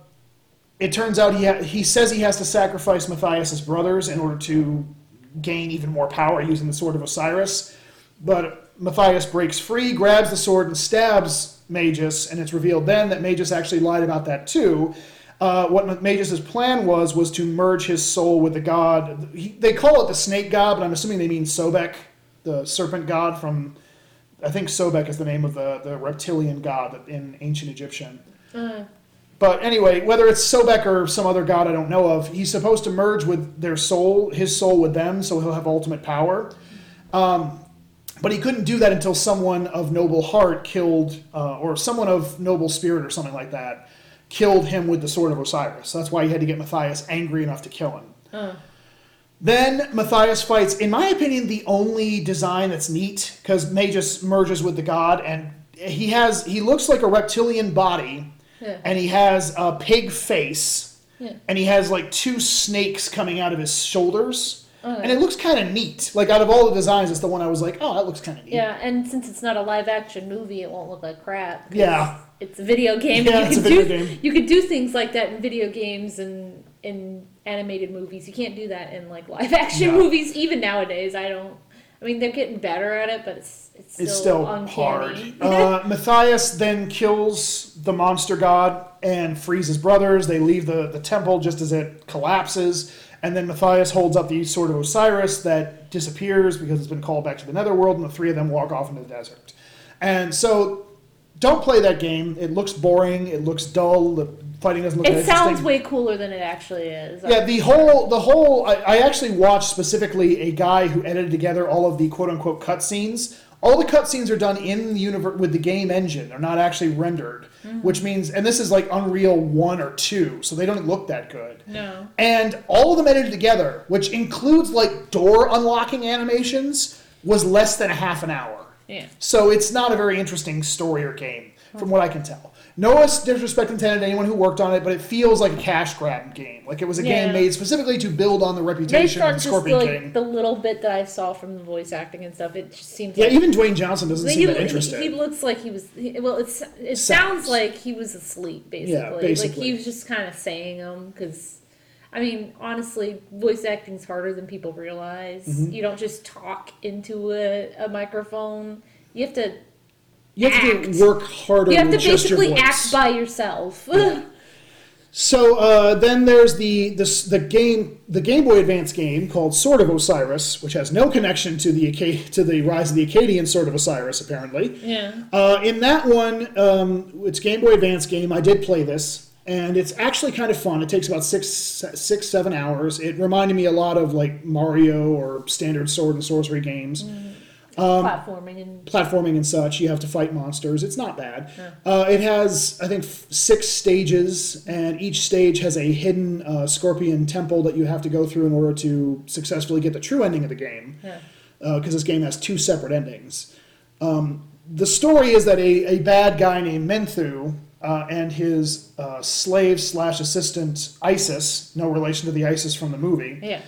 [SPEAKER 2] it turns out he ha- he says he has to sacrifice Mathayus's brothers in order to gain even more power using the sword of Osiris. But Mathayus breaks free, grabs the sword, and stabs Magus, and it's revealed then that Magus actually lied about that too. Uh, what Magus's plan was was to merge his soul with the god. He, they call it the snake god, but I'm assuming they mean Sobek. the serpent god from. I think Sobek is the name of the, the reptilian god in ancient Egyptian.
[SPEAKER 3] Uh,
[SPEAKER 2] But anyway, whether it's Sobek or some other god I don't know of, he's supposed to merge with their soul, his soul with them, so he'll have ultimate power. Um, but he couldn't do that until someone of noble heart killed, uh, or someone of noble spirit or something like that, killed him with the sword of Osiris. That's why he had to get Mathayus angry enough to kill him. Then Mathayus fights, in my opinion, the only design that's neat because Magus merges with the god, and he has he looks like a reptilian body,
[SPEAKER 3] Yeah.
[SPEAKER 2] and he has a pig face,
[SPEAKER 3] Yeah.
[SPEAKER 2] and he has like two snakes coming out of his shoulders, oh, and it looks kind of neat. Like out of all the designs, it's the one I was like, oh, that looks kind of neat.
[SPEAKER 3] yeah, and since it's not a live action movie, it won't look like crap.
[SPEAKER 2] Yeah.
[SPEAKER 3] It's a video game.
[SPEAKER 2] Yeah,
[SPEAKER 3] you
[SPEAKER 2] it's
[SPEAKER 3] can
[SPEAKER 2] a video
[SPEAKER 3] do,
[SPEAKER 2] game.
[SPEAKER 3] You could do things like that in video games and in animated movies. You can't do that in like live (laughs) action
[SPEAKER 2] No.
[SPEAKER 3] movies. Even nowadays, I don't. I mean, they're getting better at it, but it's it's still,
[SPEAKER 2] It's still
[SPEAKER 3] uncanny.
[SPEAKER 2] hard. Uh, (laughs) Mathayus then kills the monster god and frees his brothers. They leave the, the temple just as it collapses. And then Mathayus holds up the sword of Osiris that disappears because it's been called back to the netherworld, and the three of them walk off into the desert. And so, don't play that game. It looks boring. It looks dull. The fighting doesn't look
[SPEAKER 3] it sounds way cooler than it actually is.
[SPEAKER 2] Yeah, the whole the whole I, I actually watched specifically a guy who edited together all of the quote unquote cutscenes. All the cutscenes are done in the universe with the game engine. They're not actually rendered, mm-hmm. which means and this is like Unreal 1 or 2, so they don't look that good.
[SPEAKER 3] No.
[SPEAKER 2] And all of them edited together, which includes like door unlocking animations, was less than a half an hour.
[SPEAKER 3] Yeah.
[SPEAKER 2] So it's not a very interesting story or game, from what I can tell. No disrespect intended to anyone who worked on it, but it feels like a cash grab game. Like it was a
[SPEAKER 3] Yeah.
[SPEAKER 2] game made specifically to build on the reputation
[SPEAKER 3] on
[SPEAKER 2] of
[SPEAKER 3] just
[SPEAKER 2] Scorpion
[SPEAKER 3] like
[SPEAKER 2] King.
[SPEAKER 3] the little bit that I saw from the voice acting and stuff, it just seems like.
[SPEAKER 2] Yeah,
[SPEAKER 3] like
[SPEAKER 2] even Dwayne Johnson doesn't seem that interested.
[SPEAKER 3] he looks like he was. He, well, it's it
[SPEAKER 2] Sounds.
[SPEAKER 3] sounds like he was asleep, basically.
[SPEAKER 2] Yeah, basically.
[SPEAKER 3] Like he was just kind of saying them because, I mean, honestly, voice acting's harder than people realize.
[SPEAKER 2] Mm-hmm.
[SPEAKER 3] You don't just talk into a, a microphone. You have to.
[SPEAKER 2] You have to work harder
[SPEAKER 3] You have to basically act by yourself.
[SPEAKER 2] So uh, then there's the, the the game the Game Boy Advance game called Sword of Osiris, which has no connection to the to the Rise of the Akkadian Sword of Osiris, apparently.
[SPEAKER 3] yeah.
[SPEAKER 2] Uh, in that one, um, it's Game Boy Advance game. I did play this, and it's actually kind of fun. It takes about six, six, seven hours. It reminded me a lot of like Mario or standard sword and sorcery games, Um,
[SPEAKER 3] Platforming and
[SPEAKER 2] platforming and such. You have to fight monsters. It's not bad. Uh, it has, I think, f- six stages, and each stage has a hidden uh, scorpion temple that you have to go through in order to successfully get the true ending of the game
[SPEAKER 3] yeah.
[SPEAKER 2] because this game has two separate endings. Um, the story is that a, a bad guy named Menthu uh, and his uh, slave slash assistant Isis, no relation to the Isis from the movie,
[SPEAKER 3] yeah.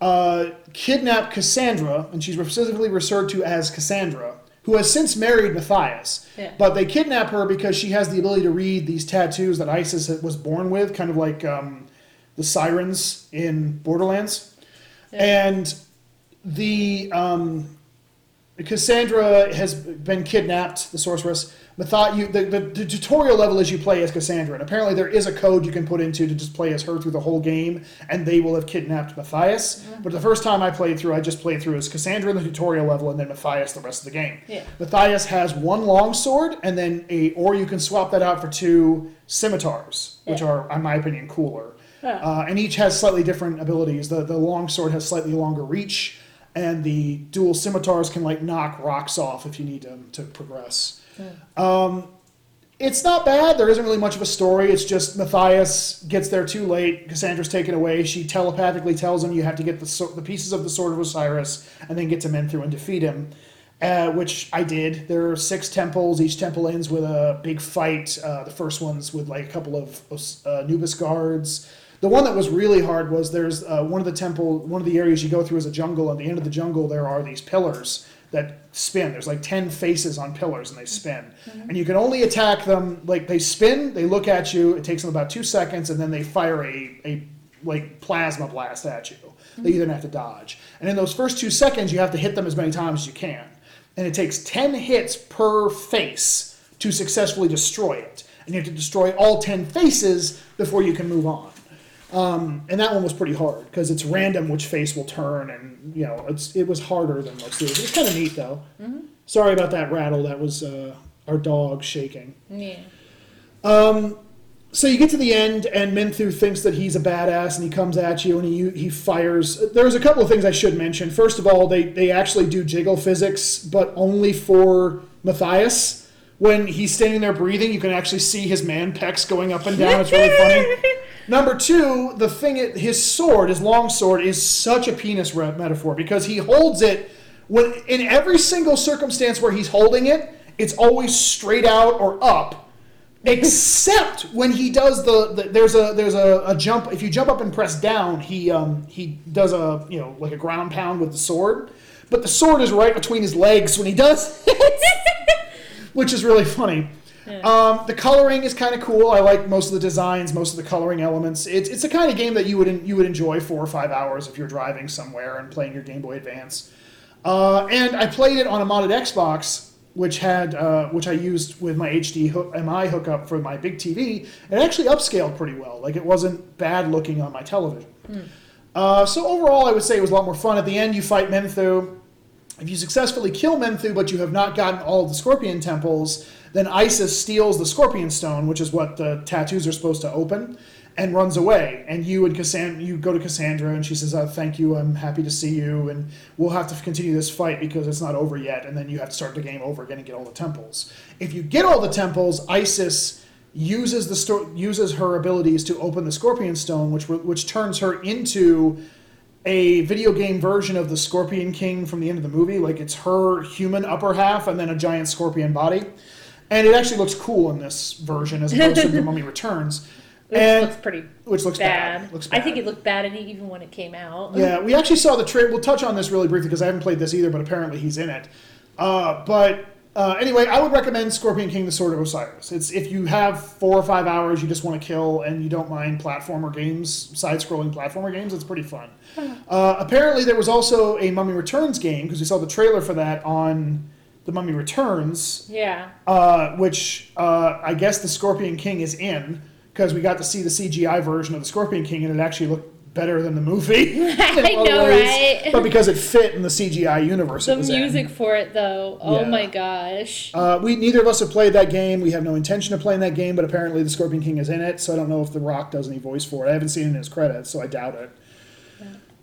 [SPEAKER 2] Uh, kidnap Cassandra, and she's specifically referred to as Cassandra, who has since married Mathayus.
[SPEAKER 3] Yeah.
[SPEAKER 2] But they kidnap her because she has the ability to read these tattoos that Isis was born with, kind of like um, the sirens in Borderlands. And the um, Cassandra has been kidnapped, the sorceress. Mathayus, you, the, the, the tutorial level is you play as Cassandra, and apparently there is a code you can put into to just play as her through the whole game, and they will have kidnapped Mathayus. But the first time I played through, I just played through as Cassandra in the tutorial level, and then Mathayus the rest of the game.
[SPEAKER 3] Yeah.
[SPEAKER 2] Mathayus has one long sword, and then a, or you can swap that out for two scimitars, which are, in my opinion, cooler.
[SPEAKER 3] Yeah.
[SPEAKER 2] Uh, and each has slightly different abilities. The the long sword has slightly longer reach, and the dual scimitars can like knock rocks off if you need to to progress. Um, it's not bad. There isn't really much of a story. It's just Mathayus gets there too late. Cassandra's taken away. She telepathically tells him you have to get the the pieces of the sword of Osiris and then get to Menthu and defeat him. Uh, which I did. There are six temples. Each temple ends with a big fight. Uh, the first one's with like a couple of uh, Nubis guards. The one that was really hard was there's uh, one of the temple, one of the areas you go through is a jungle. At the end of the jungle, there are these pillars that spin. There's like ten faces on pillars, and they spin. And you can only attack them like they spin. They look at you. It takes them about two seconds, and then they fire a a like plasma blast at you. That you then have to dodge. And in those first two seconds, you have to hit them as many times as you can. And it takes ten hits per face to successfully destroy it. And you have to destroy all ten faces before you can move on. Um, and that one was pretty hard because it's random which face will turn, and you know it's it was harder than most of these. It was kind of neat though. Sorry about that rattle. That was uh, our dog shaking.
[SPEAKER 3] Yeah.
[SPEAKER 2] So you get to the end, and Menthu thinks that he's a badass, and he comes at you, and he he fires. There's a couple of things I should mention. First of all, they they actually do jiggle physics, but only for Mathayus. When he's standing there breathing, you can actually see his man pecs going up and down. It's really funny. (laughs) Number two, the thing, it- his sword, his long sword, is such a penis re- metaphor because he holds it when in every single circumstance where he's holding it, it's always straight out or up (laughs) except when he does the, the there's a there's a, a jump if you jump up and press down he um he does a you know like a ground pound with the sword but the sword is right between his legs when he does it (laughs) which is really funny um, the coloring is kind of cool i like most of the designs most of the coloring elements it's, it's the kind of game that you would you would enjoy four or five hours if you're driving somewhere and playing your game boy advance uh, and I played it on a modded Xbox, which had uh, which I used with my HD hook, MI hookup for my big TV. It actually upscaled pretty well. Like it wasn't bad looking on my television. Uh, so overall, I would say it was a lot more fun. At the end, you fight Menthu. If you successfully kill Menthu, but you have not gotten all of the Scorpion temples, then Isis steals the Scorpion Stone, which is what the tattoos are supposed to open, and runs away. And you and Cassandra, you go to Cassandra, and she says, oh, "Thank you, I'm happy to see you, and we'll have to continue this fight because it's not over yet." And then you have to start the game over again and get all the temples. If you get all the temples, Isis uses the sto- uses her abilities to open the Scorpion Stone, which which turns her into a video game version of the Scorpion King from the end of the movie. Like it's her human upper half and then a giant scorpion body. And it actually looks cool in this version as opposed to the Mummy (laughs) Returns.
[SPEAKER 3] Which
[SPEAKER 2] and
[SPEAKER 3] looks pretty
[SPEAKER 2] which looks bad.
[SPEAKER 3] bad.
[SPEAKER 2] Looks
[SPEAKER 3] I think it looked bad even when it came out.
[SPEAKER 2] Yeah, we actually saw the trailer. We'll touch on this really briefly because I haven't played this either, but apparently he's in it. Uh, but uh, anyway, I would recommend Scorpion King: The Sword of Osiris. It's if you have four or five hours you just want to kill and you don't mind platformer games, side-scrolling platformer games. It's pretty fun. Uh, apparently, there was also a Mummy Returns game because we saw the trailer for that on the Mummy Returns
[SPEAKER 3] Yeah.
[SPEAKER 2] uh, which uh, I guess the Scorpion King is in because we got to see the CGI version of the Scorpion King and it actually looked better than the movie. (laughs) (laughs)
[SPEAKER 3] I know, right?
[SPEAKER 2] But because it fit in the CGI universe,
[SPEAKER 3] The
[SPEAKER 2] was in.
[SPEAKER 3] music for it, though. Oh
[SPEAKER 2] Yeah.
[SPEAKER 3] my gosh.
[SPEAKER 2] Uh, we neither of us have played that game. We have no intention of playing that game, but apparently the Scorpion King is in it. So I don't know if The Rock does any voice for it. I haven't seen it in his credits, so I doubt it.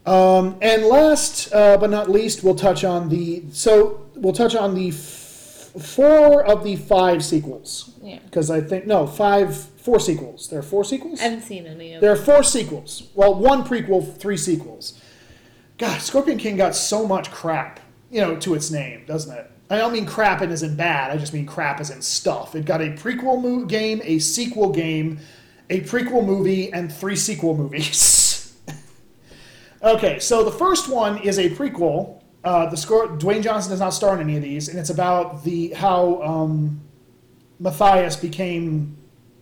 [SPEAKER 2] Um, and last uh, but not least, we'll touch on the so we'll touch on the f- four of the five sequels
[SPEAKER 3] Yeah.
[SPEAKER 2] because I think no five four sequels. There are four sequels.
[SPEAKER 3] I haven't seen any of them.
[SPEAKER 2] There are four sequels. Well, one prequel, three sequels. God, Scorpion King got so much crap, you know, to its name, doesn't it? I don't mean crap and isn't bad. I just mean crap as in stuff. It got a prequel mo- game, a sequel game, a prequel movie, and three sequel movies. (laughs) okay, so the first one is a prequel. Uh, the score, Dwayne Johnson does not star in any of these, and it's about the how um, Mathayus became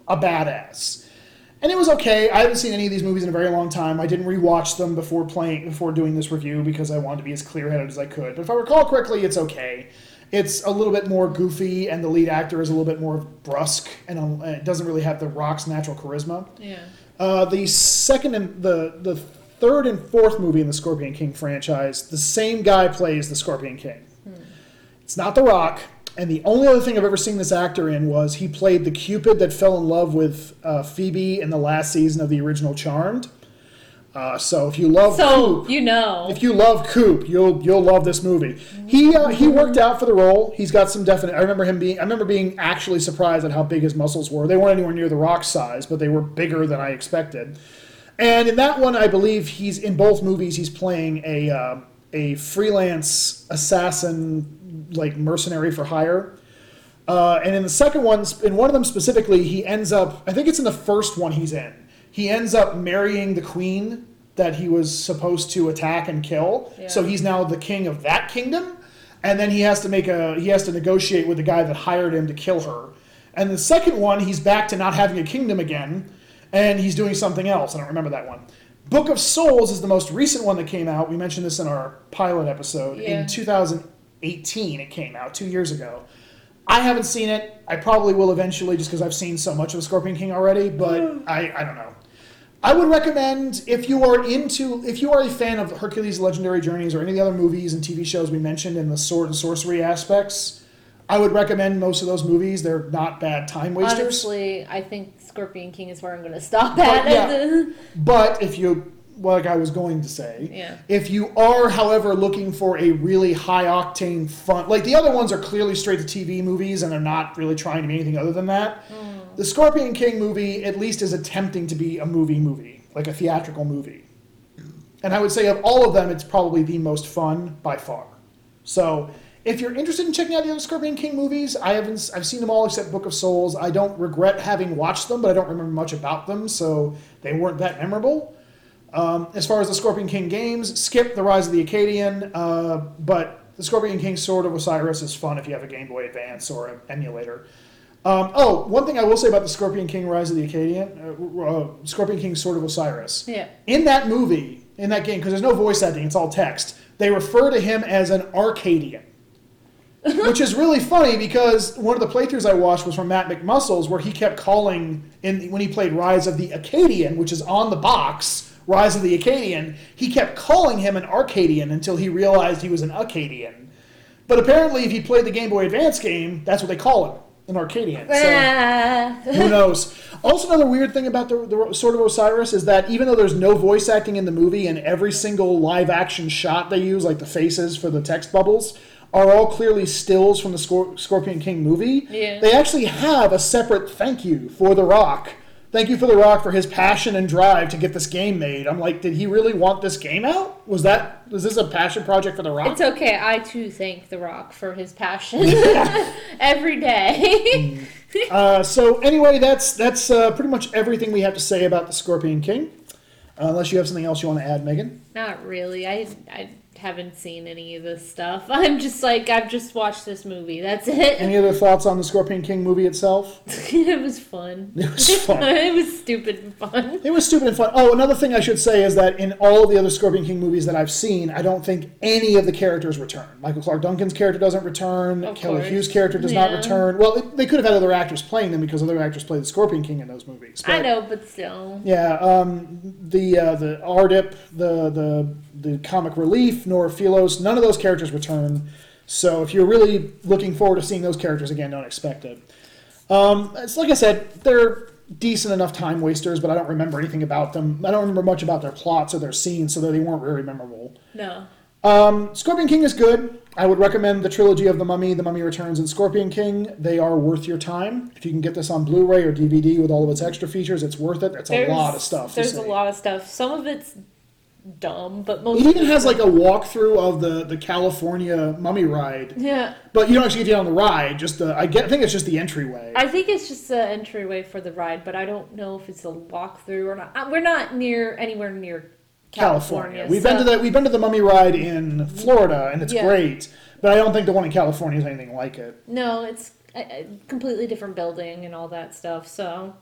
[SPEAKER 2] a badass and it was okay. I haven't seen any of these movies in a very long time. I didn't rewatch them before playing before doing this review because I wanted to be as clear headed as I could. But if I recall correctly, it's okay. It's a little bit more goofy, and the lead actor is a little bit more brusque, and um, it doesn't really have the Rock's natural charisma.
[SPEAKER 3] Yeah.
[SPEAKER 2] Uh, the second and the the third and fourth movie in the Scorpion King franchise, the same guy plays the Scorpion King. It's not The Rock. And the only other thing I've ever seen this actor in was he played the Cupid that fell in love with uh, Phoebe in the last season of the original Charmed. Uh, so if you love
[SPEAKER 3] So,
[SPEAKER 2] Coop,
[SPEAKER 3] you know.
[SPEAKER 2] if you love Coop, you'll you'll love this movie. He uh, he worked out for the role. He's got some definite. I remember him being. I remember being actually surprised at how big his muscles were. They weren't anywhere near the Rock size, but they were bigger than I expected. And in that one, I believe he's in both movies. He's playing a uh, a freelance assassin, like mercenary for hire. Uh, and in the second one, in one of them specifically, he ends up. I think it's in the first one he's in. He ends up marrying the queen that he was supposed to attack and kill.
[SPEAKER 3] Yeah.
[SPEAKER 2] So he's now the king of that kingdom, and then he has to make a. He has to negotiate with the guy that hired him to kill her. And the second one, he's back to not having a kingdom again, and he's doing something else. I don't remember that one. Book of Souls is the most recent one that came out. We mentioned this in our pilot episode
[SPEAKER 3] Yeah.
[SPEAKER 2] in 2018. It came out two years ago. I haven't seen it. I probably will eventually, just because I've seen so much of the Scorpion King already. But I, I don't know. I would recommend if you are into if you are a fan of Hercules Legendary Journeys or any of the other movies and TV shows we mentioned in the sword and sorcery aspects, I would recommend most of those movies. They're not bad time wasters.
[SPEAKER 3] Honestly, I think Scorpion King is where I'm going to stop
[SPEAKER 2] But,
[SPEAKER 3] at.
[SPEAKER 2] yeah. (laughs) But if you like I was going to say,
[SPEAKER 3] Yeah.
[SPEAKER 2] if you are, however, looking for a really high octane fun, like the other ones are clearly straight to TV movies and they're not really trying to be anything other than that.
[SPEAKER 3] Hmm.
[SPEAKER 2] The Scorpion King movie at least is attempting to be a movie movie, like a theatrical movie. And I would say of all of them, it's probably the most fun by far. So if you're interested in checking out the other Scorpion King movies, I haven't I've seen them all except Book of Souls. I don't regret having watched them, but I don't remember much about them, so they weren't that memorable. Um, as far as the Scorpion King games, skip the Rise of the Akkadian, uh, but the Scorpion King Sword of Osiris is fun if you have a Game Boy Advance or an emulator. Um, oh, one thing I will say about the Scorpion King Rise of the Akkadian, uh, uh, Scorpion King Sword of Osiris.
[SPEAKER 3] Yeah.
[SPEAKER 2] In that movie, in that game, because there's no voice acting, it's all text, they refer to him as an Arcadian. Which is really funny because one of the playthroughs I watched was from Matt McMuscles, where he kept calling in when he played Rise of the Akkadian, which is on the box, Rise of the Akkadian. He kept calling him an Arcadian until he realized he was an Akkadian. But apparently, if he played the Game Boy Advance game, that's what they call him, an Arcadian. So- (laughs) who knows? Also, another weird thing about the, the Sword of Osiris is that even though there's no voice acting in the movie, and every single live action shot they use, like the faces for the text bubbles, are all clearly stills from the Scor- Scorpion King movie,
[SPEAKER 3] Yeah.
[SPEAKER 2] they actually have a separate thank you for The Rock. Thank you for The Rock for his passion and drive to get this game made. I'm like, did he really want this game out? Was that was this a passion project for The Rock?
[SPEAKER 3] It's okay. I too thank The Rock for his passion (laughs) every day.
[SPEAKER 2] Uh, so anyway, that's that's uh, pretty much everything we have to say about the Scorpion King. Uh, unless you have something else you want to add, Megan.
[SPEAKER 3] Not really. I I haven't seen any of this stuff. (laughs) I'm just like I've just watched this movie. That's it.
[SPEAKER 2] Any other thoughts on the Scorpion King movie itself? (laughs)
[SPEAKER 3] it was fun. (laughs)
[SPEAKER 2] It was fun.
[SPEAKER 3] it was stupid and fun.
[SPEAKER 2] It was stupid and fun. Oh, another thing I should say is that in all the other Scorpion King movies that I've seen, I don't think any of the characters return. Michael Clarke Duncan's character doesn't return.
[SPEAKER 3] Of
[SPEAKER 2] Kelly
[SPEAKER 3] course.
[SPEAKER 2] Hu's character does not return. Well, they, they could have had other actors playing them because other actors played the Scorpion King in those movies.
[SPEAKER 3] I know, but still.
[SPEAKER 2] Yeah, um, the uh, the Arpid, the the the comic relief, nor Philos, none of those characters return. So if you're really looking forward to seeing those characters again, don't expect it. Um, it's like I said, they're decent enough time wasters, but I don't remember anything about them. I don't remember much about their plots or their scenes, so they weren't very memorable.
[SPEAKER 3] No.
[SPEAKER 2] Um, Scorpion King is good. I would recommend the trilogy of The Mummy, The Mummy Returns, and Scorpion King. They are worth your time. If you can get this on Blu-ray or DVD with all of its extra features, it's worth it. It's a lot of stuff.
[SPEAKER 3] There's a lot of stuff. Some of it's dumb, but most
[SPEAKER 2] It even has like a walkthrough of the, the California mummy ride,
[SPEAKER 3] yeah.
[SPEAKER 2] but you don't actually get on the ride. Just the I get I think it's just the entryway.
[SPEAKER 3] I think it's just the entryway for the ride, but I don't know if it's a walkthrough or not. Uh, We're not near anywhere near
[SPEAKER 2] California.
[SPEAKER 3] California.
[SPEAKER 2] We've
[SPEAKER 3] so-
[SPEAKER 2] been to the we've been to the mummy ride in Florida, and it's
[SPEAKER 3] Yeah.
[SPEAKER 2] great. But I don't think the one in California is anything like it.
[SPEAKER 3] No, it's a, a completely different building and all that stuff. So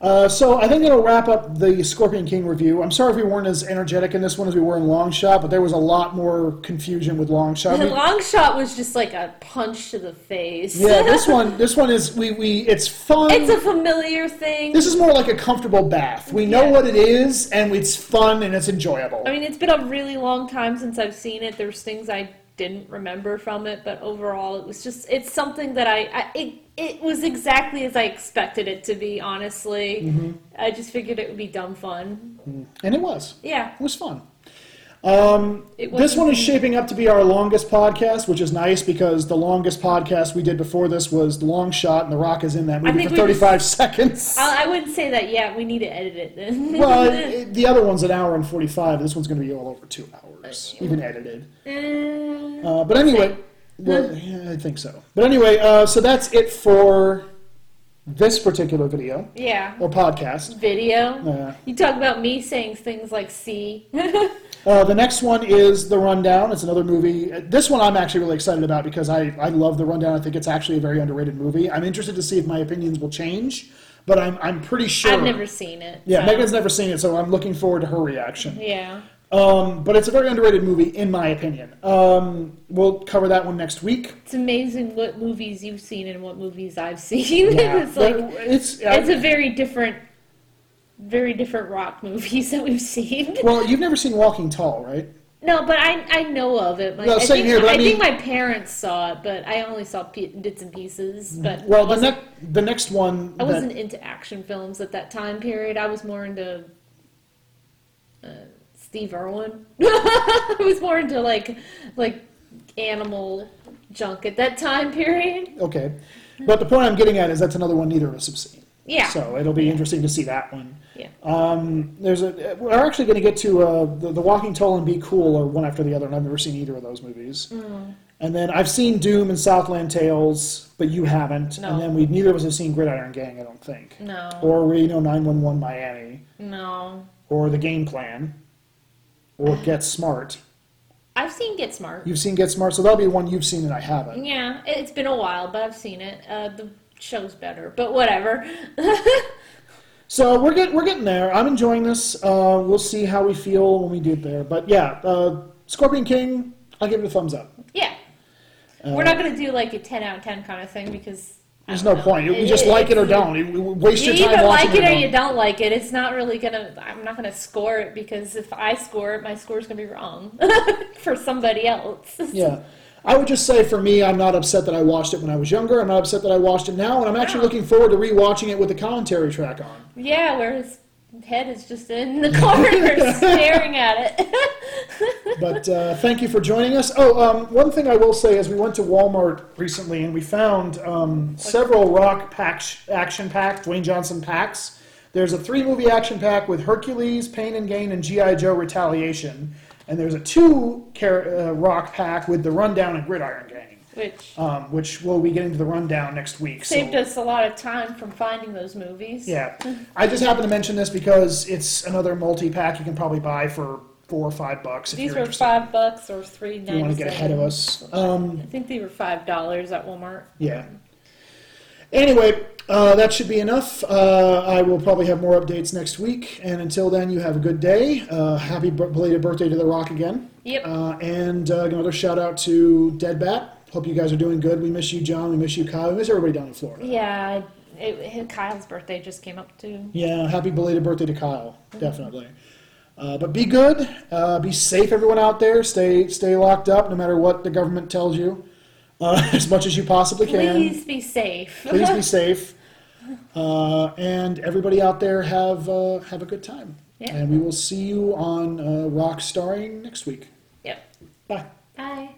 [SPEAKER 2] Uh, so I think it'll wrap up the Scorpion King review. I'm sorry if we weren't as energetic in this one as we were in Long Shot, but there was a lot more confusion with Long Shot.
[SPEAKER 3] the
[SPEAKER 2] We-
[SPEAKER 3] long shot was just like a punch to the face.
[SPEAKER 2] yeah, (laughs) this one this one is we we it's fun.
[SPEAKER 3] it's a familiar thing.
[SPEAKER 2] this is more like a comfortable bath. We know
[SPEAKER 3] Yeah.
[SPEAKER 2] what it is, and it's fun and it's enjoyable.
[SPEAKER 3] I mean, it's been a really long time since I've seen it. There's things I didn't remember from it, but overall, it was just it's something that I, I it it was exactly as I expected it to be. Honestly,
[SPEAKER 2] Mm-hmm.
[SPEAKER 3] I just figured it would be dumb fun.
[SPEAKER 2] and it was.
[SPEAKER 3] Yeah,
[SPEAKER 2] It was fun. Um,
[SPEAKER 3] It
[SPEAKER 2] this one is shaping up to be our longest podcast, which is nice because the longest podcast we did before this was the long shot, and The Rock is in that movie for
[SPEAKER 3] we
[SPEAKER 2] 35 seconds. (laughs)
[SPEAKER 3] I, I wouldn't say that yet. We need to edit it then. (laughs)
[SPEAKER 2] well, it, (laughs) the other one's an hour and 45. This one's going to be all over two hours, even edited.
[SPEAKER 3] Uh,
[SPEAKER 2] Uh, but anyway, well, yeah, I think so. But anyway, uh, so that's it for this particular video
[SPEAKER 3] yeah,
[SPEAKER 2] or podcast.
[SPEAKER 3] video.
[SPEAKER 2] Uh,
[SPEAKER 3] You talk about me saying things like "see." (laughs)
[SPEAKER 2] Uh, the next one is The Rundown. It's another movie. Uh, This one I'm actually really excited about because I, I love The Rundown. I think it's actually a very underrated movie. I'm interested to see if my opinions will change, but I'm, I'm pretty sure.
[SPEAKER 3] I've never seen it.
[SPEAKER 2] Yeah,
[SPEAKER 3] so-
[SPEAKER 2] Megan's never seen it, so I'm looking forward to her reaction.
[SPEAKER 3] Yeah.
[SPEAKER 2] Um, but it's a very underrated movie, in my opinion. Um, we'll cover that one next week.
[SPEAKER 3] It's amazing what movies you've seen and what movies I've (laughs) seen.
[SPEAKER 2] Yeah, (laughs)
[SPEAKER 3] it's like
[SPEAKER 2] it's,
[SPEAKER 3] it's a very different very different rock movies (laughs) that we've seen.
[SPEAKER 2] Well, you've never seen Walking Tall, right?
[SPEAKER 3] No, but I I know of it. Like,
[SPEAKER 2] No,
[SPEAKER 3] I
[SPEAKER 2] same
[SPEAKER 3] think,
[SPEAKER 2] here, but I
[SPEAKER 3] I think my parents saw it, but I only saw p- bits and pieces. But
[SPEAKER 2] Well, the,
[SPEAKER 3] wasn't,
[SPEAKER 2] the next one.
[SPEAKER 3] I
[SPEAKER 2] that-
[SPEAKER 3] wasn't into action films at that time period. I was more into uh, Steve Irwin. (laughs) I was more into like like animal junk at that time period.
[SPEAKER 2] Okay. But the point I'm getting at is that's another one neither of us have seen.
[SPEAKER 3] Yeah.
[SPEAKER 2] So it'll be interesting to see that one.
[SPEAKER 3] Yeah.
[SPEAKER 2] Um, there's a. We're actually going to get to uh, the, the Walking Tall and Be Cool are one after the other, and I've never seen either of those movies.
[SPEAKER 3] Mm.
[SPEAKER 2] And then I've seen Doom and Southland Tales, but you haven't.
[SPEAKER 3] No.
[SPEAKER 2] And then we neither of us have seen Gridiron Gang, I don't think.
[SPEAKER 3] No.
[SPEAKER 2] Or Reno 911 Miami,
[SPEAKER 3] no.
[SPEAKER 2] or The Game Plan, or Get Smart.
[SPEAKER 3] I've seen Get Smart.
[SPEAKER 2] You've seen Get Smart, so that'll be one you've seen and I haven't.
[SPEAKER 3] Yeah, it- it's been a while, but I've seen it. Uh, the show's better, but whatever. (laughs)
[SPEAKER 2] So we're get, we're getting there. I'm enjoying this. Uh, we'll see how we feel when we get there. But yeah, uh, Scorpion King, I'll give it a thumbs up.
[SPEAKER 3] yeah. We're not gonna do like a ten out of ten kind of thing because
[SPEAKER 2] There's no point. You just like it or don't. You- you waste
[SPEAKER 3] You
[SPEAKER 2] your time
[SPEAKER 3] either
[SPEAKER 2] watching
[SPEAKER 3] like it or you don't like it. It's not really gonna. I'm not gonna score it because if I score it, my score's gonna be wrong (laughs) for somebody else. (laughs)
[SPEAKER 2] Yeah. I would just say for me, I'm not upset that I watched it when I was younger. I'm not upset that I watched it now, and I'm actually looking forward to rewatching it with the commentary track on.
[SPEAKER 3] Yeah, where his head is just in the corner (laughs) staring at it. (laughs)
[SPEAKER 2] But uh, thank you for joining us. Oh, um, one thing I will say is we went to Walmart recently and we found um, several rock pack action pack Dwayne Johnson packs. There's a three movie action pack with Hercules, Pain and Gain, and GI Joe Retaliation, and there's a two car- uh, rock pack with the Rundown and Gridiron Gang,
[SPEAKER 3] Which
[SPEAKER 2] um, which we'll be getting to the rundown next week.
[SPEAKER 3] saved
[SPEAKER 2] so.
[SPEAKER 3] us a lot of time from finding those movies.
[SPEAKER 2] Yeah, (laughs) I just happened to mention this because it's another multi pack you can probably buy for four or five bucks if
[SPEAKER 3] These
[SPEAKER 2] you're
[SPEAKER 3] were
[SPEAKER 2] interested.
[SPEAKER 3] five bucks or three
[SPEAKER 2] if you want to get ahead of us. Um,
[SPEAKER 3] I think they were five dollars at Walmart.
[SPEAKER 2] Yeah. Anyway, uh, that should be enough. Uh, I will probably have more updates next week. And until then, you have a good day. Uh, happy b- belated birthday to The Rock again.
[SPEAKER 3] Yep.
[SPEAKER 2] Uh, and uh, another shout out to Dead Bat. Hope you guys are doing good. We miss you, John. We miss you, Kyle. We miss everybody down in Florida.
[SPEAKER 3] Yeah, it, it, Kyle's birthday just came up too.
[SPEAKER 2] Yeah, happy belated birthday to Kyle. Definitely. Uh, but be good. Uh, be safe, everyone out there. Stay stay locked up, no matter what the government tells you, uh, (laughs) as much as you possibly can.
[SPEAKER 3] Please be safe. (laughs)
[SPEAKER 2] Please be safe. Uh, and everybody out there have uh, have a good time.
[SPEAKER 3] Yeah.
[SPEAKER 2] And we will see you on uh, Rock Starring next week.
[SPEAKER 3] yep.
[SPEAKER 2] Bye.
[SPEAKER 3] Bye.